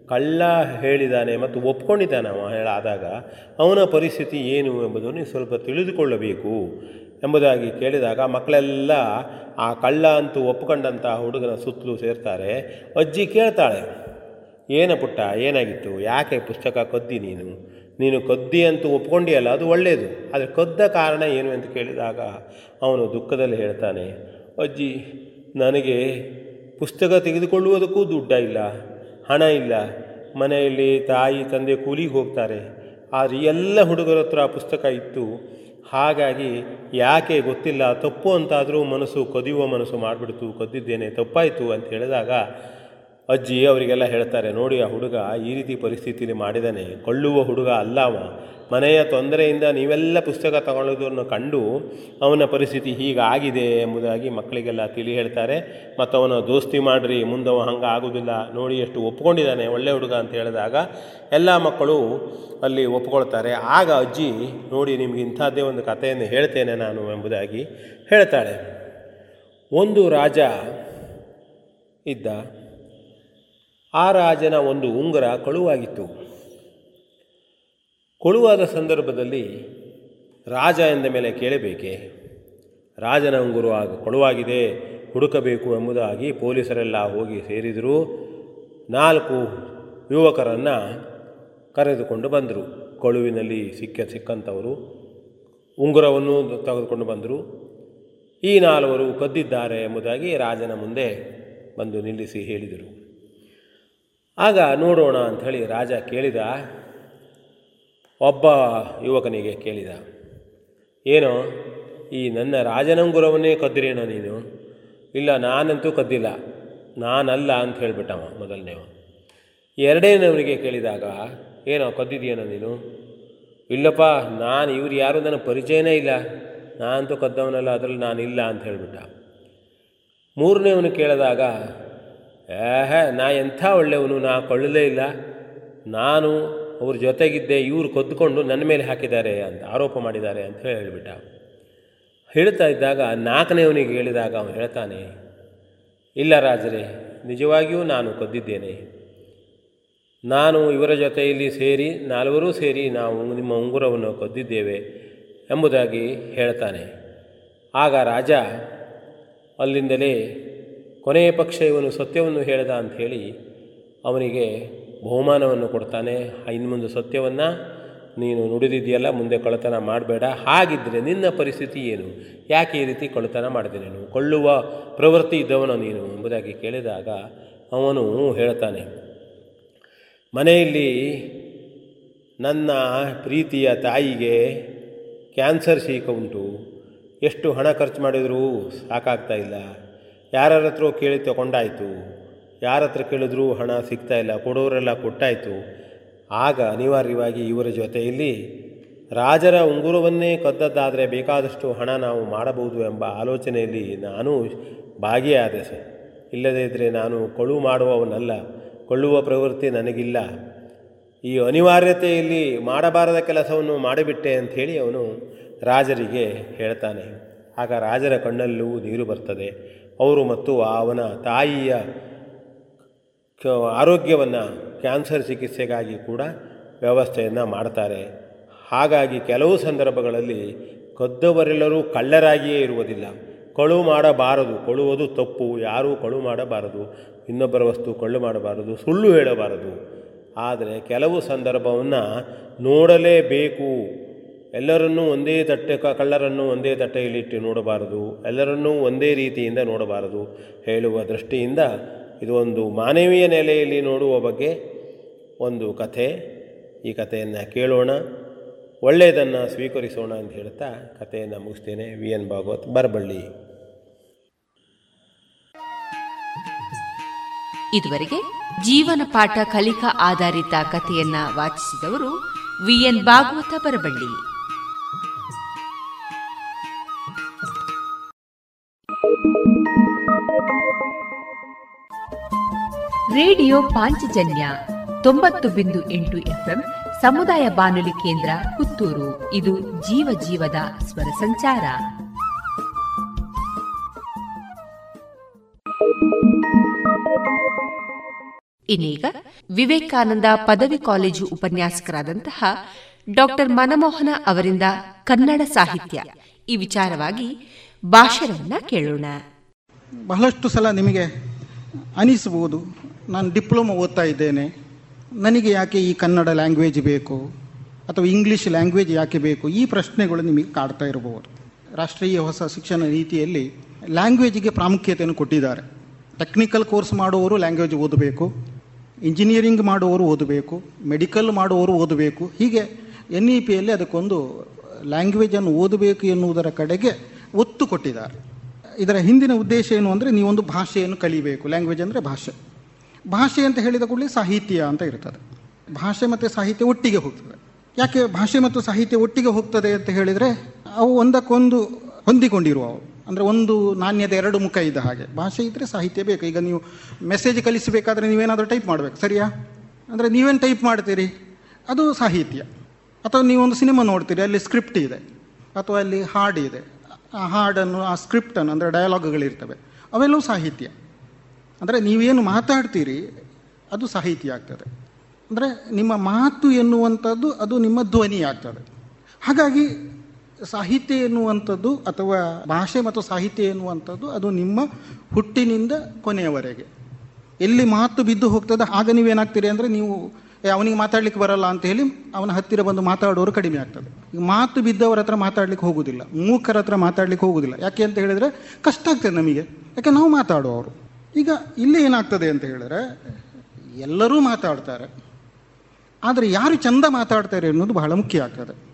ಕಳ್ಳ ಹೇಳಿದ್ದಾನೆ ಮತ್ತು ಒಪ್ಕೊಂಡಿದ್ದಾನೆ ಅವ ಹೇಳಾದಾಗ ಅವನ ಪರಿಸ್ಥಿತಿ ಏನು ಎಂಬುದನ್ನು ಸ್ವಲ್ಪ ತಿಳಿದುಕೊಳ್ಳಬೇಕು ಎಂಬುದಾಗಿ ಕೇಳಿದಾಗ ಮಕ್ಕಳೆಲ್ಲ ಆ ಕಳ್ಳ ಅಂತೂ ಒಪ್ಪಿಕೊಂಡಂತಹ ಹುಡುಗನ ಸುತ್ತಲೂ ಸೇರ್ತಾರೆ. ಅಜ್ಜಿ ಕೇಳ್ತಾಳೆ ಏನ ಪುಟ್ಟ, ಏನಾಗಿತ್ತು? ಯಾಕೆ ಪುಸ್ತಕ ಕದ್ದಿ ನೀನು? ನೀನು ಕದ್ದಿ ಅಂತೂ ಒಪ್ಕೊಂಡಿಯಲ್ಲ, ಅದು ಒಳ್ಳೆಯದು ಆದರೆ ಕದ್ದ ಕಾರಣ ಏನು ಅಂತ ಕೇಳಿದಾಗ ಅವನು ದುಃಖದಲ್ಲಿ ಹೇಳ್ತಾನೆ, ಅಜ್ಜಿ, ನನಗೆ ಪುಸ್ತಕ ತೆಗೆದುಕೊಳ್ಳುವುದಕ್ಕೂ ದುಡ್ಡ ಇಲ್ಲ, ಹಣ ಇಲ್ಲ. ಮನೆಯಲ್ಲಿ ತಾಯಿ, ತಂದೆ ಕೂಲಿಗೆ ಹೋಗ್ತಾರೆ. ಆದರೆ ಎಲ್ಲ ಹುಡುಗರ ಹತ್ರ ಪುಸ್ತಕ ಇತ್ತು. ಹಾಗಾಗಿ ಯಾಕೆ ಗೊತ್ತಿಲ್ಲ, ತಪ್ಪು ಅಂತಾದರೂ ಮನಸ್ಸು, ಕದಿಯುವ ಮನಸ್ಸು ಮಾಡಿಬಿಡ್ತು. ಕದ್ದಿದ್ದೇನೆ, ತಪ್ಪಾಯಿತು ಅಂತ ಹೇಳಿದಾಗ ಅಜ್ಜಿ ಅವರಿಗೆಲ್ಲ ಹೇಳ್ತಾರೆ, ನೋಡಿ ಆ ಹುಡುಗ ಈ ರೀತಿ ಪರಿಸ್ಥಿತಿಯಲ್ಲಿ ಮಾಡಿದಾನೆ, ಕೊಳ್ಳುವ ಹುಡುಗ ಅಲ್ಲ ಅವ. ಮನೆಯ ತೊಂದರೆಯಿಂದ ನೀವೆಲ್ಲ ಪುಸ್ತಕ ತಗೊಳ್ಳೋದನ್ನು ಕಂಡು ಅವನ ಪರಿಸ್ಥಿತಿ ಹೀಗಾಗಿದೆ ಎಂಬುದಾಗಿ ಮಕ್ಕಳಿಗೆಲ್ಲ ತಿಳಿ ಹೇಳ್ತಾರೆ. ಮತ್ತು ಅವನ ದೋಸ್ತಿ ಮಾಡಿರಿ, ಮುಂದವ ಹಂಗೆ ಆಗೋದಿಲ್ಲ. ನೋಡಿ ಎಷ್ಟು ಒಪ್ಕೊಂಡಿದ್ದಾನೆ ಒಳ್ಳೆ ಹುಡುಗ ಅಂತ ಹೇಳಿದಾಗ ಎಲ್ಲ ಮಕ್ಕಳು ಅಲ್ಲಿ ಒಪ್ಕೊಳ್ತಾರೆ. ಆಗ ಅಜ್ಜಿ, ನೋಡಿ ನಿಮಗೆ ಇಂಥದ್ದೇ ಒಂದು ಕಥೆಯನ್ನು ಹೇಳ್ತೇನೆ ನಾನು ಎಂಬುದಾಗಿ ಹೇಳ್ತಾಳೆ. ಒಂದು ರಾಜ ಇದ್ದ. ಆ ರಾಜನ ಒಂದು ಉಂಗುರ ಕಳುವಾಗಿತ್ತು. ಕೊಳುವಾದ ಸಂದರ್ಭದಲ್ಲಿ ರಾಜ ಎಂದ ಮೇಲೆ ಕೇಳಬೇಕೆ? ರಾಜನ ಉಂಗುರು ಆಗ ಕೊಳುವಾಗಿದೆ, ಹುಡುಕಬೇಕು ಎಂಬುದಾಗಿ ಪೊಲೀಸರೆಲ್ಲ ಹೋಗಿ ಸೇರಿದರು. ನಾಲ್ಕು ಯುವಕರನ್ನು ಕರೆದುಕೊಂಡು ಬಂದರು. ಕೊಳುವಿನಲ್ಲಿ ಸಿಕ್ಕ ಸಿಕ್ಕಂಥವರು ಉಂಗುರವನ್ನು ತೆಗೆದುಕೊಂಡು ಬಂದರು. ಈ ನಾಲ್ವರು ಕದ್ದಿದ್ದಾರೆ ಎಂಬುದಾಗಿ ರಾಜನ ಮುಂದೆ ಬಂದು ನಿಲ್ಲಿಸಿ ಹೇಳಿದರು. ಆಗ ನೋಡೋಣ ಅಂಥೇಳಿ ರಾಜ ಕೇಳಿದ. ಒಬ್ಬ ಯುವಕನಿಗೆ ಕೇಳಿದ. ಏನೋ, ಈ ನನ್ನ ರಾಜನಂಗುರವನ್ನೇ ಕದ್ದಿರೇನೋ ನೀನು? ಇಲ್ಲ, ನಾನಂತೂ ಕದ್ದಿಲ್ಲ. ನಾನಲ್ಲ ಅಂತ ಹೇಳಿಬಿಟ್ಟವ ಮೊದಲನೇವ ಎರಡನೇವನಿಗೆ ಕೇಳಿದಾಗ, ಏನೋ ಕದ್ದಿದೆಯೇನೋ ನೀನು? ಇಲ್ಲಪ್ಪ, ನಾನು ಇವ್ರು ಯಾರು ನನಗೆ ಪರಿಚಯನೇ ಇಲ್ಲ. ನಾನಂತೂ ಕದ್ದವನಲ್ಲ, ಅದರಲ್ಲಿ ನಾನಿಲ್ಲ ಅಂತ ಹೇಳಿಬಿಟ್ಟ. ಮೂರನೇವನು ಕೇಳಿದಾಗ ಏಹ ನಾ ಎಂಥ ಒಳ್ಳೆಯವನು? ನಾ ಕೊಳ್ಳಲೇ ಇಲ್ಲ. ನಾನು ಅವ್ರ ಜೊತೆಗಿದ್ದೆ, ಇವರು ಕೊದ್ದುಕೊಂಡು ನನ್ನ ಮೇಲೆ ಹಾಕಿದ್ದಾರೆ ಅಂತ ಆರೋಪ ಮಾಡಿದ್ದಾರೆ ಅಂತ ಹೇಳಿಬಿಟ್ಟ. ಹೇಳ್ತಾ ಇದ್ದಾಗ ನಾಲ್ಕನೇವನಿಗೆ ಹೇಳಿದಾಗ ಅವನು ಹೇಳ್ತಾನೆ, ಇಲ್ಲ ರಾಜರೇ, ನಿಜವಾಗಿಯೂ ನಾನು ಕೊದ್ದಿದ್ದೇನೆ. ನಾನು ಇವರ ಜೊತೆಯಲ್ಲಿ ಸೇರಿ, ನಾಲ್ವರೂ ಸೇರಿ ನಾವು ನಿಮ್ಮ ಉಂಗುರವನ್ನು ಕೊದ್ದಿದ್ದೇವೆ ಎಂಬುದಾಗಿ ಹೇಳ್ತಾನೆ. ಆಗ ರಾಜ ಅಲ್ಲಿಂದಲೇ ಕೊನೆಯ ಪಕ್ಷ ಇವನು ಸತ್ಯವನ್ನು ಹೇಳಿದ ಅಂಥೇಳಿ ಅವನಿಗೆ ಬಹುಮಾನವನ್ನು ಕೊಡ್ತಾನೆ. ಇನ್ನು ಮುಂದೆ ಸತ್ಯವನ್ನು ನೀನು ನುಡಿದಿದೆಯಲ್ಲ ಮುಂದೆ ಕಳ್ಳತನ ಮಾಡಬೇಡ. ಹಾಗಿದ್ದರೆ ನಿನ್ನ ಪರಿಸ್ಥಿತಿ ಏನು? ಯಾಕೆ ಈ ರೀತಿ ಕಳ್ಳತನ ಮಾಡಿದೆ ನೀನು? ಕೊಳ್ಳುವ ಪ್ರವೃತ್ತಿ ಇದ್ದವನು ನೀನು? ಎಂಬುದಾಗಿ ಕೇಳಿದಾಗ ಅವನು ಹೇಳ್ತಾನೆ, ಮನೆಯಲ್ಲಿ ನನ್ನ ಪ್ರೀತಿಯ ತಾಯಿಗೆ ಕ್ಯಾನ್ಸರ್ ಶೀಕ ಉಂಟು. ಎಷ್ಟು ಹಣ ಖರ್ಚು ಮಾಡಿದರೂ ಸಾಕಾಗ್ತಾ ಇಲ್ಲ. ಯಾರ ಹತ್ರ ಕೇಳಿ ತಗೊಂಡಾಯಿತು, ಯಾರ ಹತ್ರ ಕೇಳಿದ್ರೂ ಹಣ ಸಿಗ್ತಾ ಇಲ್ಲ, ಕೊಡೋರೆಲ್ಲ ಕೊಟ್ಟಾಯಿತು. ಆಗ ಅನಿವಾರ್ಯವಾಗಿ ಇವರ ಜೊತೆಯಲ್ಲಿ ರಾಜರ ಉಂಗುರವನ್ನೇ ಕದ್ದದ್ದಾದರೆ ಬೇಕಾದಷ್ಟು ಹಣ ನಾವು ಮಾಡಬಹುದು ಎಂಬ ಆಲೋಚನೆಯಲ್ಲಿ ನಾನು ಭಾಗಿಯಾದೆ ಸರ್ ಇಲ್ಲದೇ ಇದ್ದರೆ ನಾನು ಕೊಳು ಮಾಡುವವನಲ್ಲ, ಕೊಳ್ಳುವ ಪ್ರವೃತ್ತಿ ನನಗಿಲ್ಲ. ಈ ಅನಿವಾರ್ಯತೆಯಲ್ಲಿ ಮಾಡಬಾರದ ಕೆಲಸವನ್ನು ಮಾಡಿಬಿಟ್ಟೆ ಅಂಥೇಳಿ ಅವನು ರಾಜರಿಗೆ ಹೇಳ್ತಾನೆ. ಆಗ ರಾಜರ ಕಣ್ಣಲ್ಲೂ ನೀರು ಬರ್ತದೆ. ಅವರು ಮತ್ತು ಅವನ ತಾಯಿಯ ಆರೋಗ್ಯವನ್ನು ಕ್ಯಾನ್ಸರ್ ಚಿಕಿತ್ಸೆಗಾಗಿ ಕೂಡ ವ್ಯವಸ್ಥೆಯನ್ನು ಮಾಡ್ತಾರೆ. ಹಾಗಾಗಿ ಕೆಲವು ಸಂದರ್ಭಗಳಲ್ಲಿ ಕದ್ದವರೆಲ್ಲರೂ ಕಳ್ಳರಾಗಿಯೇ ಇರುವುದಿಲ್ಲ. ಕಳು ಮಾಡಬಾರದು, ಕೊಳುವುದು ತಪ್ಪು, ಯಾರೂ ಕಳು ಮಾಡಬಾರದು, ಇನ್ನೊಬ್ಬರ ವಸ್ತು ಕಳ್ಳು ಮಾಡಬಾರದು, ಸುಳ್ಳು ಹೇಳಬಾರದು. ಆದರೆ ಕೆಲವು ಸಂದರ್ಭವನ್ನು ನೋಡಲೇಬೇಕು. ಎಲ್ಲರನ್ನೂ ಒಂದೇ ತಟ್ಟೆ ಕ- ಕಳ್ಳರನ್ನು ಒಂದೇ ತಟ್ಟೆಯಲ್ಲಿಟ್ಟು ನೋಡಬಾರದು, ಎಲ್ಲರನ್ನೂ ಒಂದೇ ರೀತಿಯಿಂದ ನೋಡಬಾರದು ಹೇಳುವ ದೃಷ್ಟಿಯಿಂದ ಇದು ಒಂದು ಮಾನವೀಯ ನೆಲೆಯಲ್ಲಿ ನೋಡುವ ಬಗ್ಗೆ ಒಂದು ಕಥೆ. ಈ ಕಥೆಯನ್ನು ಕೇಳೋಣ, ಒಳ್ಳೆಯದನ್ನು ಸ್ವೀಕರಿಸೋಣ ಅಂತ ಹೇಳ್ತಾ ಕಥೆಯನ್ನು ಮುಗಿಸ್ತೇನೆ. V N Bhagwat Barballi. ಇದುವರೆಗೆ ಜೀವನ ಪಾಠ ಕಲಿಕಾ ಆಧಾರಿತ ಕಥೆಯನ್ನ ವಾಚಿಸಿದವರು V N Bhagavata Barballi. Radio Panchajanya ತೊಂಬತ್ತು ಬಿಂದು ಎಂಟು ಎಫ್ಎಂ ಸಮುದಾಯ ಬಾನುಲಿ ಕೇಂದ್ರ ಪುತ್ತೂರು. ಇದು ಜೀವ ಜೀವದ ಸ್ವರ ಸಂಚಾರ. ಇನ್ನೀಗ ವಿವೇಕಾನಂದ ಪದವಿ ಕಾಲೇಜು ಉಪನ್ಯಾಸಕರಾದಂತಹ ಡಾಕ್ಟರ್ ಮನಮೋಹನ ಅವರಿಂದ ಕನ್ನಡ ಸಾಹಿತ್ಯ. ಈ ವಿಚಾರವಾಗಿ ಭಾಷಣವನ್ನ ಕೇಳೋಣ. ಬಹಳಷ್ಟು ಸಲ ನಿಮಗೆ ಅನಿಸಬಹುದು. ನಾನು ಡಿಪ್ಲೊಮಾ ಓದ್ತಾ ಇದ್ದೇನೆ. ನನಗೆ ಯಾಕೆ ಈ ಕನ್ನಡ ಲ್ಯಾಂಗ್ವೇಜ್ ಬೇಕು? ಅಥವಾ ಇಂಗ್ಲೀಷ್ ಲ್ಯಾಂಗ್ವೇಜ್ ಯಾಕೆ ಬೇಕು? ಈ ಪ್ರಶ್ನೆಗಳು ನಿಮಗೆ ಕಾಡ್ತಾ ಇರಬಹುದು. ರಾಷ್ಟ್ರೀಯ ಹೊಸ ಶಿಕ್ಷಣ ನೀತಿಯಲ್ಲಿ ಲ್ಯಾಂಗ್ವೇಜಿಗೆ ಪ್ರಾಮುಖ್ಯತೆಯನ್ನು ಕೊಟ್ಟಿದ್ದಾರೆ. ಟೆಕ್ನಿಕಲ್ ಕೋರ್ಸ್ ಮಾಡುವವರು ಲ್ಯಾಂಗ್ವೇಜ್ ಓದಬೇಕು. ಇಂಜಿನಿಯರಿಂಗ್ ಮಾಡುವವರು ಓದಬೇಕು. ಮೆಡಿಕಲ್ ಮಾಡುವವರು ಓದಬೇಕು. ಹೀಗೆ ಎನ್ ಇ ಪಿಯಲ್ಲಿ ಅದಕ್ಕೊಂದು ಲ್ಯಾಂಗ್ವೇಜನ್ನು ಓದಬೇಕು ಎನ್ನುವುದರ ಕಡೆಗೆ ಒತ್ತು ಕೊಟ್ಟಿದ್ದಾರೆ. ಇದರ ಹಿಂದಿನ ಉದ್ದೇಶ ಏನು ಅಂದರೆ ನೀವೊಂದು ಭಾಷೆಯನ್ನು ಕಲಿಬೇಕು. ಲ್ಯಾಂಗ್ವೇಜ್ ಅಂದರೆ ಭಾಷೆ. ಭಾಷೆ ಅಂತ ಹೇಳಿದ ಕೂಡಲೇ ಸಾಹಿತ್ಯ ಅಂತ ಇರ್ತದೆ. ಭಾಷೆ ಮತ್ತು ಸಾಹಿತ್ಯ ಒಟ್ಟಿಗೆ ಹೋಗ್ತದೆ. ಯಾಕೆ ಭಾಷೆ ಮತ್ತು ಸಾಹಿತ್ಯ ಒಟ್ಟಿಗೆ ಹೋಗ್ತದೆ ಅಂತ ಹೇಳಿದರೆ ಅವು ಒಂದಕ್ಕೊಂದು ಹೊಂದಿಕೊಂಡಿರುವ ಅವು. ಅಂದರೆ ಒಂದು ನಾಣ್ಯದ ಎರಡು ಮುಖ ಇದ್ದ ಹಾಗೆ. ಭಾಷೆ ಇದ್ದರೆ ಸಾಹಿತ್ಯ ಬೇಕು. ಈಗ ನೀವು ಮೆಸೇಜ್ ಕಲಿಸಬೇಕಾದ್ರೆ ನೀವೇನಾದರೂ ಟೈಪ್ ಮಾಡಬೇಕು. ಸರಿಯಾ? ಅಂದರೆ ನೀವೇನು ಟೈಪ್ ಮಾಡ್ತೀರಿ? ಅದು ಸಾಹಿತ್ಯ. ಅಥವಾ ನೀವೊಂದು ಸಿನಿಮಾ ನೋಡ್ತೀರಿ. ಅಲ್ಲಿ ಸ್ಕ್ರಿಪ್ಟ್ ಇದೆ. ಅಥವಾ ಅಲ್ಲಿ ಹಾಡು ಇದೆ. ಆ ಹಾಡನ್ನು, ಆ ಸ್ಕ್ರಿಪ್ಟನ್ನು, ಅಂದರೆ ಡಯಲಾಗ್ಗಳಿರ್ತವೆ, ಅವೆಲ್ಲವೂ ಸಾಹಿತ್ಯ. ಅಂದರೆ ನೀವೇನು ಮಾತಾಡ್ತೀರಿ, ಅದು ಸಾಹಿತ್ಯ ಆಗ್ತದೆ. ಅಂದರೆ ನಿಮ್ಮ ಮಾತು ಎನ್ನುವಂಥದ್ದು, ಅದು ನಿಮ್ಮ ಧ್ವನಿ ಆಗ್ತದೆ. ಹಾಗಾಗಿ ಸಾಹಿತ್ಯ ಎನ್ನುವಂಥದ್ದು ಅಥವಾ ಭಾಷೆ ಮತ್ತು ಸಾಹಿತ್ಯ ಎನ್ನುವಂಥದ್ದು, ಅದು ನಿಮ್ಮ ಹುಟ್ಟಿನಿಂದ ಕೊನೆಯವರೆಗೆ. ಎಲ್ಲಿ ಮಾತು ಬಿದ್ದು ಹೋಗ್ತದೆ, ಆಗ ನೀವೇನಾಗ್ತೀರಿ ಅಂದರೆ ನೀವು ಅವನಿಗೆ ಮಾತಾಡ್ಲಿಕ್ಕೆ ಬರಲ್ಲ ಅಂತ ಹೇಳಿ ಅವನ ಹತ್ತಿರ ಬಂದು ಮಾತಾಡೋರು ಕಡಿಮೆ ಆಗ್ತದೆ. ಮಾತು ಬಿದ್ದವರ ಹತ್ರ ಮಾತಾಡ್ಲಿಕ್ಕೆ ಹೋಗುದಿಲ್ಲ. ಮೂಕರ ಹತ್ರ ಮಾತಾಡ್ಲಿಕ್ಕೆ ಹೋಗುದಿಲ್ಲ. ಯಾಕೆ ಅಂತ ಹೇಳಿದ್ರೆ ಕಷ್ಟ ಆಗ್ತದೆ ನಮಗೆ. ಯಾಕೆ ನಾವು ಮಾತಾಡುವವರು ಈಗ ಇಲ್ಲಿ ಏನಾಗ್ತದೆ ಅಂತ ಹೇಳಿದ್ರೆ ಎಲ್ಲರೂ ಮಾತಾಡ್ತಾರೆ. ಆದರೆ ಯಾರು ಚಂದ ಮಾತಾಡ್ತಾರೆ ಅನ್ನೋದು ಬಹಳ ಮುಖ್ಯ ಆಗ್ತದೆ.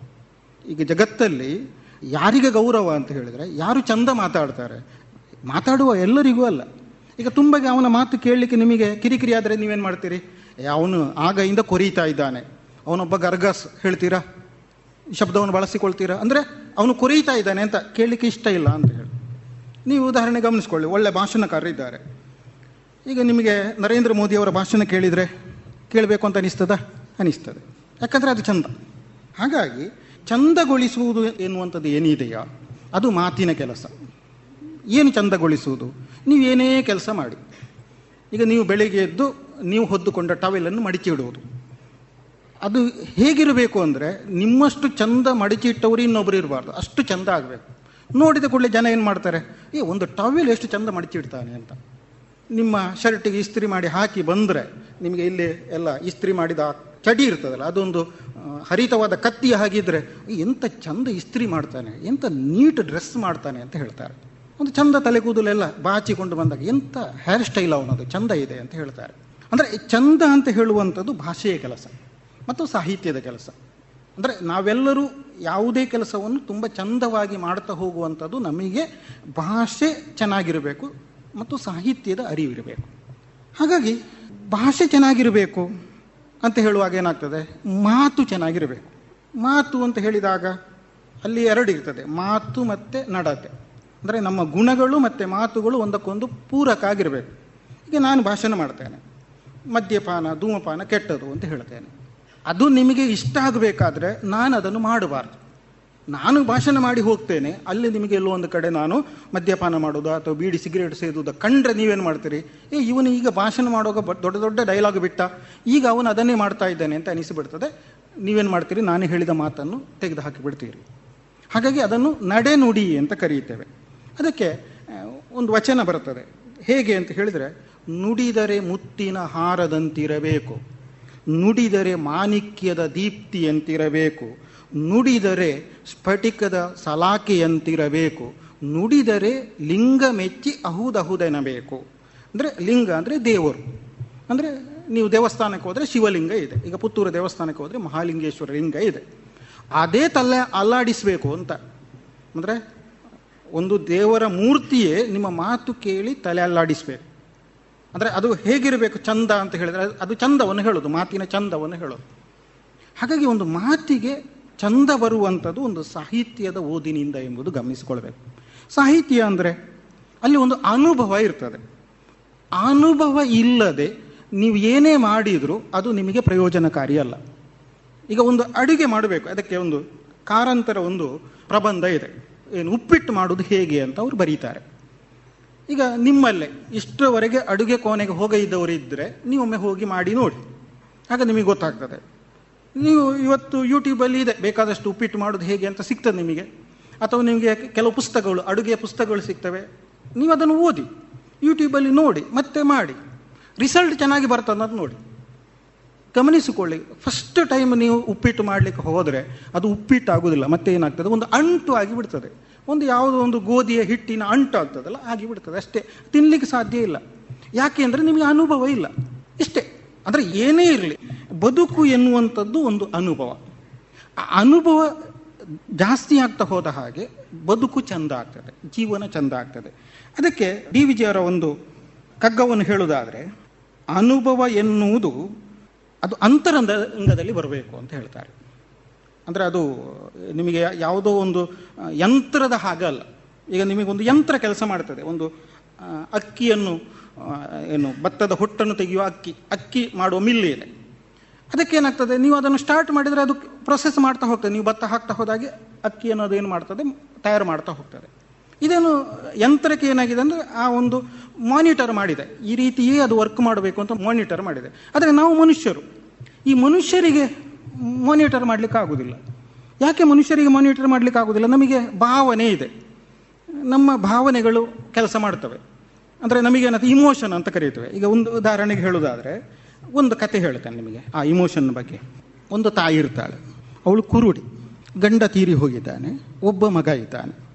ಈಗ ಜಗತ್ತಲ್ಲಿ ಯಾರಿಗೆ ಗೌರವ ಅಂತ ಹೇಳಿದ್ರೆ ಯಾರು ಚಂದ ಮಾತಾಡ್ತಾರೆ? ಮಾತಾಡುವ ಎಲ್ಲರಿಗೂ ಅಲ್ಲ. ಈಗ ತುಂಬಗೆ ಅವನ ಮಾತು ಕೇಳಲಿಕ್ಕೆ ನಿಮಗೆ ಕಿರಿಕಿರಿ ಆದರೆ ನೀವೇನು ಮಾಡ್ತೀರಿ? ಏ, ಅವನು ಆಗಯಿಂದ ಕೊರೀತಾ ಇದ್ದಾನೆ. ಅವನೊಬ್ಬ ಗರ್ಗಸ್ ಹೇಳ್ತೀರಾ? ಶಬ್ದವನ್ನು ಬಳಸಿಕೊಳ್ತೀರಾ? ಅಂದರೆ ಅವನು ಕೊರೀತಾ ಇದ್ದಾನೆ ಅಂತ ಕೇಳಲಿಕ್ಕೆ ಇಷ್ಟ ಇಲ್ಲ ಅಂತ ಹೇಳಿ. ನೀವು ಉದಾಹರಣೆ ಗಮನಿಸ್ಕೊಳ್ಳಿ, ಒಳ್ಳೆ ಭಾಷಣಕಾರರಿದ್ದಾರೆ. ಈಗ ನಿಮಗೆ ನರೇಂದ್ರ ಮೋದಿಯವರ ಭಾಷಣ ಕೇಳಿದರೆ ಕೇಳಬೇಕು ಅಂತ ಅನಿಸ್ತದ? ಅನಿಸ್ತದೆ. ಯಾಕಂದರೆ ಅದು ಚಂದ. ಹಾಗಾಗಿ ಚಂದಗೊಳಿಸುವುದು ಎನ್ನುವಂಥದ್ದು ಏನಿದೆಯಾ? ಅದು ಮಾತಿನ ಕೆಲಸ. ಏನು ಚಂದಗೊಳಿಸುವುದು? ಏನೇ ಕೆಲಸ ಮಾಡಿ. ಈಗ ನೀವು ಬೆಳಿಗ್ಗೆ ಎದ್ದು ನೀವು ಹೊದ್ದುಕೊಂಡ ಟವೆಲನ್ನು ಮಡಿಚಿ ಇಡುವುದು. ಅದು ಹೇಗಿರಬೇಕು ಅಂದರೆ ನಿಮ್ಮಷ್ಟು ಚಂದ ಮಡಿಚಿ ಇಟ್ಟವರು ಇನ್ನೊಬ್ಬರು ಇರಬಾರ್ದು. ಅಷ್ಟು ಚಂದ ಆಗಬೇಕು. ನೋಡಿದ ಕೂಡಲೇ ಜನ ಏನು ಮಾಡ್ತಾರೆ? ಏ, ಒಂದು ಟವೆಲ್ ಎಷ್ಟು ಚಂದ ಮಡಿಚಿ ಇಡ್ತಾನೆ ಅಂತ. ನಿಮ್ಮ ಶರ್ಟಿಗೆ ಇಸ್ತ್ರಿ ಮಾಡಿ ಹಾಕಿ ಬಂದರೆ ನಿಮಗೆ ಇಲ್ಲಿ ಎಲ್ಲ ಇಸ್ತ್ರಿ ಮಾಡಿದ ಚಡಿ ಇರ್ತದಲ್ಲ, ಅದೊಂದು ಹರಿತವಾದ ಕತ್ತಿಯ ಹಾಗಿದ್ರೆ ಎಂಥ ಚಂದ ಇಸ್ತ್ರಿ ಮಾಡ್ತಾನೆ ಎಂಥ ನೀಟ್ ಡ್ರೆಸ್ ಮಾಡ್ತಾನೆ ಅಂತ ಹೇಳ್ತಾರೆ. ಒಂದು ಚಂದ ತಲೆ ಕೂದಲೆಲ್ಲ ಬಾಚಿಕೊಂಡು ಬಂದಾಗ ಎಂಥ ಹೇರ್ ಸ್ಟೈಲ್ ಅವನದು, ಚಂದ ಇದೆ ಅಂತ ಹೇಳ್ತಾರೆ. ಅಂದರೆ ಚಂದ ಅಂತ ಹೇಳುವಂಥದ್ದು ಭಾಷೆಯ ಕೆಲಸ, ಮತ್ತು ಸಾಹಿತ್ಯದ ಕೆಲಸ. ಅಂದರೆ ನಾವೆಲ್ಲರೂ ಯಾವುದೇ ಕೆಲಸವನ್ನು ತುಂಬ ಚಂದವಾಗಿ ಮಾಡ್ತಾ ಹೋಗುವಂಥದ್ದು ನಮಗೆ ಭಾಷೆ ಚೆನ್ನಾಗಿರಬೇಕು, ಮತ್ತು ಸಾಹಿತ್ಯದ ಅರಿವಿರಬೇಕು. ಹಾಗಾಗಿ ಭಾಷೆ ಚೆನ್ನಾಗಿರಬೇಕು ಅಂತ ಹೇಳುವಾಗ ಏನಾಗ್ತದೆ? ಮಾತು ಚೆನ್ನಾಗಿರಬೇಕು. ಮಾತು ಅಂತ ಹೇಳಿದಾಗ ಅಲ್ಲಿ ಎರಡು ಇರ್ತದೆ, ಮಾತು ಮತ್ತು ನಡತೆ. ಅಂದರೆ ನಮ್ಮ ಗುಣಗಳು ಮತ್ತು ಮಾತುಗಳು ಒಂದಕ್ಕೊಂದು ಪೂರಕ ಆಗಿರಬೇಕು ಈಗ ನಾನು ಭಾಷಣ ಮಾಡ್ತೇನೆ. ಮದ್ಯಪಾನ, ಧೂಮಪಾನ ಕೆಟ್ಟದು ಅಂತ ಹೇಳ್ತೇನೆ. ಅದು ನಿಮಗೆ ಇಷ್ಟ ಆಗಬೇಕಾದ್ರೆ ನಾನು ಅದನ್ನು ಮಾಡಬಾರ್ದು. ನಾನು ಭಾಷಣ ಮಾಡಿ ಹೋಗ್ತೇನೆ, ಅಲ್ಲಿ ನಿಮಗೆ ಎಲ್ಲೋ ಒಂದು ಕಡೆ ನಾನು ಮದ್ಯಪಾನ ಮಾಡೋದು ಅಥವಾ ಬೀಡಿ ಸಿಗರೇಟ್ ಸೇದುವುದು ಕಂಡ್ರೆ ನೀವೇನು ಮಾಡ್ತೀರಿ? ಏ, ಇವನು ಈಗ ಭಾಷಣ ಮಾಡುವಾಗ ದೊಡ್ಡ ದೊಡ್ಡ ಡೈಲಾಗ್ ಬಿಟ್ಟ. ಈಗ ಅವನು ಅದನ್ನೇ ಮಾಡ್ತಾ ಇದ್ದಾನೆ ಅಂತ ಅನಿಸಿಬಿಡ್ತದೆ. ನೀವೇನು ಮಾಡ್ತೀರಿ? ನಾನು ಹೇಳಿದ ಮಾತನ್ನು ತೆಗೆದು ಹಾಕಿಬಿಡ್ತೀರಿ. ಹಾಗಾಗಿ ಅದನ್ನು ನಡೆನುಡಿ ಅಂತ ಕರೆಯುತ್ತೇವೆ. ಅದಕ್ಕೆ ಒಂದು ವಚನ ಬರುತ್ತದೆ. ಹೇಗೆ ಅಂತ ಹೇಳಿದರೆ ನುಡಿದರೆ ಮುತ್ತಿನ ಹಾರದಂತಿರಬೇಕು. ನುಡಿದರೆ ಮಾಣಿಕ್ಯದ ದೀಪ್ತಿಯಂತಿರಬೇಕು. ನುಡಿದರೆ ಸ್ಫಟಿಕದ ಸಲಾಕೆಯಂತಿರಬೇಕು. ನುಡಿದರೆ ಲಿಂಗ ಮೆಚ್ಚಿ ಅಹುದಹುದೆನಬೇಕು. ಅಂದರೆ ಲಿಂಗ ಅಂದರೆ ದೇವರು. ಅಂದರೆ ನೀವು ದೇವಸ್ಥಾನಕ್ಕೆ ಹೋದರೆ ಶಿವಲಿಂಗ ಇದೆ. ಈಗ ಪುತ್ತೂರು ದೇವಸ್ಥಾನಕ್ಕೆ ಹೋದರೆ ಮಹಾಲಿಂಗೇಶ್ವರ ಲಿಂಗ ಇದೆ. ಅದೇ ತಲೆ ಅಲ್ಲಾಡಿಸಬೇಕು ಅಂತ. ಅಂದರೆ ಒಂದು ದೇವರ ಮೂರ್ತಿಯೇ ನಿಮ್ಮ ಮಾತು ಕೇಳಿ ತಲೆ ಅಲ್ಲಾಡಿಸ್ಬೇಕು. ಅಂದರೆ ಅದು ಹೇಗಿರಬೇಕು ಚಂದ ಅಂತ ಹೇಳಿದರೆ ಅದು ಚಂದವನ್ನು ಹೇಳೋದು, ಮಾತಿನ ಚಂದವನ್ನು ಹೇಳೋದು. ಹಾಗಾಗಿ ಒಂದು ಮಾತಿಗೆ ಚಂದ ಬರುವಂಥದ್ದು ಒಂದು ಸಾಹಿತ್ಯದ ಓದಿನಿಂದ ಎಂಬುದು ಗಮನಿಸಿಕೊಳ್ಬೇಕು. ಸಾಹಿತ್ಯ ಅಂದರೆ ಅಲ್ಲಿ ಒಂದು ಅನುಭವ ಇರ್ತದೆ. ಅನುಭವ ಇಲ್ಲದೆ ನೀವು ಏನೇ ಮಾಡಿದರೂ ಅದು ನಿಮಗೆ ಪ್ರಯೋಜನಕಾರಿ ಅಲ್ಲ. ಈಗ ಒಂದು ಅಡುಗೆ ಮಾಡಬೇಕು, ಅದಕ್ಕೆ ಒಂದು ಕಾರಂತರ ಒಂದು ಪ್ರಬಂಧ ಇದೆ. ಏನು ಉಪ್ಪಿಟ್ಟು ಮಾಡೋದು ಹೇಗೆ ಅಂತ ಅವರು ಬರೀತಾರೆ. ಈಗ ನಿಮ್ಮಲ್ಲೇ, ಇಷ್ಟರವರೆಗೆ ಅಡುಗೆ ಕೋಣೆಗೆ ಹೋಗದಿದ್ದವರು ಇದ್ದರೆ ನೀವೊಮ್ಮೆ ಹೋಗಿ ಮಾಡಿ ನೋಡಿ. ಆಗ ನಿಮಗೆ ಗೊತ್ತಾಗ್ತದೆ. ನೀವು ಇವತ್ತು ಯೂಟ್ಯೂಬಲ್ಲಿ ಇದೆ, ಬೇಕಾದಷ್ಟು ಉಪ್ಪಿಟ್ಟು ಮಾಡೋದು ಹೇಗೆ ಅಂತ ಸಿಗ್ತದೆ ನಿಮಗೆ. ಅಥವಾ ನಿಮಗೆ ಕೆಲವು ಪುಸ್ತಕಗಳು, ಅಡುಗೆಯ ಪುಸ್ತಕಗಳು ಸಿಗ್ತವೆ. ನೀವು ಅದನ್ನು ಓದಿ ಯೂಟ್ಯೂಬಲ್ಲಿ ನೋಡಿ, ಮತ್ತೆ ಮಾಡಿ. ರಿಸಲ್ಟ್ ಚೆನ್ನಾಗಿ ಬರ್ತದೆ ಅನ್ನೋದು ನೋಡಿ. ಗಮನಿಸಿಕೊಳ್ಳಿ ಫಸ್ಟ್ ಟೈಮ್ ನೀವು ಉಪ್ಪಿಟ್ಟು ಮಾಡಲಿಕ್ಕೆ ಹೋದರೆ ಅದು ಉಪ್ಪಿಟ್ಟು ಆಗೋದಿಲ್ಲ ಮತ್ತೆ ಏನಾಗ್ತದೆ ಒಂದು ಅಂಟು ಆಗಿ ಬಿಡ್ತದೆ. ಒಂದು ಯಾವುದೋ ಒಂದು ಗೋಧಿಯ ಹಿಟ್ಟಿನ ಅಂಟಾಗ್ತದಲ್ಲ ಆಗಿ ಬಿಡ್ತದೆ ಅಷ್ಟೇ. ತಿನ್ನಲಿಕ್ಕೆ ಸಾಧ್ಯ ಇಲ್ಲ. ಯಾಕೆ ಅಂದರೆ ನಿಮಗೆ ಅನುಭವ ಇಲ್ಲ. ಇಷ್ಟೇ. ಅಂದರೆ ಏನೇ ಇರಲಿ, ಬದುಕು ಎನ್ನುವಂಥದ್ದು ಒಂದು ಅನುಭವ. ಆ ಅನುಭವ ಜಾಸ್ತಿ ಆಗ್ತಾ ಹೋದ ಹಾಗೆ ಬದುಕು ಚಂದ ಆಗ್ತದೆ, ಜೀವನ ಚಂದ ಆಗ್ತದೆ. ಅದಕ್ಕೆ ಡಿ ವಿಜಯವರ ಒಂದು ಕಗ್ಗವನ್ನು ಹೇಳುವುದಾದರೆ, ಅನುಭವ ಎನ್ನುವುದು ಅದು ಅಂತರಂಗದಲ್ಲಿ ಬರಬೇಕು ಅಂತ ಹೇಳ್ತಾರೆ. ಅಂದರೆ ಅದು, ನಿಮಗೆ ಯಾವುದೋ ಒಂದು ಯಂತ್ರದ ಹಾಗಲ್ಲ ಈಗ ನಿಮಗೊಂದು ಯಂತ್ರ ಕೆಲಸ ಮಾಡ್ತದೆ. ಒಂದು ಅಕ್ಕಿಯನ್ನು ಏನು, ಭತ್ತದ ಹೊಟ್ಟನ್ನು ತೆಗೆಯುವ ಅಕ್ಕಿ. ಅಕ್ಕಿ ಮಾಡುವ ಮಿಲ್ಲಿ ಇದೆ. ಅದಕ್ಕೇನಾಗ್ತದೆ ನೀವು ಅದನ್ನು ಸ್ಟಾರ್ಟ್ ಮಾಡಿದರೆ ಅದು ಪ್ರೊಸೆಸ್ ಮಾಡ್ತಾ ಹೋಗ್ತದೆ. ನೀವು ಭತ್ತ ಹಾಕ್ತಾ ಹೋದಾಗೆ ಅಕ್ಕಿಯನ್ನು ಅದೇನು ಮಾಡ್ತದೆ? ತಯಾರು ಮಾಡ್ತಾ ಹೋಗ್ತದೆ. ಇದೇನು, ಯಂತ್ರಕ್ಕೆ ಏನಾಗಿದೆ ಅಂದರೆ ಆ ಒಂದು ಮಾನಿಟರ್ ಮಾಡಿದೆ. ಈ ರೀತಿಯೇ ಅದು ವರ್ಕ್ ಮಾಡಬೇಕು ಅಂತ ಮಾನಿಟರ್ ಮಾಡಿದೆ. ಆದರೆ ನಾವು ಮನುಷ್ಯರು. ಈ ಮನುಷ್ಯರಿಗೆ ಮಾನಿಟರ್ ಮಾಡಲಿಕ್ಕೆ ಆಗೋದಿಲ್ಲ ಯಾಕೆ ಮನುಷ್ಯರಿಗೆ ಮಾನಿಟರ್ ಮಾಡಲಿಕ್ಕೆ ಆಗೋದಿಲ್ಲ ನಮಗೆ ಭಾವನೆ ಇದೆ. ನಮ್ಮ ಭಾವನೆಗಳು ಕೆಲಸ ಮಾಡ್ತವೆ. ಅಂದರೆ ನಮಗೇನಂತ ಇಮೋಷನ್ ಅಂತ ಕರೀತೇವೆ. ಈಗ ಒಂದು ಉದಾಹರಣೆಗೆ ಹೇಳೋದಾದರೆ, ಒಂದು ಕತೆ ಹೇಳ್ತೇನೆ ನಿಮಗೆ ಆ ಇಮೋಷನ್ ಬಗ್ಗೆ. ಒಂದು ತಾಯಿ ಇರ್ತಾಳೆ. ಅವಳು ಕುರುಡಿ. ಗಂಡ ತೀರಿ ಹೋಗಿದ್ದಾನೆ. ಒಬ್ಬ ಮಗ ಇದ್ದಾನೆ.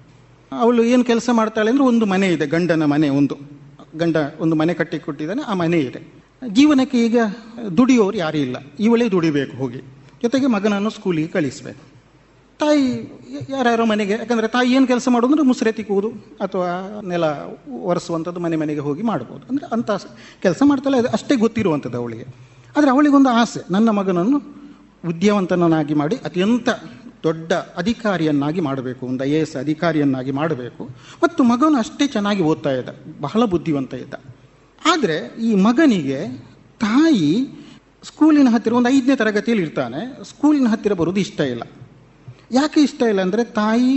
ಅವಳು ಏನು ಕೆಲಸ ಮಾಡ್ತಾಳೆ ಅಂದರೆ ಒಂದು ಮನೆ ಇದೆ, ಗಂಡನ ಮನೆ ಒಂದು. ಗಂಡ ಒಂದು ಮನೆ ಕಟ್ಟಿ ಕೊಟ್ಟಿದ್ದಾನೆ ಆ ಮನೆ ಇದೆ. ಜೀವನಕ್ಕೆ ಈಗ ದುಡಿಯೋರು ಯಾರೂ ಇಲ್ಲ. ಇವಳೇ ದುಡಿಬೇಕು ಹೋಗಿ. ಜೊತೆಗೆ ಮಗನನ್ನು ಸ್ಕೂಲಿಗೆ ಕಳಿಸಬೇಕು. ತಾಯಿ ಯಾರ್ಯಾರೋ ಮನೆಗೆ, ಯಾಕಂದರೆ ತಾಯಿ ಏನು ಕೆಲಸ ಮಾಡೋದು ಅಂದರೆ ಮುಸ್ರೆ ತಿಕ್ಕುವುದು ಅಥವಾ ನೆಲ ಒರೆಸುವಂಥದ್ದು ಮನೆ ಮನೆಗೆ ಹೋಗಿ ಮಾಡ್ಬೋದು. ಅಂದರೆ ಅಂಥ ಕೆಲಸ ಮಾಡ್ತಾಳೆ, ಅದು ಅಷ್ಟೇ ಗೊತ್ತಿರುವಂಥದ್ದು ಅವಳಿಗೆ. ಆದರೆ ಅವಳಿಗೊಂದು ಆಸೆ, ನನ್ನ ಮಗನನ್ನು ವಿದ್ಯಾವಂತನನ್ನಾಗಿ ಮಾಡಿ ಅತ್ಯಂತ ದೊಡ್ಡ ಅಧಿಕಾರಿಯನ್ನಾಗಿ ಮಾಡಬೇಕು, ಒಂದು ಐ ಎ ಎಸ್ ಅಧಿಕಾರಿಯನ್ನಾಗಿ ಮಾಡಬೇಕು. ಮತ್ತು ಮಗನು ಅಷ್ಟೇ ಚೆನ್ನಾಗಿ ಓದ್ತಾ ಇದ್ದ, ಬಹಳ ಬುದ್ಧಿವಂತ ಇದ್ದ. ಆದರೆ ಈ ಮಗನಿಗೆ ತಾಯಿ ಸ್ಕೂಲಿನ ಹತ್ತಿರ ಒಂದು ಐದನೇ ತರಗತಿಯಲ್ಲಿ ಇರ್ತಾನೆ. ಸ್ಕೂಲಿನ ಹತ್ತಿರ ಬರೋದು ಇಷ್ಟ ಇಲ್ಲ. ಯಾಕೆ ಇಷ್ಟ ಇಲ್ಲ ಅಂದರೆ ತಾಯಿ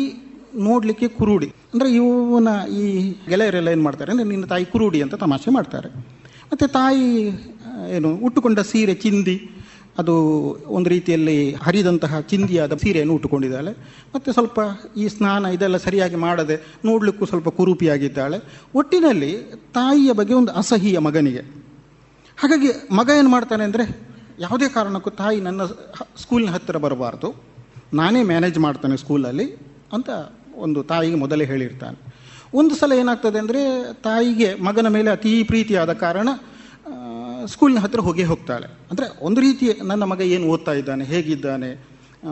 ನೋಡಲಿಕ್ಕೆ ಕುರುಡಿ. ಅಂದರೆ ಇವನ ಈ ಗೆಳೆಯರೆಲ್ಲ ಏನು ಮಾಡ್ತಾರೆ ಅಂದರೆ ನಿನ್ನ ತಾಯಿ ಕುರುಡಿ ಅಂತ ತಮಾಷೆ ಮಾಡ್ತಾರೆ. ಮತ್ತು ತಾಯಿ ಏನು ಉಟ್ಟುಕೊಂಡ ಸೀರೆ, ಚಿಂದಿ. ಅದು ಒಂದು ರೀತಿಯಲ್ಲಿ ಹರಿದಂತಹ ಚಿಂದಿಯಾದ ಸೀರೆಯನ್ನು ಉಟ್ಟುಕೊಂಡಿದ್ದಾಳೆ. ಮತ್ತು ಸ್ವಲ್ಪ ಈ ಸ್ನಾನ ಇದೆಲ್ಲ ಸರಿಯಾಗಿ ಮಾಡದೆ ನೋಡಲಿಕ್ಕೂ ಸ್ವಲ್ಪ ಕುರೂಪಿಯಾಗಿದ್ದಾಳೆ. ಒಟ್ಟಿನಲ್ಲಿ ತಾಯಿಯ ಬಗ್ಗೆ ಒಂದು ಅಸಹ್ಯ ಮಗನಿಗೆ. ಹಾಗಾಗಿ ಮಗ ಏನು ಮಾಡ್ತಾನೆ ಅಂದರೆ ಯಾವುದೇ ಕಾರಣಕ್ಕೂ ತಾಯಿ ನನ್ನ ಸ್ಕೂಲಿನ ಹತ್ತಿರ ಬರಬಾರ್ದು. ನಾನೇ ಮ್ಯಾನೇಜ್ ಮಾಡ್ತಾನೆ ಸ್ಕೂಲಲ್ಲಿ ಅಂತ ಒಂದು ತಾಯಿಗೆ ಮೊದಲೇ ಹೇಳಿರ್ತಾನೆ. ಒಂದು ಸಲ ಏನಾಗ್ತದೆ ಅಂದರೆ ತಾಯಿಗೆ ಮಗನ ಮೇಲೆ ಅತೀ ಪ್ರೀತಿಯಾದ ಕಾರಣ ಸ್ಕೂಲ್ನ ಹತ್ತಿರ ಹೋಗಿ ಹೋಗ್ತಾಳೆ. ಅಂದರೆ ಒಂದು ರೀತಿ ನನ್ನ ಮಗ ಏನು ಓದ್ತಾ ಇದ್ದಾನೆ, ಹೇಗಿದ್ದಾನೆ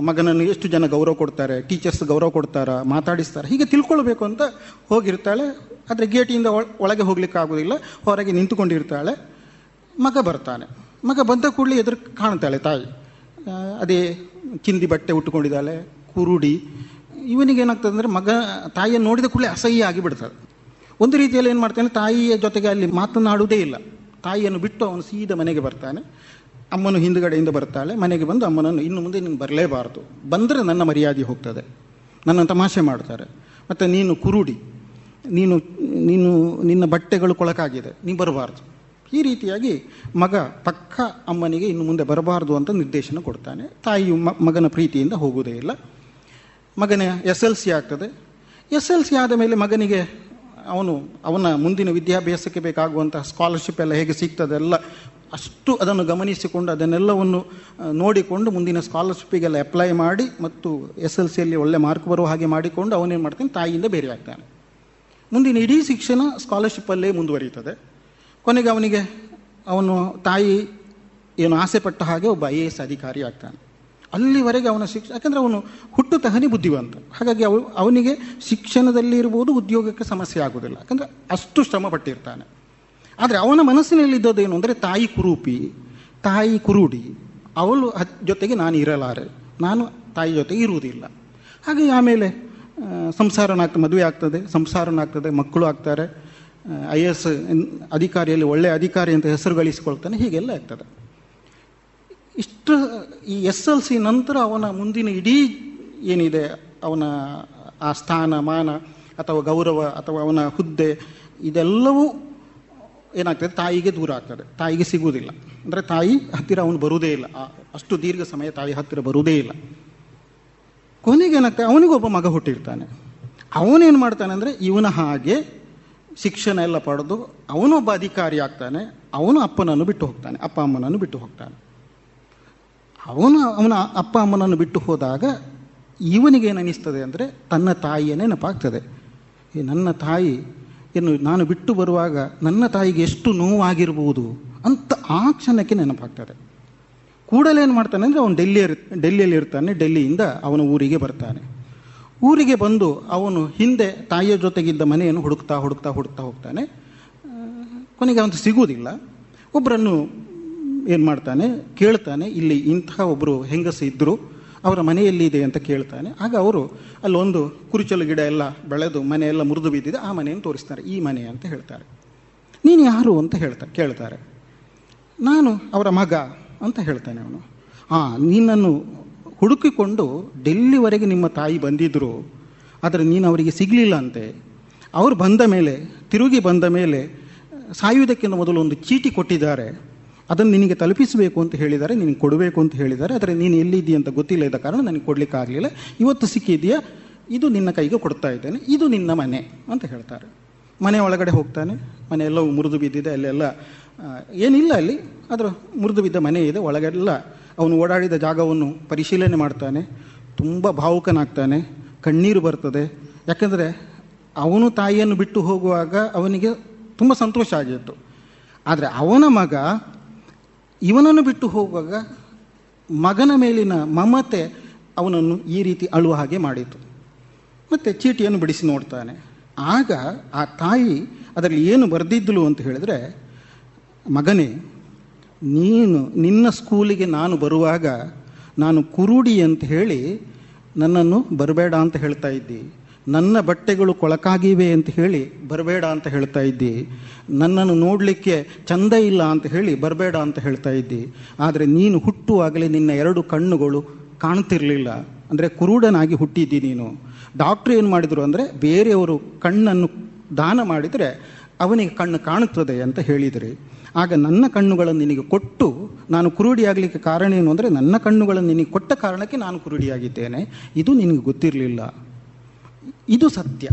ಮಗನನ್ನು ಎಷ್ಟು ಜನ ಗೌರವ ಕೊಡ್ತಾರೆ, ಟೀಚರ್ಸ್ ಗೌರವ ಕೊಡ್ತಾರಾ, ಮಾತಾಡಿಸ್ತಾರೆ, ಹೀಗೆ ತಿಳ್ಕೊಳ್ಬೇಕು ಅಂತ ಹೋಗಿರ್ತಾಳೆ. ಆದರೆ ಗೇಟಿಂದ ಒಳಗೆ ಹೋಗ್ಲಿಕ್ಕೆ ಆಗೋದಿಲ್ಲ ಹೊರಗೆ ನಿಂತುಕೊಂಡಿರ್ತಾಳೆ. ಮಗ ಬರ್ತಾನೆ. ಮಗ ಬಂದ ಕೂಡಲೇ ಎದುರು ಕಾಣ್ತಾಳೆ ತಾಯಿ. ಅದೇ ಕಿಂದಿ ಬಟ್ಟೆ ಉಟ್ಟುಕೊಂಡಿದ್ದಾಳೆ ಕುರುಡಿ. ಇವನಿಗೆ ಏನಾಗ್ತದೆ ಅಂದರೆ ಮಗ, ತಾಯಿಯನ್ನು ನೋಡಿದ ಕೂಡಲೇ ಅಸಹ್ಯ ಆಗಿಬಿಡ್ತದೆ. ಒಂದು ರೀತಿಯಲ್ಲಿ ಏನು ಮಾಡ್ತಾನೆ, ತಾಯಿಯ ಜೊತೆಗೆ ಅಲ್ಲಿ ಮಾತನಾಡುವುದೇ ಇಲ್ಲ. ತಾಯಿಯನ್ನು ಬಿಟ್ಟು ಅವನು ಸೀದಾ ಮನೆಗೆ ಬರ್ತಾನೆ. ಅಮ್ಮನು ಹಿಂದುಗಡೆಯಿಂದ ಬರ್ತಾಳೆ, ಮನೆಗೆ ಬಂದು ಅಮ್ಮನನ್ನು ಇನ್ನು ಮುಂದೆ ನೀನು ಬರಲೇಬಾರದು. ಬಂದರೆ ನನ್ನ ಮರ್ಯಾದೆ ಹೋಗ್ತದೆ. ನನ್ನ ತಮಾಷೆ ಮಾಡ್ತಾರೆ. ಮತ್ತು ನೀನು ಕುರುಡಿ. ನೀನು ನೀನು ನಿನ್ನ ಬಟ್ಟೆಗಳು ಕೊಳಕಾಗಿದೆ. ನೀನು ಬರಬಾರ್ದು. ಈ ರೀತಿಯಾಗಿ ಮಗ ಪಕ್ಕ ಅಮ್ಮನಿಗೆ ಇನ್ನು ಮುಂದೆ ಬರಬಾರದು ಅಂತ ನಿರ್ದೇಶನ ಕೊಡ್ತಾನೆ. ತಾಯಿಯು ಮಗನ ಪ್ರೀತಿಯಿಂದ ಹೋಗುವುದೇ ಇಲ್ಲ. ಮಗನ ಎಸ್ ಎಲ್ ಸಿ ಆಗ್ತದೆ. ಎಸ್ ಎಲ್ ಸಿ ಆದ ಮೇಲೆ ಮಗನಿಗೆ ಅವನು, ಅವನ ಮುಂದಿನ ವಿದ್ಯಾಭ್ಯಾಸಕ್ಕೆ ಬೇಕಾಗುವಂತಹ ಸ್ಕಾಲರ್ಶಿಪ್ ಎಲ್ಲ ಹೇಗೆ ಸಿಗ್ತದೆ ಎಲ್ಲ ಅಷ್ಟು ಅದನ್ನು ಗಮನಿಸಿಕೊಂಡು ಅದನ್ನೆಲ್ಲವನ್ನು ನೋಡಿಕೊಂಡು ಮುಂದಿನ ಸ್ಕಾಲರ್ಶಿಪ್ಪಿಗೆಲ್ಲ ಅಪ್ಲೈ ಮಾಡಿ ಮತ್ತು ಎಸ್ ಎಲ್ ಸಿಯಲ್ಲಿ ಒಳ್ಳೆ ಮಾರ್ಕ್ ಬರುವ ಹಾಗೆ ಮಾಡಿಕೊಂಡು ಅವನೇನು ಮಾಡ್ತಾನೆ, ತಾಯಿಯಿಂದ ಬೇರೆ ಆಗ್ತಾನೆ. ಮುಂದಿನ ಇಡೀ ಶಿಕ್ಷಣ ಸ್ಕಾಲರ್ಶಿಪ್ಪಲ್ಲೇ ಮುಂದುವರಿಯುತ್ತದೆ. ಕೊನೆಗೆ ಅವನಿಗೆ ಅವನು ತಾಯಿ ಏನು ಆಸೆ ಪಟ್ಟ ಹಾಗೆ ಒಬ್ಬ ಐ ಎ ಎಸ್ ಅಧಿಕಾರಿ ಆಗ್ತಾನೆ. ಅಲ್ಲಿವರೆಗೆ ಅವನ ಶಿಕ್ಷ, ಯಾಕಂದರೆ ಅವನು ಹುಟ್ಟು ತಹನಿ ಬುದ್ಧಿವಂತ. ಹಾಗಾಗಿ ಅವ, ಅವನಿಗೆ ಶಿಕ್ಷಣದಲ್ಲಿ ಇರ್ಬೋದು ಉದ್ಯೋಗಕ್ಕೆ ಸಮಸ್ಯೆ ಆಗೋದಿಲ್ಲ ಯಾಕಂದರೆ ಅಷ್ಟು ಶ್ರಮ ಪಟ್ಟಿರ್ತಾನೆ. ಆದರೆ ಅವನ ಮನಸ್ಸಿನಲ್ಲಿದ್ದದ್ದೇನು ಅಂದರೆ ತಾಯಿ ಕುರೂಪಿ, ತಾಯಿ ಕುರುಡಿ, ಅವಳು ಜೊತೆಗೆ ನಾನು ಇರಲಾರೆ. ನಾನು ತಾಯಿ ಜೊತೆಗೆ ಇರುವುದಿಲ್ಲ. ಹಾಗೆ ಆಮೇಲೆ ಸಂಸಾರನಾಗ್ತದೆ ಮದುವೆ ಆಗ್ತದೆ, ಸಂಸಾರನಾಗ್ತದೆ, ಮಕ್ಕಳು ಆಗ್ತಾರೆ. ಐ ಎಸ್ ಅಧಿಕಾರಿಯಲ್ಲಿ ಒಳ್ಳೆಯ ಅಧಿಕಾರಿ ಅಂತ ಹೆಸರು ಗಳಿಸಿಕೊಳ್ತಾನೆ, ಹೀಗೆಲ್ಲ ಆಗ್ತದೆ. ಇಷ್ಟು, ಈ ಎಸ್ ಎಲ್ ಸಿ ನಂತರ ಅವನ ಮುಂದಿನ ಇಡೀ ಏನಿದೆ, ಅವನ ಆ ಸ್ಥಾನ, ಮಾನ, ಅಥವಾ ಗೌರವ, ಅಥವಾ ಅವನ ಹುದ್ದೆ, ಇದೆಲ್ಲವೂ ಏನಾಗ್ತದೆ, ತಾಯಿಗೆ ದೂರ ಆಗ್ತದೆ. ತಾಯಿಗೆ ಸಿಗುವುದಿಲ್ಲ. ಅಂದರೆ ತಾಯಿ ಹತ್ತಿರ ಅವನು ಬರುವುದೇ ಇಲ್ಲ. ಅಷ್ಟು ದೀರ್ಘ ಸಮಯ ತಾಯಿ ಹತ್ತಿರ ಬರುವುದೇ ಇಲ್ಲ. ಕೊನೆಗೆ ಏನಾಗ್ತದೆ ಅವನಿಗೊಬ್ಬ ಮಗ ಹುಟ್ಟಿರ್ತಾನೆ. ಅವನೇನು ಮಾಡ್ತಾನೆ ಅಂದರೆ, ಇವನ ಹಾಗೆ ಶಿಕ್ಷಣ ಎಲ್ಲ ಪಡೆದು ಅವನೊಬ್ಬ ಅಧಿಕಾರಿ ಆಗ್ತಾನೆ, ಅವನು ಅಪ್ಪನನ್ನು ಬಿಟ್ಟು ಹೋಗ್ತಾನೆ, ಅಪ್ಪ ಅಮ್ಮನನ್ನು ಬಿಟ್ಟು ಹೋಗ್ತಾನೆ. ಅವನು, ಅವನ ಅಪ್ಪ ಅಮ್ಮನನ್ನು ಬಿಟ್ಟು ಹೋದಾಗ ಇವನಿಗೆ ಏನಿಸ್ತದೆ ಅಂದರೆ ತನ್ನ ತಾಯಿಯ ನೆನಪಾಗ್ತದೆ. ಈ ನನ್ನ ತಾಯಿ, ಏನು ನಾನು ಬಿಟ್ಟು ಬರುವಾಗ ನನ್ನ ತಾಯಿಗೆ ಎಷ್ಟು ನೋವಾಗಿರ್ಬೋದು ಅಂತ ಆ ಕ್ಷಣಕ್ಕೆ ನೆನಪಾಗ್ತದೆ. ಕೂಡಲೇ ಏನು ಮಾಡ್ತಾನೆ ಅಂದರೆ ಅವನು ಡೆಲ್ಲಿ ಡೆಲ್ಲಿಯಲ್ಲಿ ಇರ್ತಾನೆ ಡೆಲ್ಲಿಯಿಂದ ಅವನ ಊರಿಗೆ ಬರ್ತಾನೆ. ಊರಿಗೆ ಬಂದು ಅವನು ಹಿಂದೆ ತಾಯಿಯ ಜೊತೆಗಿದ್ದ ಮನೆಯನ್ನು ಹುಡುಕ್ತಾ ಹುಡುಕ್ತಾ ಹುಡುಕ್ತಾ ಹೋಗ್ತಾನೆ. ಕೊನೆಗೆ ಅವನು ಸಿಗುವುದಿಲ್ಲ. ಒಬ್ಬರನ್ನು ಏನು ಮಾಡ್ತಾನೆ? ಕೇಳ್ತಾನೆ, ಇಲ್ಲಿ ಇಂತಹ ಒಬ್ಬರು ಹೆಂಗಸು ಇದ್ದರು ಅವರ ಮನೆಯಲ್ಲಿ ಇದೆ ಅಂತ ಕೇಳ್ತಾನೆ. ಆಗ ಅವರು ಅಲ್ಲೊಂದು ಕುರುಚಲು ಗಿಡ ಎಲ್ಲ ಬೆಳೆದು ಮನೆಯೆಲ್ಲ ಮುರಿದು ಬಿದ್ದಿದೆ, ಆ ಮನೆಯನ್ನು ತೋರಿಸ್ತಾರೆ. ಈ ಮನೆ ಅಂತ ಹೇಳ್ತಾರೆ. ನೀನು ಯಾರು ಅಂತ ಹೇಳ್ತಾ, ಕೇಳ್ತಾರೆ. ನಾನು ಅವರ ಮಗ ಅಂತ ಹೇಳ್ತಾನೆ ಅವನು. ಹಾಂ ನಿನ್ನನ್ನು ಹುಡುಕಿಕೊಂಡು ಡೆಲ್ಲಿವರೆಗೆ ನಿಮ್ಮ ತಾಯಿ ಬಂದಿದ್ದರು ಆದರೆ ನೀನು ಅವರಿಗೆ ಸಿಗಲಿಲ್ಲ ಅಂತೆ. ಅವರು ಬಂದ ಮೇಲೆ, ತಿರುಗಿ ಬಂದ ಮೇಲೆ ಸಾಯುವುದಕ್ಕಿಂತ ಮೊದಲು ಒಂದು ಚೀಟಿ ಕೊಟ್ಟಿದ್ದಾರೆ. ಅದನ್ನು ನಿನಗೆ ತಲುಪಿಸಬೇಕು ಅಂತ ಹೇಳಿದ್ದಾರೆ, ನಿನಗೆ ಕೊಡಬೇಕು ಅಂತ ಹೇಳಿದ್ದಾರೆ, ಆದರೆ ನೀನು ಎಲ್ಲಿದ್ದೀಯ ಅಂತ ಗೊತ್ತಿಲ್ಲ ಇದ್ದ ಕಾರಣ ನನಗೆ ಕೊಡಲಿಕ್ಕೆ ಆಗಲಿಲ್ಲ. ಇವತ್ತು ಸಿಕ್ಕಿದೆಯಾ ಇದು ನಿನ್ನ ಕೈಗೆ ಕೊಡ್ತಾ ಇದ್ದೇನೆ, ಇದು ನಿನ್ನ ಮನೆ ಅಂತ ಹೇಳ್ತಾರೆ. ಮನೆ ಒಳಗಡೆ ಹೋಗ್ತಾನೆ, ಮನೆ ಎಲ್ಲವೂ ಮುರಿದು ಬಿದ್ದಿದೆ, ಅಲ್ಲೆಲ್ಲ ಏನಿಲ್ಲ ಅಲ್ಲಿ ಅದರ ಮುರಿದು ಬಿದ್ದ ಮನೆ ಇದೆ, ಒಳಗೆಲ್ಲ ಅವನು ಓಡಾಡಿದ ಜಾಗವನ್ನು ಪರಿಶೀಲನೆ ಮಾಡ್ತಾನೆ. ತುಂಬ ಭಾವುಕನಾಗ್ತಾನೆ. ಕಣ್ಣೀರು ಬರ್ತದೆ. ಯಾಕಂದರೆ ಅವನು ತಾಯಿಯನ್ನು ಬಿಟ್ಟು ಹೋಗುವಾಗ ಅವನಿಗೆ ತುಂಬ ಸಂತೋಷ ಆಗಿತ್ತು. ಆದರೆ ಅವನ ಮಗ ಇವನನ್ನು ಬಿಟ್ಟು ಹೋಗುವಾಗ ಮಗನ ಮೇಲಿನ ಮಮತೆ ಅವನನ್ನು ಈ ರೀತಿ ಅಳುವ ಹಾಗೆ ಮಾಡಿತು. ಮತ್ತು ಚೀಟಿಯನ್ನು ಬಿಡಿಸಿ ನೋಡ್ತಾನೆ. ಆಗ ಆ ತಾಯಿ ಅದರಲ್ಲಿ ಏನು ಬರೆದಿದ್ದಳು ಅಂತ ಹೇಳಿದ್ರೆ, ಮಗನೇ ನೀನು ನಿನ್ನ ಸ್ಕೂಲಿಗೆ ನಾನು ಬರುವಾಗ ನಾನು ಕುರುಡಿ ಅಂತ ಹೇಳಿ ನನ್ನನ್ನು ಬರಬೇಡ ಅಂತ ಹೇಳ್ತಾ ಇದ್ದಿ. ನನ್ನ ಬಟ್ಟೆಗಳು ಕೊಳಕಾಗಿವೆ ಅಂತ ಹೇಳಿ ಬರಬೇಡ ಅಂತ ಹೇಳ್ತಾ ಇದ್ದಿ. ನನ್ನನ್ನು ನೋಡಲಿಕ್ಕೆ ಚಂದ ಇಲ್ಲ ಅಂತ ಹೇಳಿ ಬರಬೇಡ ಅಂತ ಹೇಳ್ತಾ ಇದ್ದಿ. ಆದರೆ ನೀನು ಹುಟ್ಟುವಾಗಲೇ ನಿನ್ನ ಎರಡು ಕಣ್ಣುಗಳು ಕಾಣ್ತಿರಲಿಲ್ಲ. ಅಂದರೆ ಕುರುಡನಾಗಿ ಹುಟ್ಟಿದ್ದಿ ನೀನು. ಡಾಕ್ಟ್ರ್ ಏನು ಮಾಡಿದರು ಅಂದರೆ ಬೇರೆಯವರು ಕಣ್ಣನ್ನು ದಾನ ಮಾಡಿದರೆ ಅವನಿಗೆ ಕಣ್ಣು ಕಾಣುತ್ತದೆ ಅಂತ ಹೇಳಿದ್ರಿ. ಆಗ ನನ್ನ ಕಣ್ಣುಗಳನ್ನು ನಿನಗೆ ಕೊಟ್ಟು ನಾನು ಕುರುಡಿಯಾಗಲಿಕ್ಕೆ ಕಾರಣ ಏನು ಅಂದರೆ ನನ್ನ ಕಣ್ಣುಗಳನ್ನು ನಿನಗೆ ಕೊಟ್ಟ ಕಾರಣಕ್ಕೆ ನಾನು ಕುರುಡಿಯಾಗಿದ್ದೇನೆ. ಇದು ನಿನಗೆ ಗೊತ್ತಿರಲಿಲ್ಲ. ಇದು ಸತ್ಯ.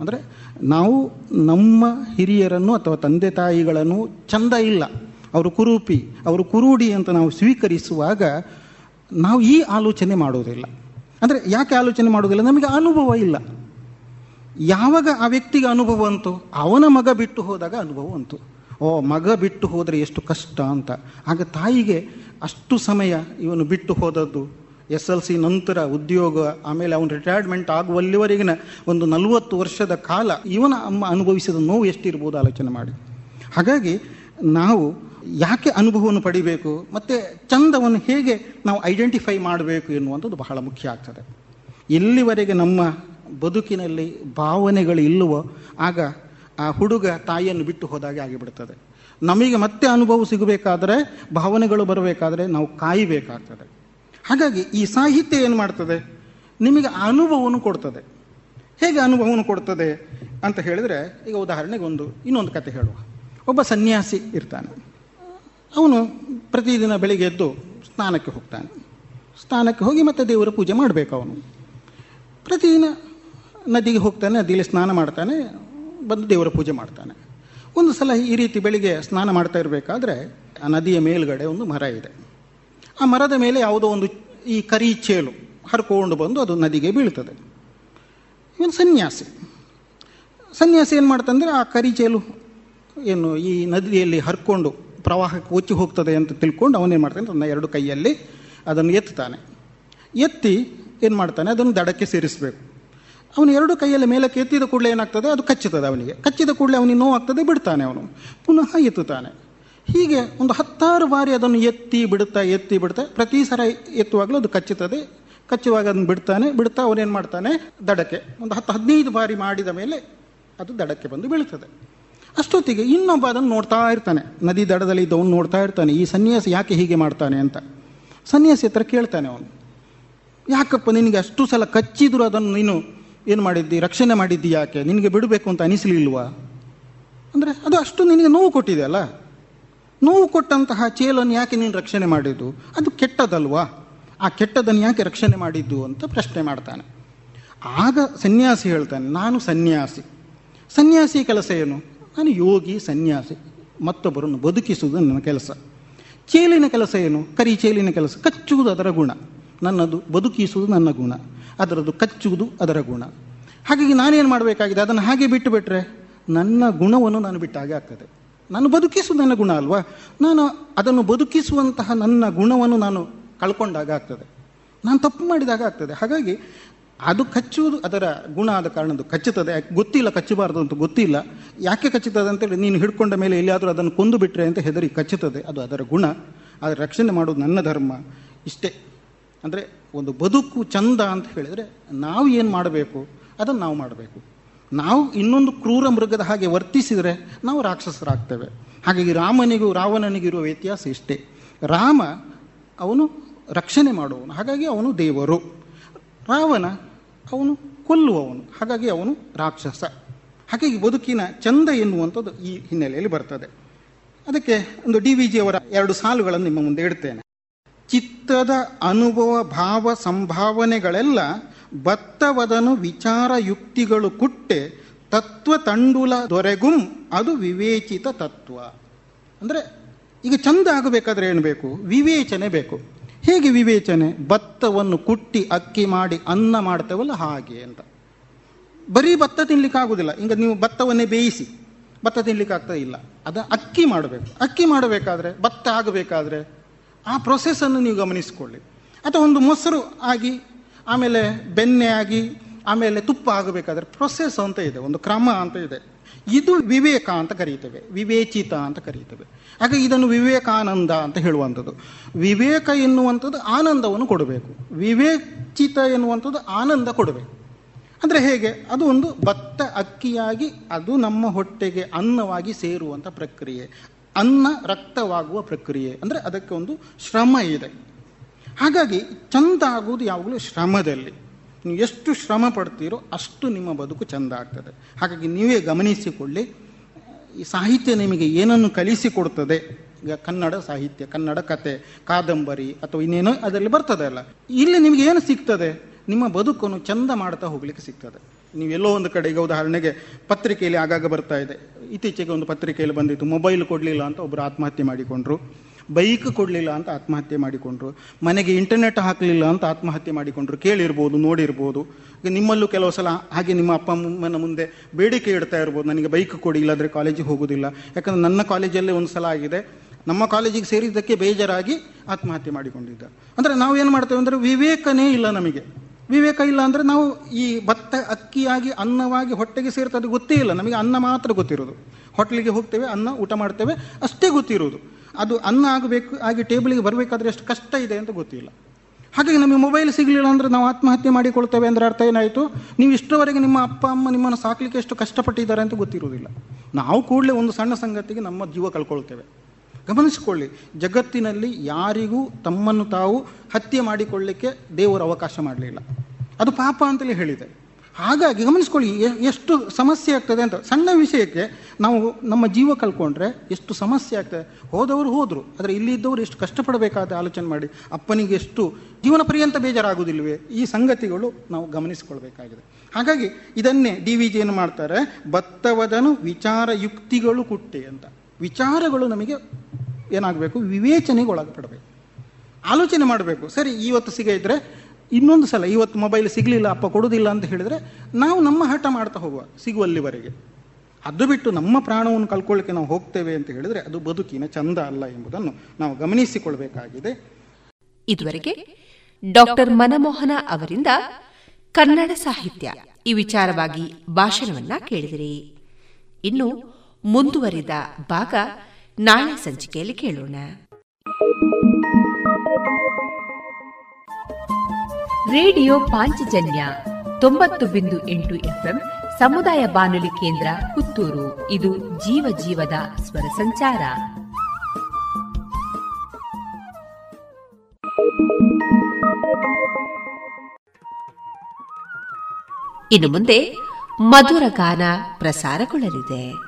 ಅಂದರೆ ನಾವು ನಮ್ಮ ಹಿರಿಯರನ್ನು ಅಥವಾ ತಂದೆ ತಾಯಿಗಳನ್ನು ಚಂದ ಇಲ್ಲ. ಅವರು ಕುರೂಪಿ, ಅವರು ಕುರುಡಿ ಅಂತ ನಾವು ಸ್ವೀಕರಿಸುವಾಗ ನಾವು ಈ ಆಲೋಚನೆ ಮಾಡೋದಿಲ್ಲ. ಅಂದರೆ ಯಾಕೆ ಆಲೋಚನೆ ಮಾಡೋದಿಲ್ಲ? ನಮಗೆ ಅನುಭವ ಇಲ್ಲ. ಯಾವಾಗ ಆ ವ್ಯಕ್ತಿಗೆ ಅನುಭವ ಅಂತು? ಅವನ ಮಗ ಬಿಟ್ಟು ಹೋದಾಗ ಅನುಭವ ಅಂತು. ಓ, ಮಗ ಬಿಟ್ಟು ಹೋದರೆ ಎಷ್ಟು ಕಷ್ಟ ಅಂತ. ಆಗ ತಾಯಿಗೆ ಅಷ್ಟು ಸಮಯ ಇವನು ಬಿಟ್ಟು ಹೋದದ್ದು. ಎಸ್ ಎಲ್ ಸಿ ನಂತರ ಉದ್ಯೋಗ, ಆಮೇಲೆ ಅವನು ರಿಟೈರ್ಮೆಂಟ್ ಆಗುವಲ್ಲಿವರೆಗಿನ ಒಂದು ನಲವತ್ತು ವರ್ಷದ ಕಾಲ ಇವನ ಅಮ್ಮ ಅನುಭವಿಸಿದ ನೋವು ಎಷ್ಟಿರ್ಬೋದು ಆಲೋಚನೆ ಮಾಡಿ. ಹಾಗಾಗಿ ನಾವು ಯಾಕೆ ಅನುಭವವನ್ನು ಪಡಿಬೇಕು, ಮತ್ತು ಚಂದವನ್ನು ಹೇಗೆ ನಾವು ಐಡೆಂಟಿಫೈ ಮಾಡಬೇಕು ಎನ್ನುವಂಥದ್ದು ಬಹಳ ಮುಖ್ಯ ಆಗ್ತದೆ. ಎಲ್ಲಿವರೆಗೆ ನಮ್ಮ ಬದುಕಿನಲ್ಲಿ ಭಾವನೆಗಳು ಇಲ್ಲವೋ, ಆಗ ಆ ಹುಡುಗ ತಾಯಿಯನ್ನು ಬಿಟ್ಟು ಹೋದಾಗೆ ಆಗಿಬಿಡ್ತದೆ. ನಮಗೆ ಮತ್ತೆ ಅನುಭವ ಸಿಗಬೇಕಾದ್ರೆ, ಭಾವನೆಗಳು ಬರಬೇಕಾದ್ರೆ ನಾವು ಕಾಯಬೇಕಾಗ್ತದೆ. ಹಾಗಾಗಿ ಈ ಸಾಹಿತ್ಯ ಏನು ಮಾಡ್ತದೆ? ನಿಮಗೆ ಅನುಭವವನ್ನು ಕೊಡ್ತದೆ. ಹೇಗೆ ಅನುಭವವನ್ನು ಕೊಡ್ತದೆ ಅಂತ ಹೇಳಿದರೆ, ಈಗ ಉದಾಹರಣೆಗೆ ಒಂದು, ಇನ್ನೊಂದು ಕತೆ ಹೇಳುವ. ಒಬ್ಬ ಸನ್ಯಾಸಿ ಇರ್ತಾನೆ. ಅವನು ಪ್ರತಿದಿನ ಬೆಳಿಗ್ಗೆ ಎದ್ದು ಸ್ನಾನಕ್ಕೆ ಹೋಗ್ತಾನೆ. ಸ್ನಾನಕ್ಕೆ ಹೋಗಿ ಮತ್ತೆ ದೇವರ ಪೂಜೆ ಮಾಡಬೇಕು ಅವನು. ಪ್ರತಿದಿನ ನದಿಗೆ ಹೋಗ್ತಾನೆ, ನದಿಯಲ್ಲಿ ಸ್ನಾನ ಮಾಡ್ತಾನೆ. ಬಂದು ದೇವರ ಪೂಜೆ ಮಾಡ್ತಾನೆ. ಒಂದು ಸಲ ಈ ರೀತಿ ಬೆಳಿಗ್ಗೆ ಸ್ನಾನ ಮಾಡ್ತಾ ಇರಬೇಕಾದ್ರೆ ಆ ನದಿಯ ಮೇಲುಗಡೆ ಒಂದು ಮರ ಇದೆ. ಆ ಮರದ ಮೇಲೆ ಯಾವುದೋ ಒಂದು ಈ ಕರಿ ಚೇಲು ಹರ್ಕೊಂಡು ಬಂದು ಅದು ನದಿಗೆ ಬೀಳ್ತದೆ. ಇವನು ಸನ್ಯಾಸಿ. ಸನ್ಯಾಸಿ ಏನು ಮಾಡ್ತಂದ್ರೆ ಆ ಕರಿ ಚೇಲು ಏನು ಈ ನದಿಯಲ್ಲಿ ಹರ್ಕೊಂಡು ಪ್ರವಾಹಕ್ಕೆ ಒಚ್ಚಿ ಹೋಗ್ತದೆ ಅಂತ ತಿಳ್ಕೊಂಡು ಅವನೇನು ಮಾಡ್ತಾನೆ, ತನ್ನ ಎರಡು ಕೈಯಲ್ಲಿ ಅದನ್ನು ಎತ್ತಾನೆ. ಎತ್ತಿ ಏನು ಮಾಡ್ತಾನೆ, ಅದನ್ನು ದಡಕ್ಕೆ ಸೇರಿಸಬೇಕು. ಅವನು ಎರಡು ಕೈಯಲ್ಲಿ ಮೇಲಕ್ಕೆ ಎತ್ತಿದ ಕೂಡಲೇ ಏನಾಗ್ತದೆ? ಅದು ಕಚ್ಚುತ್ತದೆ ಅವನಿಗೆ. ಕಚ್ಚಿದ ಕೂಡಲೇ ಅವನಿಗೆ ನೋವಾಗ್ತದೆ, ಬಿಡ್ತಾನೆ ಅವನು. ಪುನಃ ಎತ್ತುತ್ತಾನೆ. ಹೀಗೆ ಒಂದು ಹತ್ತಾರು ಬಾರಿ ಅದನ್ನು ಎತ್ತಿ ಬಿಡುತ್ತಾ, ಎತ್ತಿ ಬಿಡ್ತಾ ಪ್ರತಿ ಸಲ ಎತ್ತುವಾಗಲೂ ಅದು ಕಚ್ಚುತ್ತದೆ. ಕಚ್ಚುವಾಗ ಅದನ್ನು ಬಿಡ್ತಾನೆ, ಬಿಡ್ತಾ ಅವನೇನು ಮಾಡ್ತಾನೆ? ದಡಕ್ಕೆ. ಒಂದು ಹತ್ತು, ಹದಿನೈದು ಬಾರಿ ಮಾಡಿದ ಮೇಲೆ ಅದು ದಡಕ್ಕೆ ಬಂದು ಬೀಳ್ತದೆ ಅಷ್ಟೊತ್ತಿಗೆ ಇನ್ನೊಬ್ಬ ಅದನ್ನು ನೋಡ್ತಾ ಇರ್ತಾನೆ. ನದಿ ದಡದಲ್ಲಿ ಇದ್ದವನು ನೋಡ್ತಾ ಇರ್ತಾನೆ. ಈ ಸನ್ಯಾಸ ಯಾಕೆ ಹೀಗೆ ಮಾಡ್ತಾನೆ ಅಂತ. ಸನ್ಯಾಸಿ ಹತ್ರ ಕೇಳ್ತಾನೆ ಅವನು. ಯಾಕಪ್ಪ ನಿನಗೆ ಅಷ್ಟು ಸಲ ಕಚ್ಚಿದ್ರು ಅದನ್ನು ನೀನು ಏನು ಮಾಡಿದ್ದಿ? ರಕ್ಷಣೆ ಮಾಡಿದ್ದಿ ಯಾಕೆ? ನಿನಗೆ ಬಿಡಬೇಕು ಅಂತ ಅನಿಸಲಿಲ್ವಾ? ಅಂದರೆ ಅದು ಅಷ್ಟು ನಿನಗೆ ನೋವು ಕೊಟ್ಟಿದೆ ಅಲ್ಲ? ನೋವು ಕೊಟ್ಟಂತಹ ಚೇಲನ್ನು ಯಾಕೆ ನೀನು ರಕ್ಷಣೆ ಮಾಡಿದ್ದು? ಅದು ಕೆಟ್ಟದಲ್ವಾ? ಆ ಕೆಟ್ಟದನ್ನು ಯಾಕೆ ರಕ್ಷಣೆ ಮಾಡಿದ್ದು ಅಂತ ಪ್ರಶ್ನೆ ಮಾಡ್ತಾನೆ. ಆಗ ಸನ್ಯಾಸಿ ಹೇಳ್ತಾನೆ, ನಾನು ಸನ್ಯಾಸಿ. ಸನ್ಯಾಸಿ ಕೆಲಸ ಏನು? ನಾನು ಯೋಗಿ, ಸನ್ಯಾಸಿ. ಮತ್ತೊಬ್ಬರನ್ನು ಬದುಕಿಸುವುದು ನನ್ನ ಕೆಲಸ. ಚೇಲಿನ ಕೆಲಸ ಏನು? ಕರಿ ಚೇಲಿನ ಕೆಲಸ. ಕಚ್ಚುವುದು ಅದರ ಗುಣ. ನನ್ನದು ಬದುಕಿಸುವುದು ನನ್ನ ಗುಣ. ಅದರದ್ದು ಕಚ್ಚುವುದು ಅದರ ಗುಣ. ಹಾಗಾಗಿ ನಾನೇನು ಮಾಡಬೇಕಾಗಿದೆ? ಅದನ್ನು ಹಾಗೆ ಬಿಟ್ಟು ಬಿಟ್ಟರೆ ನನ್ನ ಗುಣವನ್ನು ನಾನು ಬಿಟ್ಟ ಹಾಗೆ ಆಗ್ತದೆ. ನಾನು ಬದುಕಿಸುವುದು ನನ್ನ ಗುಣ ಅಲ್ವಾ? ನಾನು ಅದನ್ನು ಬದುಕಿಸುವಂತಹ ನನ್ನ ಗುಣವನ್ನು ನಾನು ಕಳ್ಕೊಂಡಾಗ ಆಗ್ತದೆ. ನಾನು ತಪ್ಪು ಮಾಡಿದಾಗ ಆಗ್ತದೆ. ಹಾಗಾಗಿ ಅದು ಕಚ್ಚುವುದು ಅದರ ಗುಣ ಆದ ಕಾರಣದ್ದು ಕಚ್ಚುತ್ತದೆ. ಗೊತ್ತಿಲ್ಲ, ಕಚ್ಚಬಾರದು ಅಂತ ಗೊತ್ತಿಲ್ಲ. ಯಾಕೆ ಕಚ್ಚುತ್ತದೆ ಅಂತೇಳಿ ನೀನು ಹಿಡ್ಕೊಂಡ ಮೇಲೆ ಎಲ್ಲಿಯಾದರೂ ಅದನ್ನು ಕೊಂದು ಬಿಟ್ಟರೆ ಅಂತ ಹೆದರಿ ಕಚ್ಚುತ್ತದೆ. ಅದು ಅದರ ಗುಣ. ಅದರ ರಕ್ಷಣೆ ಮಾಡೋದು ನನ್ನ ಧರ್ಮ. ಇಷ್ಟೇ. ಅಂದರೆ ಒಂದು ಬದುಕು ಚಂದ ಅಂತ ಹೇಳಿದರೆ ನಾವು ಏನು ಮಾಡಬೇಕು? ಅದನ್ನು ನಾವು ಮಾಡಬೇಕು. ನಾವು ಇನ್ನೊಂದು ಕ್ರೂರ ಮೃಗದ ಹಾಗೆ ವರ್ತಿಸಿದರೆ ನಾವು ರಾಕ್ಷಸರಾಗ್ತೇವೆ. ಹಾಗಾಗಿ ರಾಮನಿಗೂ ರಾವಣನಿಗಿರುವ ವ್ಯತ್ಯಾಸ ಇಷ್ಟೇ. ರಾಮ ಅವನು ರಕ್ಷಣೆ ಮಾಡುವವನು, ಹಾಗಾಗಿ ಅವನು ದೇವರು. ರಾವಣ ಅವನು ಕೊಲ್ಲುವವನು, ಹಾಗಾಗಿ ಅವನು ರಾಕ್ಷಸ. ಹಾಗಾಗಿ ಬದುಕಿನ ಚಂದ ಎನ್ನುವಂಥದ್ದು ಈ ಹಿನ್ನೆಲೆಯಲ್ಲಿ ಬರ್ತದೆ. ಅದಕ್ಕೆ ಒಂದು ಡಿ ವಿ ಜಿಯವರ ಎರಡು ಸಾಲುಗಳನ್ನು ನಿಮ್ಮ ಮುಂದೆ ಇಡ್ತೇನೆ. ಚಿತ್ತದ ಅನುಭವ, ಭಾವ, ಸಂಭಾವನೆಗಳೆಲ್ಲ ಬತ್ತವದನು ವಿಚಾರ ಯುಕ್ತಿಗಳು ಕುಟ್ಟೆ ತತ್ವ ತಂಡುಲ ದೊರೆಗುಂ ಅದು ವಿವೇಚಿತ ತತ್ವ. ಅಂದರೆ ಈಗ ಚಂದ ಆಗಬೇಕಾದ್ರೆ ಏನು ಬೇಕು? ವಿವೇಚನೆ ಬೇಕು. ಹೇಗೆ ವಿವೇಚನೆ? ಭತ್ತವನ್ನು ಕುಟ್ಟಿ ಅಕ್ಕಿ ಮಾಡಿ ಅನ್ನ ಮಾಡ್ತೇವಲ್ಲ ಹಾಗೆ ಅಂತ. ಬರೀ ಭತ್ತ ತಿನ್ಲಿಕ್ಕೆ ಆಗುದಿಲ್ಲ. ಈಗ ನೀವು ಭತ್ತವನ್ನೇ ಬೇಯಿಸಿ ಭತ್ತ ತಿನ್ಲಿಕ್ಕೆ ಆಗ್ತಾ ಇಲ್ಲ. ಅದು ಅಕ್ಕಿ ಮಾಡಬೇಕು. ಅಕ್ಕಿ ಮಾಡಬೇಕಾದ್ರೆ ಭತ್ತ ಆಗಬೇಕಾದ್ರೆ ಆ ಪ್ರೊಸೆಸನ್ನು ನೀವು ಗಮನಿಸಿಕೊಳ್ಳಿ. ಅಥವಾ ಒಂದು ಮೊಸರು ಆಗಿ, ಆಮೇಲೆ ಬೆಣ್ಣೆ ಆಗಿ, ಆಮೇಲೆ ತುಪ್ಪ ಆಗಬೇಕಾದ್ರೆ ಪ್ರೊಸೆಸ್ ಅಂತ ಇದೆ, ಒಂದು ಕ್ರಮ ಅಂತ ಇದೆ. ಇದು ವಿವೇಕ ಅಂತ ಕರೀತೇವೆ, ವಿವೇಚಿತ ಅಂತ ಕರೀತೇವೆ. ಹಾಗೆ ಇದನ್ನು ವಿವೇಕಾನಂದ ಅಂತ ಹೇಳುವಂಥದ್ದು. ವಿವೇಕ ಎನ್ನುವಂಥದ್ದು ಆನಂದವನ್ನು ಕೊಡಬೇಕು. ವಿವೇಚಿತ ಎನ್ನುವಂಥದ್ದು ಆನಂದ ಕೊಡಬೇಕು. ಅಂದರೆ ಹೇಗೆ? ಅದು ಒಂದು ಭತ್ತ ಅಕ್ಕಿಯಾಗಿ, ಅದು ನಮ್ಮ ಹೊಟ್ಟೆಗೆ ಅನ್ನವಾಗಿ ಸೇರುವಂಥ ಪ್ರಕ್ರಿಯೆ. ಅನ್ನ ರಕ್ತವಾಗುವ ಪ್ರಕ್ರಿಯೆ. ಅಂದರೆ ಅದಕ್ಕೆ ಒಂದು ಶ್ರಮ ಇದೆ. ಹಾಗಾಗಿ ಚಂದ ಆಗುವುದು ಯಾವಾಗಲೂ ಶ್ರಮದಲ್ಲಿ. ನೀವು ಎಷ್ಟು ಶ್ರಮ ಪಡ್ತೀರೋ ಅಷ್ಟು ನಿಮ್ಮ ಬದುಕು ಚಂದ ಆಗ್ತದೆ. ಹಾಗಾಗಿ ನೀವೇ ಗಮನಿಸಿಕೊಳ್ಳಿ. ಈ ಸಾಹಿತ್ಯ ನಿಮಗೆ ಏನನ್ನು ಕಲಿಸಿಕೊಡ್ತದೆ? ಈಗ ಕನ್ನಡ ಸಾಹಿತ್ಯ, ಕನ್ನಡ ಕತೆ, ಕಾದಂಬರಿ ಅಥವಾ ಇನ್ನೇನೋ ಅದರಲ್ಲಿ ಬರ್ತದೆ ಅಲ್ಲ ಇಲ್ಲಿ ನಿಮಗೆ ಏನು ಸಿಗ್ತದೆ? ನಿಮ್ಮ ಬದುಕನ್ನು ಚಂದ ಮಾಡ್ತಾ ಹೋಗ್ಲಿಕ್ಕೆ ಸಿಗ್ತದೆ. ನೀವು ಎಲ್ಲೋ ಒಂದು ಕಡೆ ಈಗ ಉದಾಹರಣೆಗೆ ಪತ್ರಿಕೆಯಲ್ಲಿ ಆಗಾಗ ಬರ್ತಾ ಇದೆ. ಇತ್ತೀಚೆಗೆ ಒಂದು ಪತ್ರಿಕೆಯಲ್ಲಿ ಬಂದಿತ್ತು, ಮೊಬೈಲ್ ಕೊಡಲಿಲ್ಲ ಅಂತ ಒಬ್ಬರು ಆತ್ಮಹತ್ಯೆ ಮಾಡಿಕೊಂಡ್ರು. ಬೈಕ್ ಕೊಡಲಿಲ್ಲ ಅಂತ ಆತ್ಮಹತ್ಯೆ ಮಾಡಿಕೊಂಡ್ರು. ಮನೆಗೆ ಇಂಟರ್ನೆಟ್ ಹಾಕಲಿಲ್ಲ ಅಂತ ಆತ್ಮಹತ್ಯೆ ಮಾಡಿಕೊಂಡ್ರು. ಕೇಳಿರ್ಬೋದು, ನೋಡಿರ್ಬೋದು. ನಿಮ್ಮಲ್ಲೂ ಕೆಲವು ಸಲ ಹಾಗೆ ನಿಮ್ಮ ಅಪ್ಪ, ಅಮ್ಮನ ಮುಂದೆ ಬೇಡಿಕೆ ಇಡ್ತಾ ಇರ್ಬೋದು. ನನಗೆ ಬೈಕ್ ಕೊಡಿ, ಇಲ್ಲಾದರೆ ಕಾಲೇಜಿಗೆ ಹೋಗೋದಿಲ್ಲ. ಯಾಕಂದ್ರೆ ನನ್ನ ಕಾಲೇಜಲ್ಲೇ ಒಂದು ಸಲ ಆಗಿದೆ. ನಮ್ಮ ಕಾಲೇಜಿಗೆ ಸೇರಿದ್ದಕ್ಕೆ ಬೇಜಾರಾಗಿ ಆತ್ಮಹತ್ಯೆ ಮಾಡಿಕೊಂಡಿದ್ದ. ಅಂದರೆ ನಾವು ಏನು ಮಾಡ್ತೇವೆ ಅಂದರೆ ವಿವೇಕನೇ ಇಲ್ಲ ನಮಗೆ. ವಿವೇಕ ಇಲ್ಲ ಅಂದರೆ ನಾವು ಈ ಭತ್ತ ಅಕ್ಕಿಯಾಗಿ ಅನ್ನವಾಗಿ ಹೊಟ್ಟೆಗೆ ಸೇರ್ತದೆ ಗೊತ್ತೇ ಇಲ್ಲ. ನಮಗೆ ಅನ್ನ ಮಾತ್ರ ಗೊತ್ತಿರೋದು. ಹೋಟ್ಲಿಗೆ ಹೋಗ್ತೇವೆ, ಅನ್ನ ಊಟ ಮಾಡ್ತೇವೆ, ಅಷ್ಟೇ ಗೊತ್ತಿರೋದು. ಅದು ಅನ್ನ ಆಗಬೇಕು, ಆಗಿ ಟೇಬಲಿಗೆ ಬರಬೇಕಾದ್ರೆ ಎಷ್ಟು ಕಷ್ಟ ಇದೆ ಅಂತ ಗೊತ್ತಿಲ್ಲ. ಹಾಗಾಗಿ ನಮಗೆ ಮೊಬೈಲ್ ಸಿಗಲಿಲ್ಲ ಅಂದರೆ ನಾವು ಆತ್ಮಹತ್ಯೆ ಮಾಡಿಕೊಳ್ತೇವೆ ಅಂದರೆ ಅರ್ಥ ಏನಾಯಿತು? ನೀವು ಇಷ್ಟರವರೆಗೆ ನಿಮ್ಮ ಅಪ್ಪ, ಅಮ್ಮ ನಿಮ್ಮನ್ನು ಸಾಕಲಿಕ್ಕೆ ಎಷ್ಟು ಕಷ್ಟಪಟ್ಟಿದ್ದಾರೆ ಅಂತ ಗೊತ್ತಿರೋದಿಲ್ಲ ನಾವು ಕೂಡಲೇ ಒಂದು ಸಣ್ಣ ಸಂಗತಿಗೆ ನಮ್ಮ ಜೀವ ಕಳ್ಕೊಳ್ತೇವೆ. ಗಮನಿಸಿಕೊಳ್ಳಿ. ಜಗತ್ತಿನಲ್ಲಿ ಯಾರಿಗೂ ತಮ್ಮನ್ನು ತಾವು ಹತ್ಯೆ ಮಾಡಿಕೊಳ್ಳಿಕ್ಕೆ ದೇವರು ಅವಕಾಶ ಮಾಡಲಿಲ್ಲ. ಅದು ಪಾಪ ಅಂತಲೇ ಹೇಳಿದೆ. ಹಾಗಾಗಿ ಗಮನಿಸ್ಕೊಳ್ಳಿ ಎಷ್ಟು ಸಮಸ್ಯೆ ಆಗ್ತದೆ ಅಂತ. ಸಣ್ಣ ವಿಷಯಕ್ಕೆ ನಾವು ನಮ್ಮ ಜೀವ ಕಳ್ಕೊಂಡ್ರೆ ಎಷ್ಟು ಸಮಸ್ಯೆ ಆಗ್ತದೆ. ಹೋದವರು ಹೋದರು, ಆದರೆ ಇಲ್ಲಿ ಇದ್ದವರು ಎಷ್ಟು ಕಷ್ಟಪಡಬೇಕಾದ ಆಲೋಚನೆ ಮಾಡಿ, ಅಪ್ಪನಿಗೆ ಎಷ್ಟು ಜೀವನ ಪರ್ಯಂತ ಬೇಜಾರಾಗುವುದಿಲ್ವೇ ಈ ಸಂಗತಿಗಳು ನಾವು ಗಮನಿಸಿಕೊಳ್ಬೇಕಾಗಿದೆ. ಹಾಗಾಗಿ ಇದನ್ನೇ ಡಿ ವಿ ಜಿ ಏನು ಮಾಡ್ತಾರೆ? ಭತ್ತವದನು ವಿಚಾರ ಯುಕ್ತಿಗಳು ಕುಟ್ಟೆ ಅಂತ. ವಿಚಾರಗಳು ನಮಗೆ ಏನಾಗಬೇಕು? ವಿವೇಚನೆಗೆ ಒಳಗಪಡಬೇಕು ಆಲೋಚನೆ ಮಾಡಬೇಕು. ಸರಿ, ಇವತ್ತು ಸಿಗ ಇದ್ರೆ ಇನ್ನೊಂದು ಸಲ, ಇವತ್ತು ಮೊಬೈಲ್ ಸಿಗಲಿಲ್ಲ, ಅಪ್ಪ ಕೊಡೋದಿಲ್ಲ ಅಂತ ಹೇಳಿದ್ರೆ ನಾವು ನಮ್ಮ ಹಠ ಮಾಡ್ತಾ ಹೋಗುವ, ಸಿಗುವಲ್ಲಿವರೆಗೆ. ಅದು ಬಿಟ್ಟು ನಮ್ಮ ಪ್ರಾಣವನ್ನು ಕಳ್ಕೊಳ್ಳಿಕ್ಕೆ ನಾವು ಹೋಗ್ತೇವೆ ಅಂತ ಹೇಳಿದ್ರೆ ಅದು ಬದುಕಿನ ಚಂದ ಅಲ್ಲ ಎಂಬುದನ್ನು ನಾವು ಗಮನಿಸಿಕೊಳ್ಬೇಕಾಗಿದೆ. ಇದುವರೆಗೆ ಡಾಕ್ಟರ್ ಮನಮೋಹನ ಅವರಿಂದ ಕನ್ನಡ ಸಾಹಿತ್ಯ ಈ ವಿಚಾರವಾಗಿ ಭಾಷಣವನ್ನ ಕೇಳಿದಿರಿ. ಇನ್ನು ಮುಂದುವರಿದ ಭಾಗ ನಾಳೆ ಸಂಚಿಕೆಯಲ್ಲಿ ಕೇಳೋಣ. ರೇಡಿಯೋ ಪಾಂಚಜನ್ಯ ತೊಂಬತ್ತು ಬಿಂದು ಎಂಟು ಎಫ್ಎಂ ಸಮುದಾಯ ಬಾನುಲಿ ಕೇಂದ್ರ ಪುತ್ತೂರು. ಇದು ಜೀವ ಜೀವದ ಸ್ವರ ಸಂಚಾರ. ಇನ್ನು ಮುಂದೆ ಮಧುರ ಗಾನ ಪ್ರಸಾರಗೊಳ್ಳಲಿದೆ.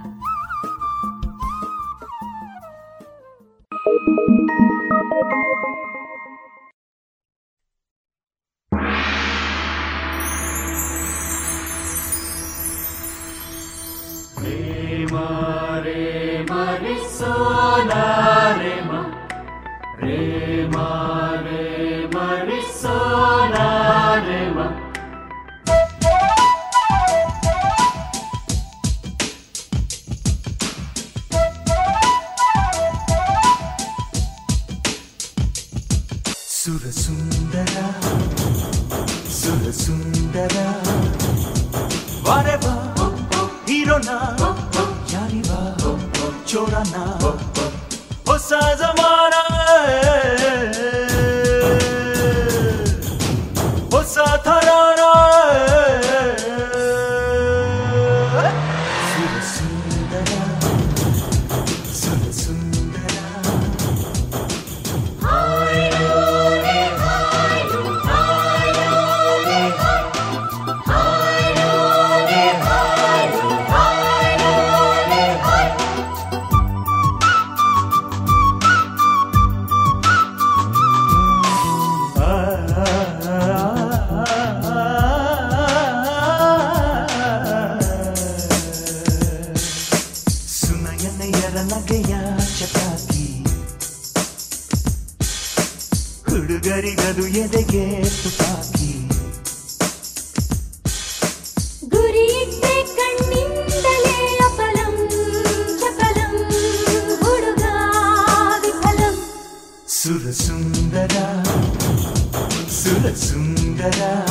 ರೇಡಿಯೋ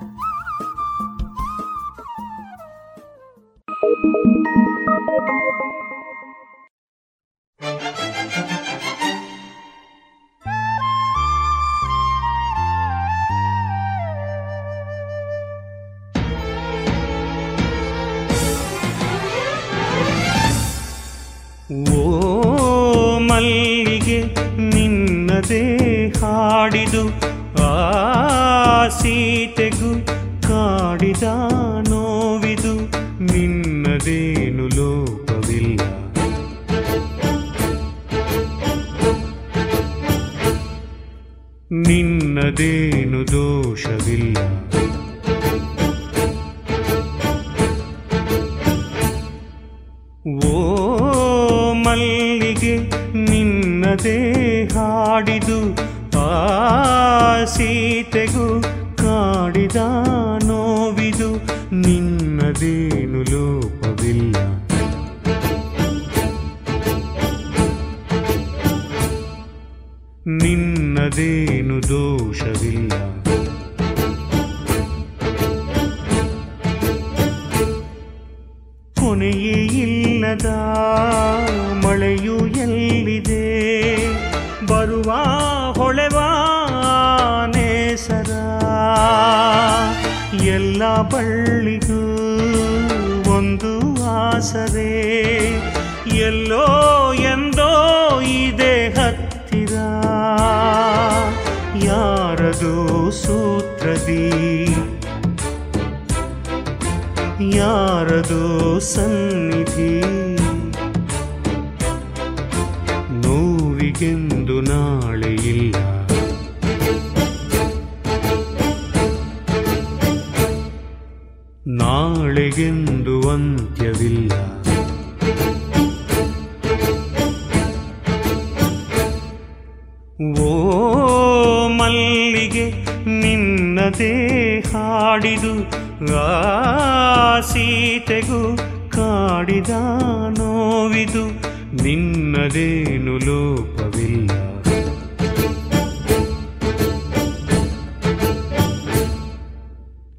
ಎಲ್ಲ ಬಳ್ಳಿಗೂ ಒಂದು ಆಸರೆ. ಎಲ್ಲೋ ಎಂದೋ ಇದೆ ಹತ್ತಿರ. ಯಾರದು ಸೂತ್ರದಿ? ಯಾರದು ಸನ್ನಿಧಿ? ನಾಳೆಗೆಂದು ಅಂತ್ಯವಿಲ್ಲ. ಓ ಮಲ್ಲಿಗೆ ನಿನ್ನದೇ ಹಾಡಿದು ಸೀತೆಗೂ ಕಾಡಿದ ನೋವಿದು ನಿನ್ನದೇನು ಲೋಪವಿಲ್ಲ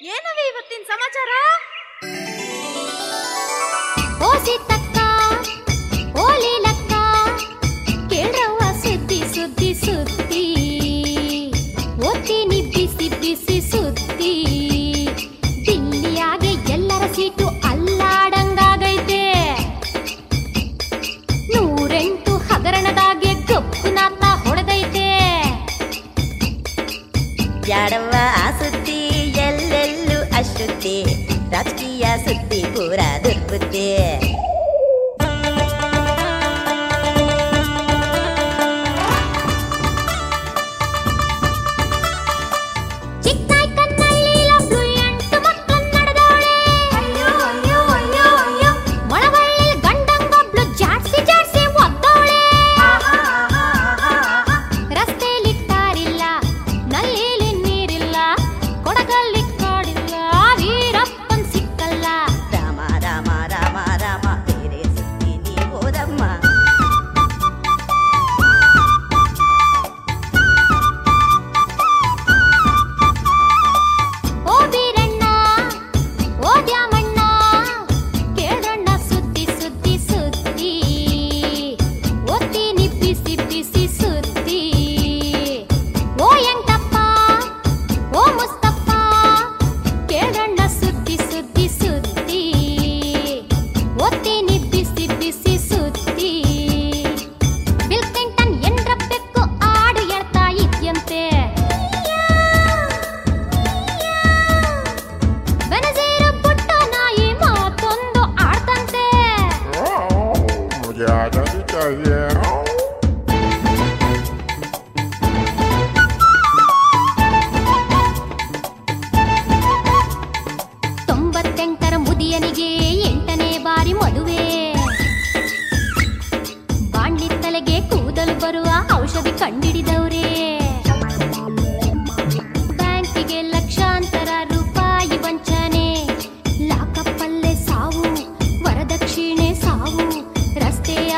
ಏನವಿ ಇವತ್ತಿನ ಸಮಾಚಾರ? ಓ ಸೀತಕ್ಕ ಓಲಿ ಲಕ್ಕ ಕೇಳ್ರವ್ವ ಸುದ್ದಿ ಸುದ್ದಿ ಸುದ್ದಿ. ಓದ್ತೀನಿ ಬಿಸಿ ಬಿಸಿ ಸುದ್ದಿ. ದಿಲ್ಲಿಯಾಗೆ ಎಲ್ಲರ ಸೀಟು ಅಲ್ಲಾಡಂಗಾಗೈತೆ. ನೂರೆಂಟು ಹಗರಣದಾಗೆ ಹೊಡೆದೈತೆ. ಯಾರವ್ವ ಆ ಸುದ್ದಿ? ರಾಜಕೀಯ ಸುದ್ದಿ ಪೂರ ದುರ್ಬುದ್ಧಿ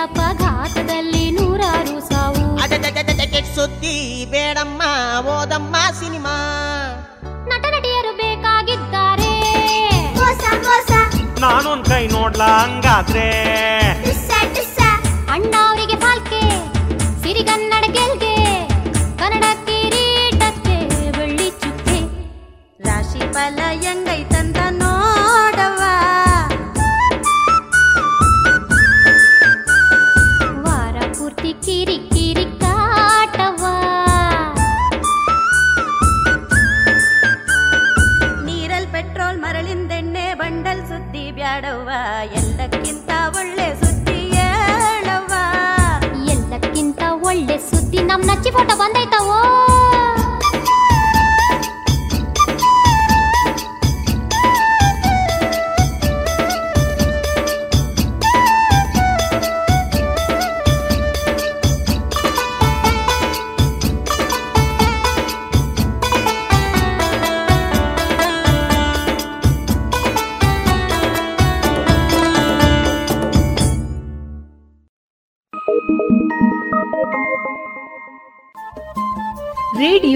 ಅಪಘಾತದಲ್ಲಿ ನೂರಾರು ಸಾವು. ಸುದ್ದಿ ಬೇಡಮ್ಮ ಓದಮ್ಮ ಸಿನಿಮಾ. ನಟ ನಟಿಯರು ಬೇಕಾಗಿದ್ದಾರೆ ನಾನೊಂದ್ ಕೈ ನೋಡ್ಲಾ ಹಂಗಾದ್ರೆ. ಸುದ್ದಿ ನಮ್ ನಚ್ಚಿ ಫೋಟೋ ಬಂದೈತವೋ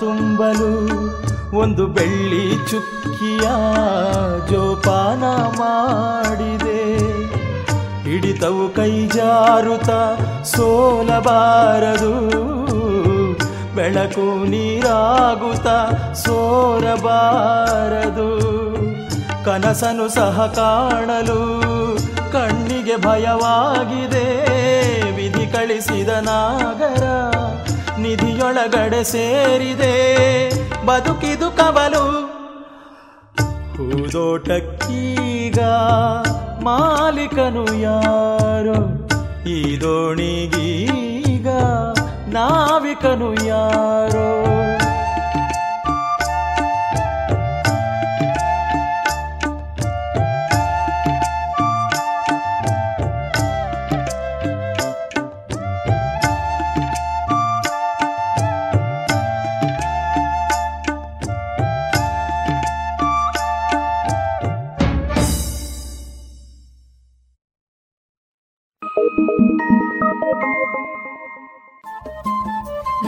ತುಂಬಲು ಒಂದು ಬೆಳ್ಳಿ ಚುಕ್ಕಿಯ ಜೋಪಾನ ಮಾಡಿದೆ. ಹಿಡಿತವು ಕೈ ಜಾರುತ ಸೋಲಬಾರದು, ಬೆಳಕು ನೀರಾಗುತ್ತ ಸೋರಬಾರದು ಕನಸನು ಸಹ ಕಾಣಲು ಕಣ್ಣಿಗೆ ಭಯವಾಗಿದೆ, ವಿಧಿ ಕಳಿಸಿದ ನಾಗರ ನಿಧಿಯೊಳಗಡೆ ಸೇರಿದೆ. ಬದುಕಿದು ಕವಲು. ಹೂದೋಟಕ್ಕೀಗ ಮಾಲೀಕನು ಯಾರು? ಈ ದೋಣಿಗೀಗ ನಾವಿಕನು ಯಾರೋ?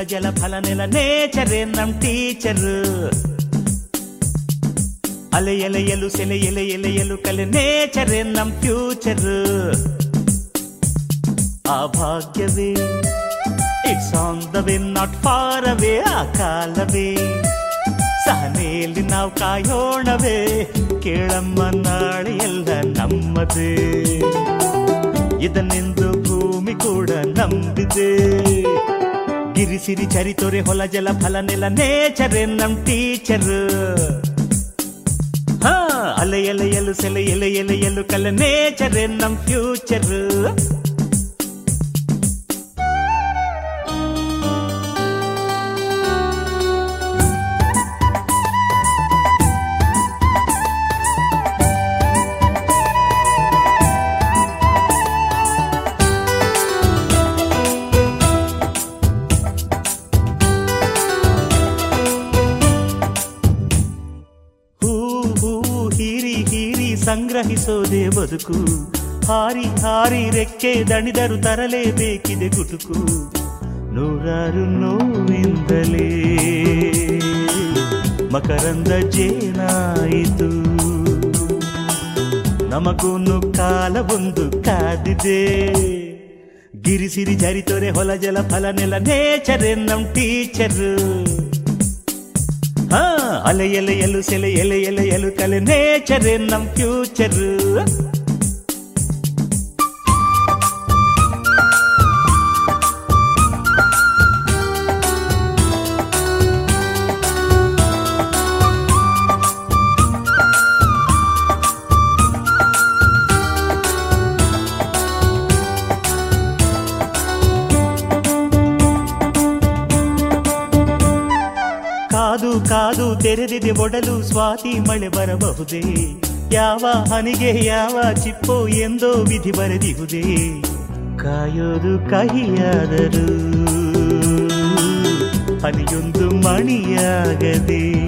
ಝರಿ ತೊರೆ ಹೊಲ ಜಲ ಫಲ ನೆಲ ನೇಚರೇ ನಮ್ ಟೀಚರ್ ಅಲೆ ಎಲೆಯಲು ಸೆಲೆ ಎಲೆ ಎಲೆಯಲು ಕಲೆ ನೇಚರೇ ನಮ್ ಫ್ಯೂಚರ್ ಆ ಭಾಗ್ಯವೇ it's on the way not far away ಆ ಕಾಲವೇ ಸಹನೆಯಲ್ಲಿ ನಾವು ಕಾಯೋಣವೇ ಕೇಳಮ್ಮ ನಾಳೆ ಎಲ್ಲ ನಮ್ಮದೇ ಇದನ್ನೆಂದು ಭೂಮಿ ಕೂಡ ನಂಬಿದೆ ಗಿರಿಸಿರಿ ಚರಿತೊರೆ ಹೊಲ ಜಲ ಫಲ ನೆಲ ನೇಚರೇ ನಮ್ ಟೀಚರ್ ಹಾ ಅಲೆ ಎಲೆಯಲು ಸೆಲೆ ಎಲೆ ಎಲೆಯಲು ಕಲೆ ನೇಚರೇ ನಮ್ ಫ್ಯೂಚರ್ ಸಂಗ್ರಹಿಸೋದೇ ಬದುಕು ಹಾರಿ ಹಾರಿ ರೆಕ್ಕೆ ದಣಿದರು ತರಲೇಬೇಕಿದೆ ಗುಟುಕು ನೂರಾರು ನೋವಿಂದಲೇ ಮಕರಂದ ಜೇನಾಯಿತು ನಮಗೂನು ಕಾಲ ಒಂದು ಕಾದಿದೆ ಗಿರಿಸಿರಿ ಜರಿತೊರೆ ಹೊಲ ಜಲ ಫಲ ನೆಲ ನೇಚರೇ ನಮ್ ಟೀಚರ್ ಹಾ ಅಲೆ ಎಲೆಯಲು ಸೆಲೆ ಎಲೆ ಎಲೆಯಲು ಕಲೆ ನೇಚರೇ ನಮ್ ಫ್ಯೂಚರ್ ತೆರೆದಿದೆ ಒಡಲು ಸ್ವಾತಿ ಮಳೆ ಬರಬಹುದೇ? ಯಾವ ಹನಿಗೆ ಯಾವ ಚಿಪ್ಪೋ ಎಂದೋ ವಿಧಿ ಬರೆದಿಹುದೇ? ಕಾಯೋದು ಕಹಿಯಾದರು ಹನಿಯೊಂದು ಮಣಿಯಾಗದೆ?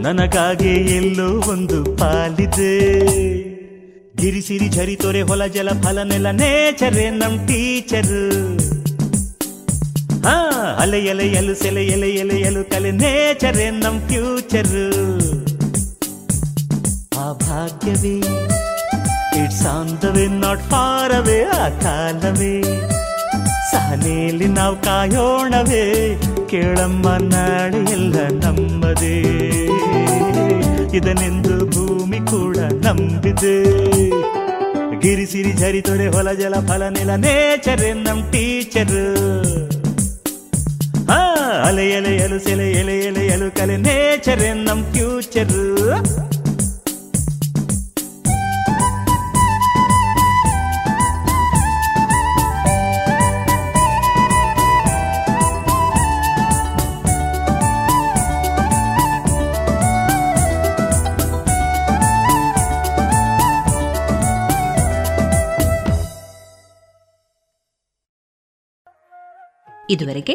ನನಗಾಗೆ ಎಲ್ಲೋ ಒಂದು ಪಾಲಿದೆ? ಗಿರಿಸಿರಿ ಝರಿ ತೊರೆ ಹೊಲ ಜಲ ಫಲ ನೆಲ ನೇಚರೇ ನಮ್ ಟೀಚರ್. ಹಾ ಅಲೆ ಎಲೆ ಎಲು ಸೆಲೆ ಎಲೆ ಎಲೆ ಎಲು ಕಲೆ ನೇಚರೇ ನಮ್ ಫ್ಯೂಚರ್. ಆ ಭಾಗ್ಯವೇ it's on the way, not far away, ಆ ಕಾಲವೇ. ಸಹನೆಯಲ್ಲಿ ನಾವು ಕಾಯೋಣವೇ, ಕೇಳಮ್ಮ ಎಲ್ಲ ನಮ್ಮದೇ. ಇದನೆಂದು ಭೂಮಿ ಕೂಡ ನಂಬಿದೆ. ಗಿರಿಸಿರಿ ಝರಿ ತೊಡೆ ಹೊಲ ಜಲ ಫಲ ನೆಲ ನೇಚರ್ ನಮ್ ಟೀಚರ್. ಹಾ ಅಲೆ ಎಲೆ ಎಲು ಸೆಲೆ ಎಲೆ ಎಲೆ ಎಲು ಕಲೆ ನೇಚರೇ ನಮ್ ಫ್ಯೂಚರ್ ಇದುವರೆಗೆ